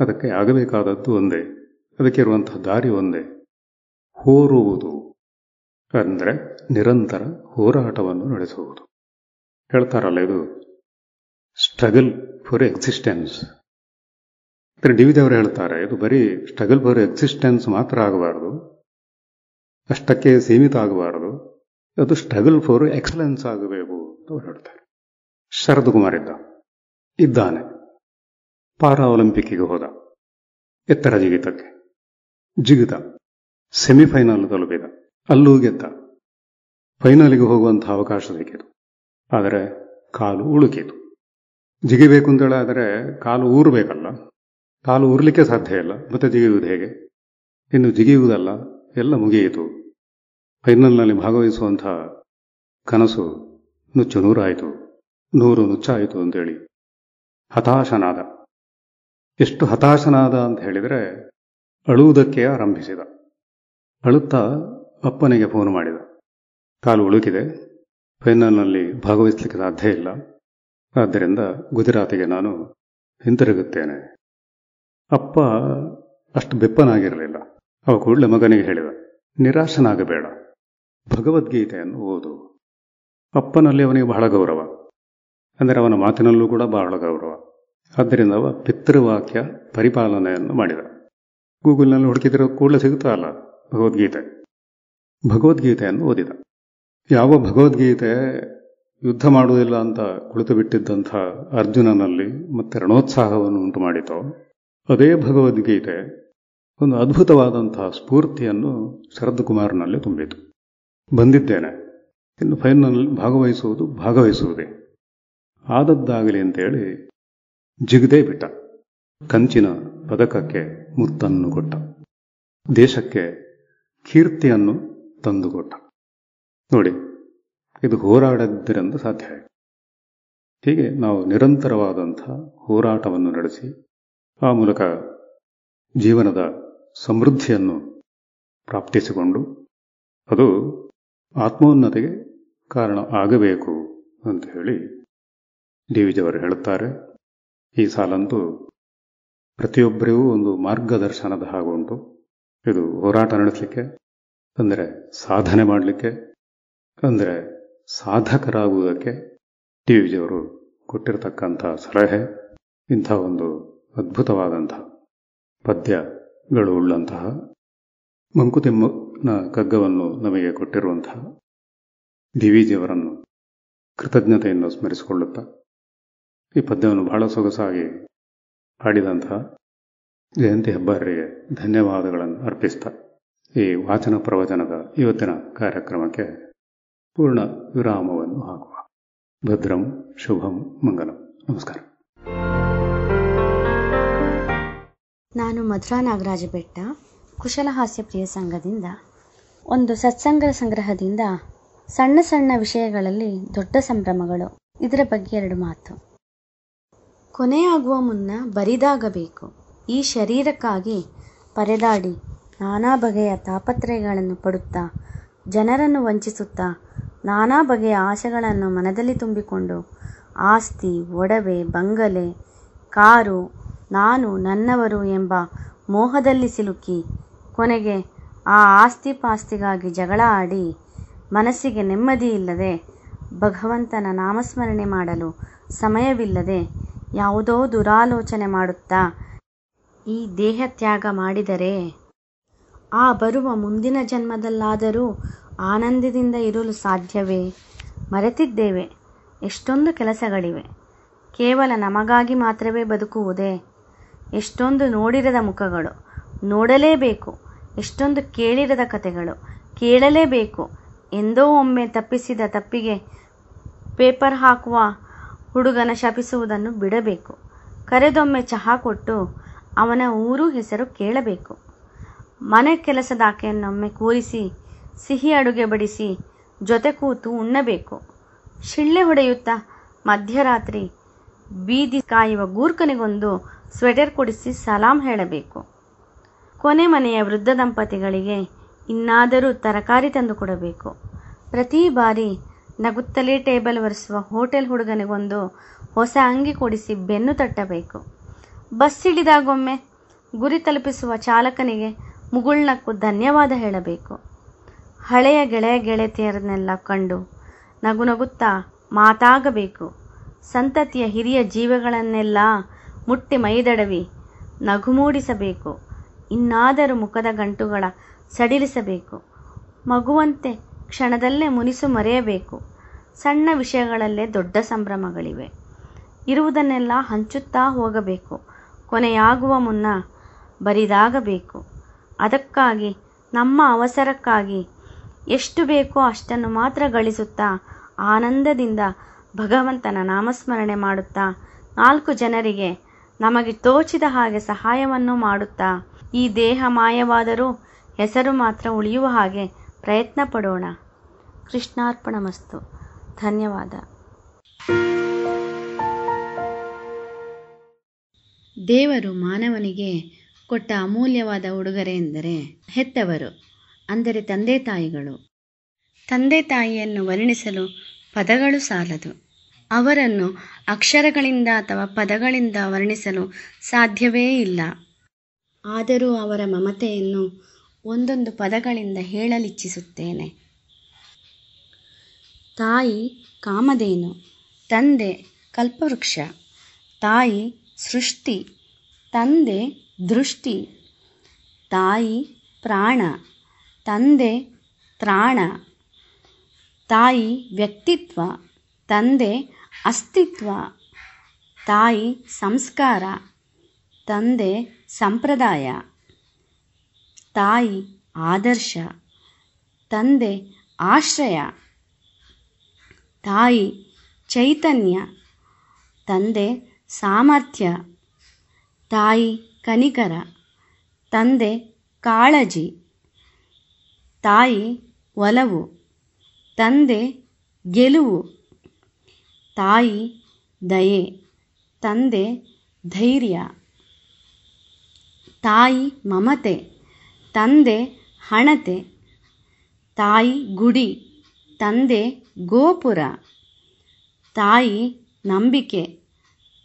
ಅದಕ್ಕೆ ಆಗಬೇಕಾದದ್ದು ಒಂದೇ. ಅದಕ್ಕೆ ಇರುವಂತಹ ದಾರಿ ಒಂದೇ. ಹೋರುವುದು. ಅಂದರೆ ನಿರಂತರ ಹೋರಾಟವನ್ನು ನಡೆಸುವುದು. ಹೇಳ್ತಾರಲ್ಲ ಇದು struggle for existence D V ಅವರು ಹೇಳ್ತಾರೆ, ಇದು ಬರೀ ಸ್ಟ್ರಗಲ್ ಫಾರ್ ಎಕ್ಸಿಸ್ಟೆನ್ಸ್ ಮಾತ್ರ ಆಗಬಾರದು. ಅಷ್ಟಕ್ಕೆ ಸೀಮಿತ ಆಗಬಾರದು. ಅದು ಸ್ಟ್ರಗಲ್ ಫಾರ್ ಎಕ್ಸಲೆನ್ಸ್ ಆಗಬೇಕು ಅಂತ ಅವ್ರು ಹೇಳ್ತಾರೆ. ಶರದ್ ಕುಮಾರ್ ಇದ್ದ, ಇದ್ದಾನೆ. ಪಾರಾ ಒಲಿಂಪಿಕ್ಕಿಗೆ ಹೋದ, ಎತ್ತರ ಜಿಗಿತಕ್ಕೆ. ಜಿಗಿತ ಸೆಮಿಫೈನಲ್ ತಲುಪಿದ. ಅಲ್ಲೂ ಗೆದ್ದ. ಫೈನಲಿಗೆ ಹೋಗುವಂತಹ ಅವಕಾಶ ಸಿಕ್ಕಿತು. ಆದರೆ ಕಾಲು ಉಳುಕಿತು. ಜಿಗಿಬೇಕು ಅಂತೇಳಾದರೆ ಕಾಲು ಊರಬೇಕಲ್ಲ. ಕಾಲು ಊರ್ಲಿಕ್ಕೆ ಸಾಧ್ಯ ಇಲ್ಲ. ಮತ್ತೆ ಜಿಗಿಯುವುದು ಹೇಗೆ? ಇನ್ನು ಜಿಗಿಯುವುದಲ್ಲ. ಎಲ್ಲ ಮುಗಿಯಿತು. ಫೈನಲ್ನಲ್ಲಿ ಭಾಗವಹಿಸುವಂಥ ಕನಸು ನುಚ್ಚು ನೂರಾಯಿತು. ನೂರು ನುಚ್ಚಾಯಿತು ಅಂತೇಳಿ ಹತಾಶನಾದ. ಎಷ್ಟು ಹತಾಶನಾದ ಅಂತ ಹೇಳಿದರೆ ಅಳುವುದಕ್ಕೆ ಆರಂಭಿಸಿದ. ಅಳುತ್ತಾ ಅಪ್ಪನಿಗೆ ಫೋನ್ ಮಾಡಿದ. ಕಾಲು ಉಳುಕಿದೆ. ಫೈನಲ್ನಲ್ಲಿ ಭಾಗವಹಿಸಲಿಕ್ಕೆ ಸಾಧ್ಯ ಇಲ್ಲ. ಆದ್ದರಿಂದ ಗುಜರಾತಿಗೆ ನಾನು ಹಿಂತಿರುಗುತ್ತೇನೆ. ಅಪ್ಪ ಅಷ್ಟು ಬೆಪ್ಪನಾಗಿರಲಿಲ್ಲ. ಅವ ಕೂಡಲೇ ಮಗನಿಗೆ ಹೇಳಿದ, ನಿರಾಶನಾಗಬೇಡ. ಭಗವದ್ಗೀತೆಯನ್ನು ಓದು. ಅಪ್ಪನಲ್ಲಿ ಅವನಿಗೆ ಬಹಳ ಗೌರವ. ಅಂದರೆ ಅವನ ಮಾತಿನಲ್ಲೂ ಕೂಡ ಬಹಳ ಗೌರವ. ಆದ್ದರಿಂದ ಅವ ಪಿತೃವಾಕ್ಯ ಪರಿಪಾಲನೆಯನ್ನು ಮಾಡಿದ. ಗೂಗಲ್ನಲ್ಲಿ ಹುಡುಕಿದ್ರೆ ಕೂಡಲೇ ಸಿಗುತ್ತಾ ಅಲ್ಲ ಭಗವದ್ಗೀತೆ? ಭಗವದ್ಗೀತೆಯನ್ನು ಓದಿದ. ಯಾವ ಭಗವದ್ಗೀತೆ ಯುದ್ಧ ಮಾಡುವುದಿಲ್ಲ ಅಂತ ಕುಳಿತು ಬಿಟ್ಟಿದ್ದಂಥ ಅರ್ಜುನನಲ್ಲಿ ಮತ್ತೆ ರಣೋತ್ಸಾಹವನ್ನು ಉಂಟು ಮಾಡಿತೋ, ಅದೇ ಭಗವದ್ಗೀತೆ ಒಂದು ಅದ್ಭುತವಾದಂತಹ ಸ್ಫೂರ್ತಿಯನ್ನು ಶರದ್ ಕುಮಾರ್ನಲ್ಲಿ ತುಂಬಿತು. ಬಂದಿದ್ದೇನೆ. ಇನ್ನು ಫೈನಲ್ ಭಾಗವಹಿಸುವುದು ಭಾಗವಹಿಸುವುದೇ. ಆದದ್ದಾಗಲಿ ಅಂತೇಳಿ ಜಿಗದೇ ಬಿಟ್ಟ. ಕಂಚಿನ ಪದಕಕ್ಕೆ ಮುತ್ತನ್ನು ಕೊಟ್ಟ. ದೇಶಕ್ಕೆ ಕೀರ್ತಿಯನ್ನು ತಂದುಕೊಟ್ಟ. ನೋಡಿ, ಇದು ಹೋರಾಡದ್ದರಿಂದ ಸಾಧ್ಯ ಆಯಿತು. ಹೀಗೆ ನಾವು ನಿರಂತರವಾದಂಥ ಹೋರಾಟವನ್ನು ನಡೆಸಿ, ಆ ಮೂಲಕ ಜೀವನದ ಸಮೃದ್ಧಿಯನ್ನು ಪ್ರಾಪ್ತಿಸಿಕೊಂಡು, ಅದು ಆತ್ಮೋನ್ನತಿಗೆ ಕಾರಣ ಆಗಬೇಕು ಅಂತ ಹೇಳಿ ಡಿ ವಿಜಯವರು ಹೇಳುತ್ತಾರೆ. ಈ ಸಾಲಂತೂ ಪ್ರತಿಯೊಬ್ಬರಿಗೂ ಒಂದು ಮಾರ್ಗದರ್ಶನದ ಹಾಗುಂಟು ಇದು ಹೋರಾಟ ನಡೆಸಲಿಕ್ಕೆ ಅಂದರೆ ಸಾಧನೆ ಮಾಡಲಿಕ್ಕೆ, ಅಂದರೆ ಸಾಧಕರಾಗುವುದಕ್ಕೆ ಟಿ ವಿಜಿಯವರು ಕೊಟ್ಟಿರತಕ್ಕಂಥ ಸಲಹೆ, ಇಂಥ ಒಂದು ಅದ್ಭುತವಾದಂಥ ಪದ್ಯಗಳು ಉಳ್ಳಂತಹ ಮಂಕುತಿಮ್ಮನ ಕಗ್ಗವನ್ನು ನಮಗೆ ಕೊಟ್ಟಿರುವಂತಹ ಡಿ ಜಿಯವರನ್ನು ಕೃತಜ್ಞತೆಯನ್ನು ಸ್ಮರಿಸಿಕೊಳ್ಳುತ್ತಾ, ಈ ಪದ್ಯವನ್ನು ಬಹಳ ಸೊಗಸಾಗಿ ಹಾಡಿದಂತಹ ಜಯಂತಿ ಹೆಬ್ಬಾರರಿಗೆ ಧನ್ಯವಾದಗಳನ್ನು ಅರ್ಪಿಸ್ತಾ ಈ ವಾಚನ ಪ್ರವಚನದ ಇವತ್ತಿನ ಕಾರ್ಯಕ್ರಮಕ್ಕೆ ಪೂರ್ಣ ವಿರಾಮವನ್ನು ಹಾಕುವ. ಭದ್ರಂ ಶುಭಂ ಮಂಗಲಂ. ನಮಸ್ಕಾರ. ನಾನು ಮಧುರಾ ನಾಗರಾಜ ಬೆಟ್ಟ ಕುಶಲಹಾಸ್ಯ ಪ್ರಿಯ ಸಂಘದಿಂದ, ಒಂದು ಸತ್ಸಂಗ ಸಂಗ್ರಹದಿಂದ ಸಣ್ಣ ಸಣ್ಣ ವಿಷಯಗಳಲ್ಲಿ ದೊಡ್ಡ ಸಂಭ್ರಮಗಳು, ಇದರ ಬಗ್ಗೆ ಎರಡು ಮಾತು. ಕೊನೆಯಾಗುವ ಮುನ್ನ ಬರಿದಾಗಬೇಕು. ಈ ಶರೀರಕ್ಕಾಗಿ ಪರೆದಾಡಿ ನಾನಾ ಬಗೆಯ ತಾಪತ್ರಯಗಳನ್ನು ಪಡುತ್ತಾ, ಜನರನ್ನು ವಂಚಿಸುತ್ತಾ, ನಾನಾ ಬಗೆಯ ಆಶೆಗಳನ್ನು ಮನದಲ್ಲಿ ತುಂಬಿಕೊಂಡು, ಆಸ್ತಿ, ಒಡವೆ, ಬಂಗಲೆ, ಕಾರು, ನಾನು ನನ್ನವರು ಎಂಬ ಮೋಹದಲ್ಲಿ ಸಿಲುಕಿ, ಕೊನೆಗೆ ಆ ಆಸ್ತಿ ಪಾಸ್ತಿಗಾಗಿ ಜಗಳ ಆಡಿ, ಮನಸ್ಸಿಗೆ ನೆಮ್ಮದಿ ಇಲ್ಲದೆ ಭಗವಂತನ ನಾಮಸ್ಮರಣೆ ಮಾಡಲು ಸಮಯವಿಲ್ಲದೆ ಯಾವುದೋ ದುರಾಲೋಚನೆ ಮಾಡುತ್ತಾ, ಈ ದೇಹ ತ್ಯಾಗ ಮಾಡಿದರೆ ಆ ಬರುವ ಮುಂದಿನ ಜನ್ಮದಲ್ಲಾದರೂ ಆನಂದದಿಂದ ಇರಲು ಸಾಧ್ಯವೇ? ಮರೆತಿದ್ದೇವೆ. ಎಷ್ಟೊಂದು ಕೆಲಸಗಳಿವೆ. ಕೇವಲ ನಮಗಾಗಿ ಮಾತ್ರವೇ ಬದುಕುವುದೇ? ಎಷ್ಟೊಂದು ನೋಡಿರದ ಮುಖಗಳು, ನೋಡಲೇಬೇಕು. ಎಷ್ಟೊಂದು ಕೇಳಿರದ ಕಥೆಗಳು, ಕೇಳಲೇಬೇಕು. ಎಂದೋ ಒಮ್ಮೆ ತಪ್ಪಿಸಿದ ತಪ್ಪಿಗೆ ಪೇಪರ್ ಹಾಕುವ ಹುಡುಗನ ಶಪಿಸುವುದನ್ನು ಬಿಡಬೇಕು. ಕರೆದೊಮ್ಮೆ ಚಹಾ ಕೊಟ್ಟು ಅವನ ಊರು ಹೆಸರು ಕೇಳಬೇಕು. ಮನೆ ಕೆಲಸದಾಕೆಯನ್ನೊಮ್ಮೆ ಕೂರಿಸಿ, ಸಿಹಿ ಅಡುಗೆ ಬಡಿಸಿ, ಜೊತೆ ಕೂತು ಉಣ್ಣಬೇಕು. ಶಿಳ್ಳೆ ಹೊಡೆಯುತ್ತಾ ಮಧ್ಯರಾತ್ರಿ ಬೀದಿ ಕಾಯುವ ಗೂರ್ಖನಿಗೊಂದು ಸ್ವೆಟರ್ ಕೊಡಿಸಿ ಸಲಾಂ ಹೇಳಬೇಕು. ಕೊನೆ ಮನೆಯ ವೃದ್ಧ ದಂಪತಿಗಳಿಗೆ ಇನ್ನಾದರೂ ತರಕಾರಿ ತಂದು ಕೊಡಬೇಕು. ಪ್ರತಿ ಬಾರಿ ನಗುತ್ತಲೇ ಟೇಬಲ್ ಒರೆಸುವ ಹೋಟೆಲ್ ಹುಡುಗನಿಗೊಂದು ಹೊಸ ಅಂಗಿ ಕೊಡಿಸಿ ಬೆನ್ನು ತಟ್ಟಬೇಕು. ಬಸ್ ಹಿಡಿದಾಗೊಮ್ಮೆ ಗುರಿ ತಲುಪಿಸುವ ಚಾಲಕನಿಗೆ ಮುಗುಳ್ನಕ್ಕು ಧನ್ಯವಾದ ಹೇಳಬೇಕು. ಹಳೆಯ ಗೆಳೆಯ ಗೆಳತಿಯರನ್ನೆಲ್ಲ ಕಂಡು ನಗು ನಗುತ್ತಾ ಮಾತಾಗಬೇಕು. ಸಂತತಿಯ ಹಿರಿಯ ಜೀವಗಳನ್ನೆಲ್ಲ ಮುಟ್ಟಿ ಮೈದಡವಿ ನಗು ಮೂಡಿಸಬೇಕು. ಇನ್ನಾದರೂ ಮುಖದ ಗಂಟುಗಳ ಸಡಿಲಿಸಬೇಕು. ಮಗುವಂತೆ ಕ್ಷಣದಲ್ಲೇ ಮುನಿಸು ಮರೆಯಬೇಕು. ಸಣ್ಣ ವಿಷಯಗಳಲ್ಲೇ ದೊಡ್ಡ ಸಂಭ್ರಮಗಳಿವೆ. ಇರುವುದನ್ನೆಲ್ಲ ಹಂಚುತ್ತಾ ಹೋಗಬೇಕು. ಕೊನೆಯಾಗುವ ಮುನ್ನ ಬರಿದಾಗಬೇಕು. ಅದಕ್ಕಾಗಿ, ನಮ್ಮ ಅವಸರಕ್ಕಾಗಿ ಎಷ್ಟು ಬೇಕೋ ಅಷ್ಟನ್ನು ಮಾತ್ರ ಗಳಿಸುತ್ತಾ, ಆನಂದದಿಂದ ಭಗವಂತನ ನಾಮಸ್ಮರಣೆ ಮಾಡುತ್ತಾ, ನಾಲ್ಕು ಜನರಿಗೆ ನಮಗೆ ತೋಚಿದ ಹಾಗೆ ಸಹಾಯವನ್ನು ಮಾಡುತ್ತಾ, ಈ ದೇಹ ಮಾಯವಾದರೂ ಹೆಸರು ಮಾತ್ರ ಉಳಿಯುವ ಹಾಗೆ ಪ್ರಯತ್ನ ಪಡೋಣ ಕೃಷ್ಣಾರ್ಪಣಮಸ್ತು. ಧನ್ಯವಾದ. ದೇವರು ಮಾನವನಿಗೆ ಕೊಟ್ಟ ಅಮೂಲ್ಯವಾದ ಉಡುಗೊರೆ ಎಂದರೆ ಹೆತ್ತವರು, ಅಂದರೆ ತಂದೆ ತಾಯಿಗಳು. ತಂದೆ ತಾಯಿಯನ್ನು ವರ್ಣಿಸಲು ಪದಗಳು ಸಾಲದು. ಅವರನ್ನು ಅಕ್ಷರಗಳಿಂದ ಅಥವಾ ಪದಗಳಿಂದ ವರ್ಣಿಸಲು ಸಾಧ್ಯವೇ ಇಲ್ಲ. ಆದರೂ ಅವರ ಮಮತೆಯನ್ನು ಒಂದೊಂದು ಪದಗಳಿಂದ ಹೇಳಲಿಚ್ಛಿಸುತ್ತೇನೆ. ತಾಯಿ ಕಾಮಧೇನು, ತಂದೆ ಕಲ್ಪವೃಕ್ಷ, ತಾಯಿ ಸೃಷ್ಟಿ, ತಂದೆ ದೃಷ್ಟಿ, ತಾಯಿ ಪ್ರಾಣ, ತಂದೆ ತ್ರಾಣ, ತಾಯಿ ವ್ಯಕ್ತಿತ್ವ, ತಂದೆ ಅಸ್ತಿತ್ವ, ತಾಯಿ ಸಂಸ್ಕಾರ, ತಂದೆ ಸಂಪ್ರದಾಯ, ತಾಯಿ ಆದರ್ಶ, ತಂದೆ ಆಶ್ರಯ, ತಾಯಿ ಚೈತನ್ಯ, ತಂದೆ ಸಾಮರ್ಥ್ಯ, ತಾಯಿ ಕನಿಕರ, ತಂದೆ ಕಾಳಜಿ, ತಾಯಿ ಒಲವು, ತಂದೆ ಗೆಲುವು, ತಾಯಿ ದಯೆ, ತಂದೆ ಧೈರ್ಯ, ತಾಯಿ ಮಮತೆ, ತಂದೆ ಹಣತೆ, ತಾಯಿ ಗುಡಿ, ತಂದೆ ಗೋಪುರ, ತಾಯಿ ನಂಬಿಕೆ,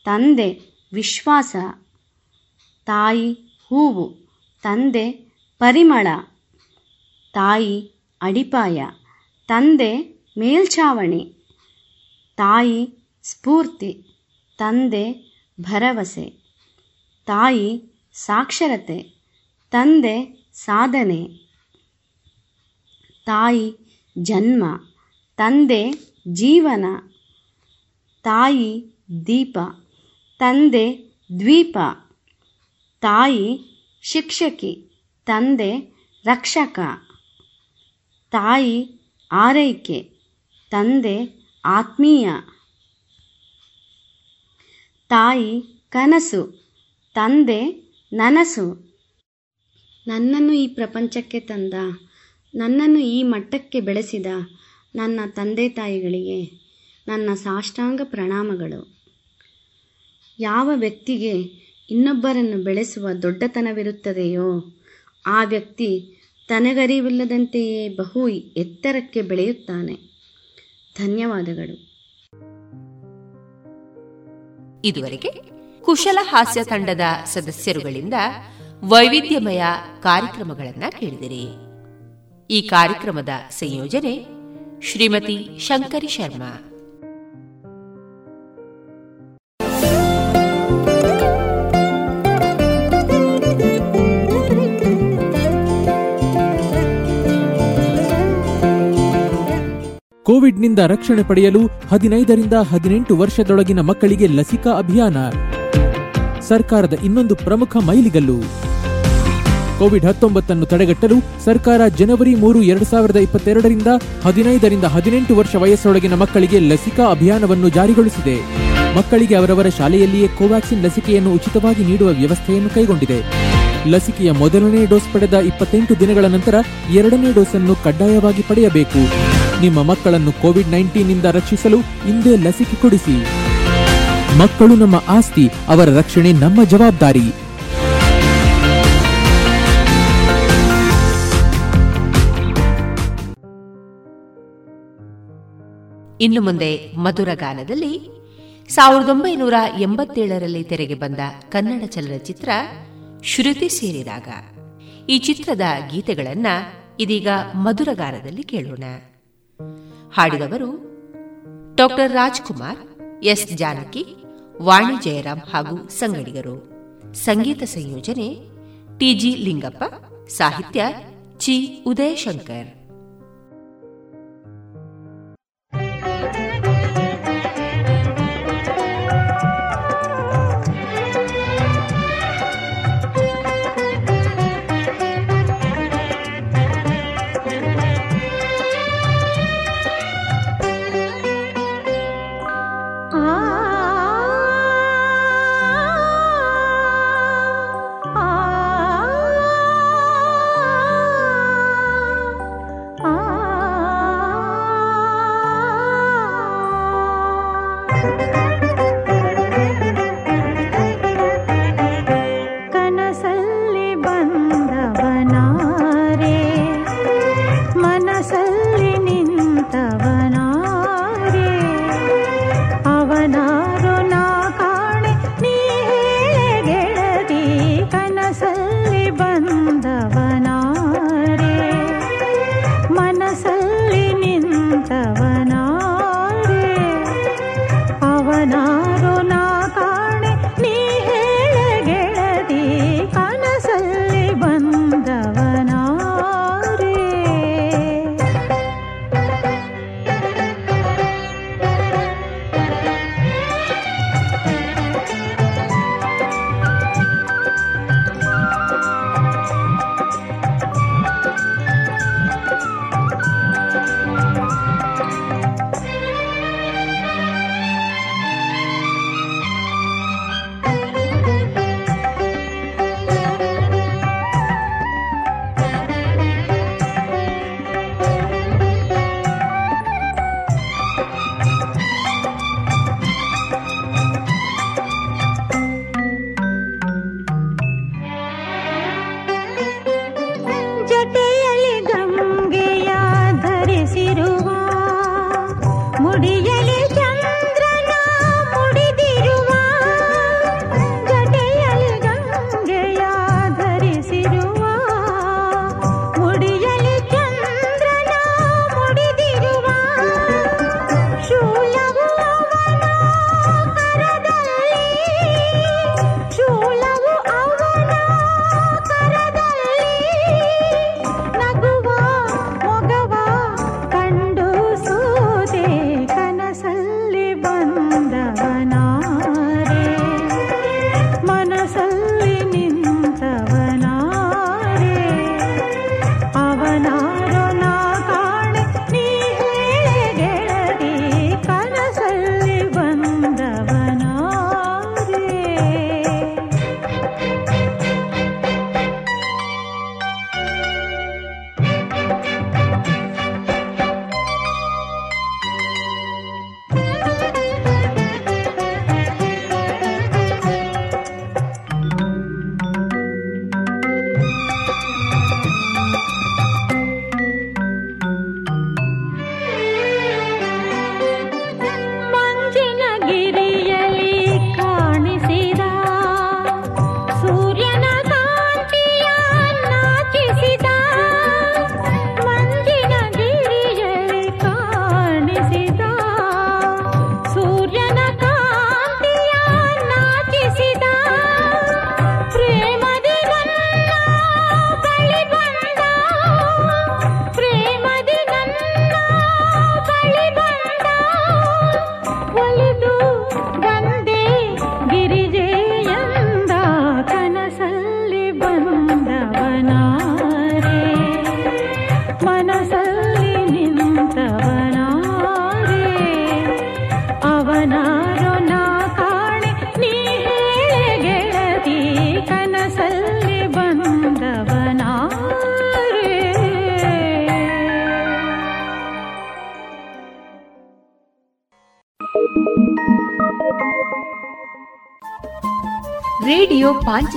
ತಂದೆ ವಿಶ್ವಾಸ. ತಾಯಿ ಹೂವು, ತಂದೆ ಪರಿಮಳ, ತಾಯಿ ಅಡಿಪಾಯ, ತಂದೆ ಮೇಲ್ಛಾವಣಿ, ತಾಯಿ ಸ್ಫೂರ್ತಿ, ತಂದೆ ಭರವಸೆ, ತಾಯಿ ಸಾಕ್ಷರತೆ, ತಂದೆ ಸಾಧನೆ, ತಾಯಿ ಜನ್ಮ, ತಂದೆ ಜೀವನ, ತಾಯಿ ದೀಪ, ತಂದೆ ದ್ವೀಪ. ತಾಯಿ ಶಿಕ್ಷಕಿ, ತಂದೆ ರಕ್ಷಕ. ತಾಯಿ ಆರೈಕೆ, ತಂದೆ ಆತ್ಮೀಯ. ತಾಯಿ ಕನಸು, ತಂದೆ ನನಸು. ನನ್ನನ್ನು ಈ ಪ್ರಪಂಚಕ್ಕೆ ತಂದ, ನನ್ನನ್ನು ಈ ಮಟ್ಟಕ್ಕೆ ಬೆಳೆಸಿದ ನನ್ನ ತಂದೆ ತಾಯಿಗಳಿಗೆ ನನ್ನ ಸಾಷ್ಟಾಂಗ ಪ್ರಣಾಮಗಳು. ಯಾವ ವ್ಯಕ್ತಿಗೆ ಇನ್ನೊಬ್ಬರನ್ನು ಬೆಳೆಸುವ ದೊಡ್ಡತನವಿರುತ್ತದೆಯೋ? ಆ ವ್ಯಕ್ತಿ ತನಗರಿವಿಲ್ಲದಂತೆಯೇ ಬಹು ಎತ್ತರಕ್ಕೆ ಬೆಳೆಯುತ್ತಾನೆ. ಧನ್ಯವಾದಗಳು. ಇದುವರೆಗೆ ಕುಶಲ ಹಾಸ್ಯ ತಂಡದ ಸದಸ್ಯರುಗಳಿಂದ ವೈವಿಧ್ಯಮಯ ಕಾರ್ಯಕ್ರಮಗಳನ್ನು ಕೇಳಿದಿರಿ. ಈ ಕಾರ್ಯಕ್ರಮದ ಸಂಯೋಜನೆ ಶ್ರೀಮತಿ ಶಂಕರಿ ಶರ್ಮಾ. ಕೋವಿಡ್ನಿಂದ ರಕ್ಷಣೆ ಪಡೆಯಲು ಹದಿನೈದರಿಂದ ಹದಿನೆಂಟು ವರ್ಷದೊಳಗಿನ ಮಕ್ಕಳಿಗೆ ಲಸಿಕಾ ಅಭಿಯಾನ. ಸರ್ಕಾರದ ಇನ್ನೊಂದು ಪ್ರಮುಖ ಮೈಲಿಗಲ್ಲು. ಕೋವಿಡ್ ಹತ್ತೊಂಬತ್ತನ್ನು ತಡೆಗಟ್ಟಲು ಸರ್ಕಾರ ಜನವರಿ ಮೂರು ಎರಡು ಸಾವಿರದ ಇಪ್ಪತ್ತೆರಡರಿಂದ ಹದಿನೈದರಿಂದ ಹದಿನೆಂಟು ವರ್ಷ ವಯಸ್ಸೊಳಗಿನ ಮಕ್ಕಳಿಗೆ ಲಸಿಕಾ ಅಭಿಯಾನವನ್ನು ಜಾರಿಗೊಳಿಸಿದೆ. ಮಕ್ಕಳಿಗೆ ಅವರವರ ಶಾಲೆಯಲ್ಲಿಯೇ ಕೋವ್ಯಾಕ್ಸಿನ್ ಲಸಿಕೆಯನ್ನು ಉಚಿತವಾಗಿ ನೀಡುವ ವ್ಯವಸ್ಥೆಯನ್ನು ಕೈಗೊಂಡಿದೆ. ಲಸಿಕೆಯ ಮೊದಲನೇ ಡೋಸ್ ಪಡೆದ ಇಪ್ಪತ್ತೆಂಟು ದಿನಗಳ ನಂತರ ಎರಡನೇ ಡೋಸ್ ಅನ್ನು ಕಡ್ಡಾಯವಾಗಿ ಪಡೆಯಬೇಕು. ನಿಮ್ಮ ಮಕ್ಕಳನ್ನು ಕೋವಿಡ್ ನೈನ್ಟೀನ್ನಿಂದ ರಕ್ಷಿಸಲು ಇಂದೇ ಲಸಿಕೆ ಕೊಡಿಸಿ. ಮಕ್ಕಳು ನಮ್ಮ ಆಸ್ತಿ, ಅವರ ರಕ್ಷಣೆ ನಮ್ಮ ಜವಾಬ್ದಾರಿ. ಇನ್ನು ಮುಂದೆ ಮಧುರ ಗಾನದಲ್ಲಿ ಸಾವಿರದ ಒಂಬೈನೂರ ಎಂಬತ್ತೇಳರಲ್ಲಿ ತೆರೆಗೆ ಬಂದ ಕನ್ನಡ ಚಲನಚಿತ್ರ ಶ್ರುತಿ ಸೇರಿದಾಗ ಈ ಚಿತ್ರದ ಗೀತೆಗಳನ್ನ ಇದೀಗ ಮಧುರಗಾರದಲ್ಲಿ ಕೇಳೋಣ. ಹಾಡಿದವರು ಡಾಕ್ಟರ್ ರಾಜ್ಕುಮಾರ್, ಎಸ್ ಜಾನಕಿ, ವಾಣಿ ಜಯರಾಮ್ ಹಾಗೂ ಸಂಗಡಿಗರು. ಸಂಗೀತ ಸಂಯೋಜನೆ ಟಿಜಿ ಲಿಂಗಪ್ಪ, ಸಾಹಿತ್ಯ ಚಿ ಉದಯಶಂಕರ್.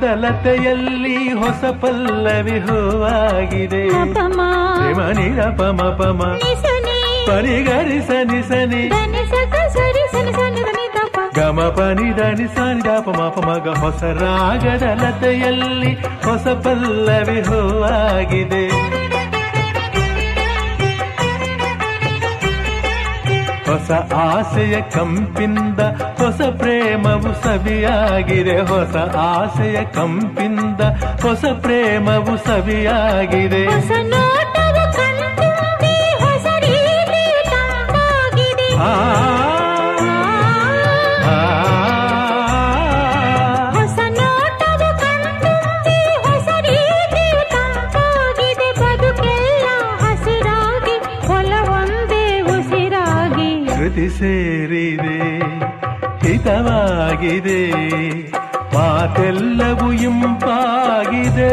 ರಾಗದಲತೆಯಲ್ಲಿ ಹೊಸ ಪಲ್ಲವಿ ಹೂವಾಗಿದೆ. ನೀರ ಪಮ ಪಮ. ಪರಿಗರಿಸ ನಿಸನಿ. ಗಮ ಪನಿ ದನಿ ಸನಿ ದ ಪಮ ಮಗ ಹೊಸ ರಾಗದಲತೆಯಲ್ಲಿ ಹೊಸ ಪಲ್ಲವಿ ಹೂವಾಗಿದೆ. ಆಸೆಯ ಕಂಪಿಂದ ಹೊಸ ಪ್ರೇಮವು ಸವಿಯಾಗಿದೆ. ಹೊಸ ಆಸೆಯ ಕಂಪಿಂದ ಹೊಸ ಪ್ರೇಮವು ಸವಿಯಾಗಿದೆ. ಸೇರಿದೆ ಹಿತವಾಗಿದೆ ಮಾತೆಲ್ಲವೂ ಇಂಪಾಗಿದೆ.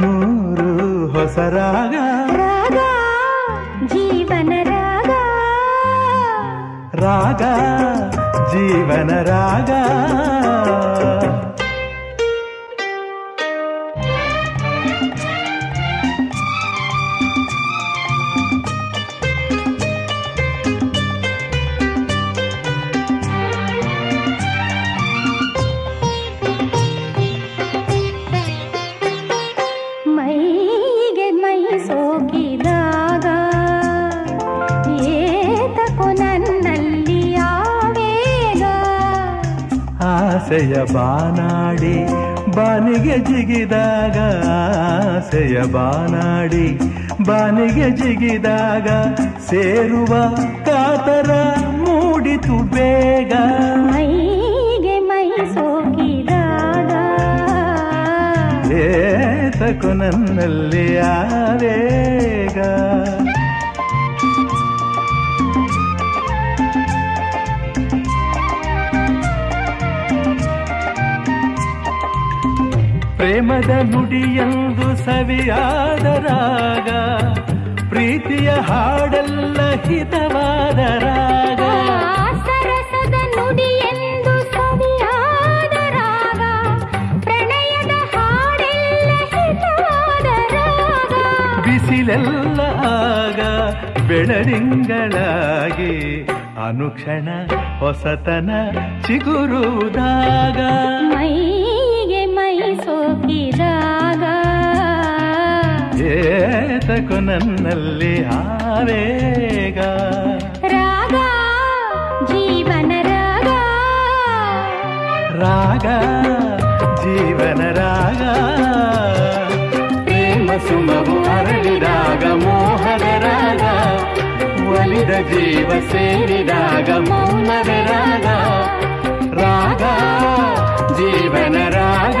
ನೂರು ಹೊಸ ರಾಗ ರಾಗ ಜೀವನ ರಾಗ ರಾಗ ಜೀವನ ರಾಗ ಆಸೆಯ ಬಾನಾಡಿ ಬಾನಿಗೆ ಜಿಗಿದಾಗ ಆಸೆಯ ಬಾನಾಡಿ ಬಾನಿಗೆ ಜಿಗಿದಾಗ ಸೇರುವ ಕಾತರ ಮೂಡಿತು ಬೇಗ. ಮೈಗೆ ಮೈ ಸೋಕಿದಾಗ. ಏತಕು ನನ್ನಲ್ಲಿ ಆವೇಗ ಪ್ರೇಮದ ನುಡಿಯಂದು ಸವಿಯಾದ ರಾಗ ಪ್ರೀತಿಯ ಹಾಡೆಲ್ಲ ಹಿತವಾದ ರಾಗ. ಸರಸದ ನುಡಿ ಎಂದು ಸವಿಯಾದ ರಾಗ ಪ್ರಣಯದ ಹಾಡೆಲ್ಲ ಹಿತವಾದ ರಾಗ. ಬಿಸಿಲೆಲ್ಲ ಆಗ ಬೆಳರಿಂಗಳಾಗಿ ಅನುಕ್ಷಣ ಹೊಸತನ ಚಿಗುರುದಾಗ ಮೈ ಸೋಕಿದಾಗ ಏತಕು ನನ್ನಲ್ಲಿ ಆವೇಗ ರಾಗ ಜೀವನ ರಾಗ ರಾಗ ಜೀವನ ರಾಗ ಪ್ರೇಮ ಸುಮವು ಅರಳಿದಾಗ ಮೋಹದ ರಾಗ ಒಲಿದ ಜೀವ ಸೇರಿದಾಗ ಮೌನದ ರಾಗ ರಾಗ ಜೀವನ ರಾಗ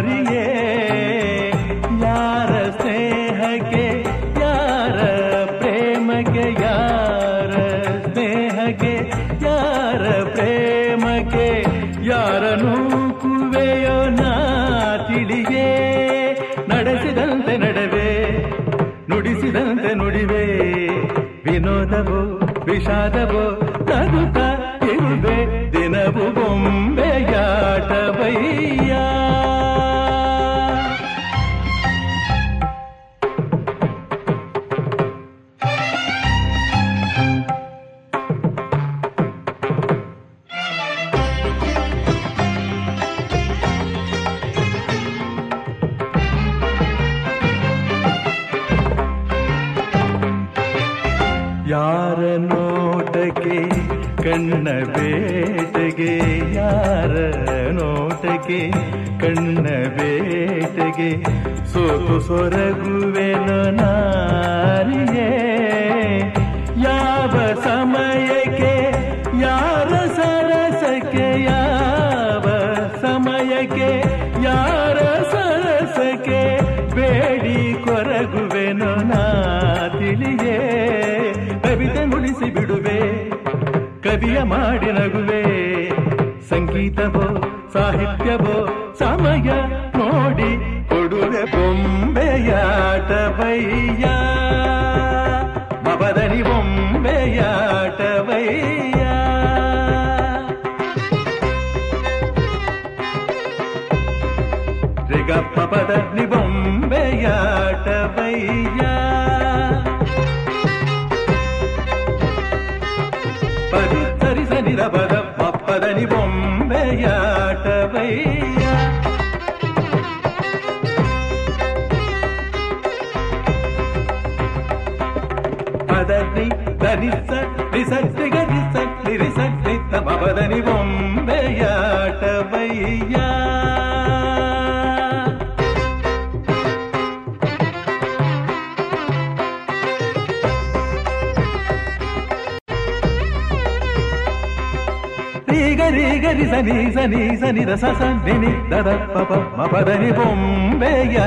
ಹರಿಯೇ ಯಾರ ಸ್ನೇಹಕ್ಕೆ, ಯಾರ ಪ್ರೇಮಕ್ಕೆ, ಯಾರ ಸ್ನೇಹಕ್ಕೆ, ಯಾರ ಪ್ರೇಮಕ್ಕೆ ಯಾರ ನೂಕುವೆಯೋ ನಾ ತಿಳಿಯೇ? ನಡೆಸಿದಂತೆ ನಡೆವೆ, ನುಡಿಸಿದಂತೆ ನುಡಿವೆ. ವಿನೋದವೋ, ವಿಷಾದವೋ ತಗುತ ಇರುವೆ. ದಿನವು ಬೊಂಬೆಯಾಟವಯ್ಯ. ಸಮಯವೋ ಸಮಯ ನೋಡಿ ಕೊಡುವೆ ಬೊಂಬೆಯಾಟವಯ್ಯ ಮಬದನಿ ಬೊಂಬೆಯಾಟವಯ್ಯ రిగప్పపదని బొంబెయాటవయ్యా పరిసరి సనిరబద పప్పదని బొంబెయా పదని ధనిస నిసక్తిగ నిసక్తి నిరిసక్తి తమ పదని బొంబెయాటవయ్యా సని సని సని రస సని దర పప మపదని బొంబెయాటవయ్యా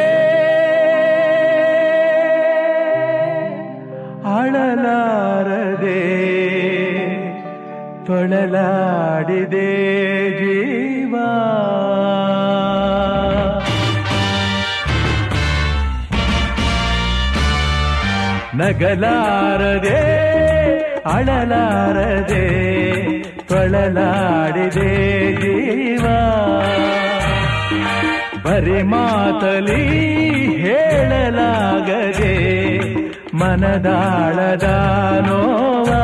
ನಗಲಾರದೆ ಅಳಲಾರದೆ ಕೊಳಲಾಡಿದೆ ಜೀವ. ಬರಿ ಮಾತಲಿ ಹೇಳಲಾಗದೆ ಮನದಾಳದ ನೋವಾ.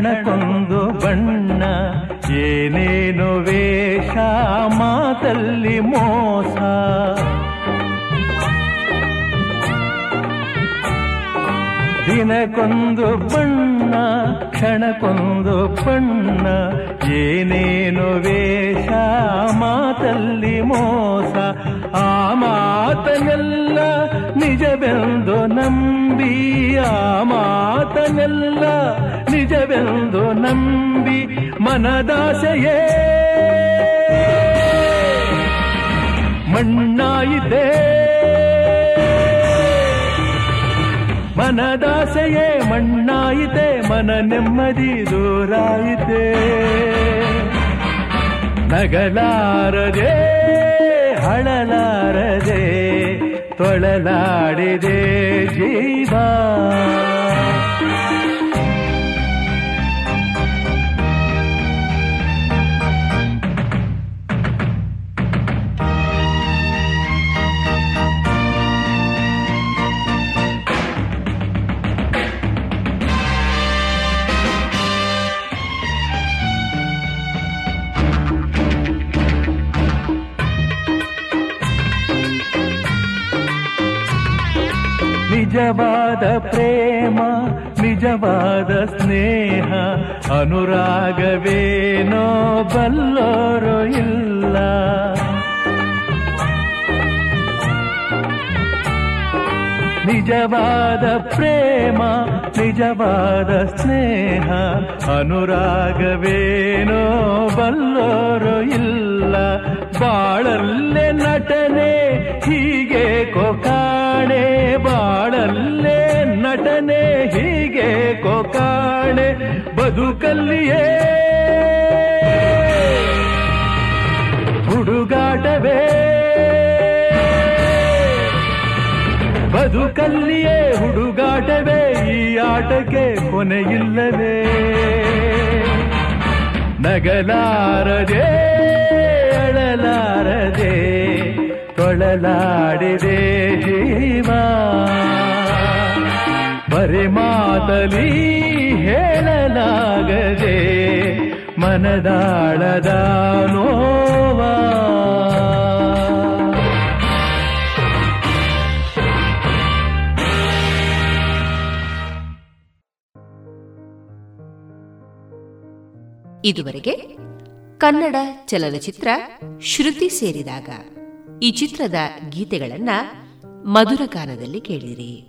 ಕ್ಷಣಕ್ಕೊಂದು ಬಣ್ಣ, ಏನೇನು ವೇಷ, ಮಾತಲ್ಲಿ ಮೋಸ. ದಿನಕೊಂದು ಬಣ್ಣ, ಕ್ಷಣಕ್ಕೊಂದು ಬಣ್ಣ, ಏನೇನು ವೇಷ, ಮಾತಲ್ಲಿ ಮೋಸ. ಆ ಮಾತನೆಲ್ಲ ನಿಜವೆಂದು ನಂಬಿ, ಆ ಮಾತನೆಲ್ಲ ನಿಜವೆಂದು ನಂಬಿ ಮನದಾಸೆಯೇ. ಮಣ್ಣಾಯಿತೆ. ಮನದಾಸೆಯೇ ಮಣ್ಣಾಯಿತೆ ಮನ ನೆಮ್ಮದಿ ದೂರಾಯಿತೆ. ನಗಲಾರದೆ ಹಳಲಾರದೆ ತೊಳಲಾಡಿದೆ ಜೀವ. ನಿಜವಾದ ಪ್ರೇಮ ನಿಜವಾದ ಸ್ನೇಹ ಅನುರಾಗವೇನೋ ಬಲ್ಲೋರು ಇಲ್ಲ. ನಿಜವಾದ ಪ್ರೇಮ, ನಿಜವಾದ ಸ್ನೇಹ, ಅನುರಾಗವೇನೋ ಬಲ್ಲೋರು ಇಲ್ಲ. ಬಾಳಲ್ಲೇ ನಟನೆ, ಹೀಗೆ ಕೊಕಾಣೆ ಬಾಳಲ್ಲೇ ನಟನೆ, ಹೀಗೆ ಕೊಕಾಣೆ ಬದುಕಲ್ಲಿಯೇ. ಹುಡುಗಾಟವೇ. ಬದುಕಲ್ಲಿಯೇ ಹುಡುಗಾಟವೇ ಈ ಆಟಕ್ಕೆ ಕೊನೆಯಿಲ್ಲವೇ ನಗಲಾರದೆ ಅಳಲಾರದೆ ತೊಳಲಾಡಿದೆ ಜೀವ. ಬರೆ ಮಾತಲಿ ಹೇಳಲಾಗದೆ ಮನದಾಳದ ನೋವಾ. ಇದುವರೆಗೆ ಕನ್ನಡ ಚಲನಚಿತ್ರ ಶ್ರುತಿ ಸೇರಿದಾಗ ಈ ಚಿತ್ರದ ಗೀತೆಗಳನ್ನ ಮಧುರಗಾನದಲ್ಲಿ ಕೇಳಿರಿ.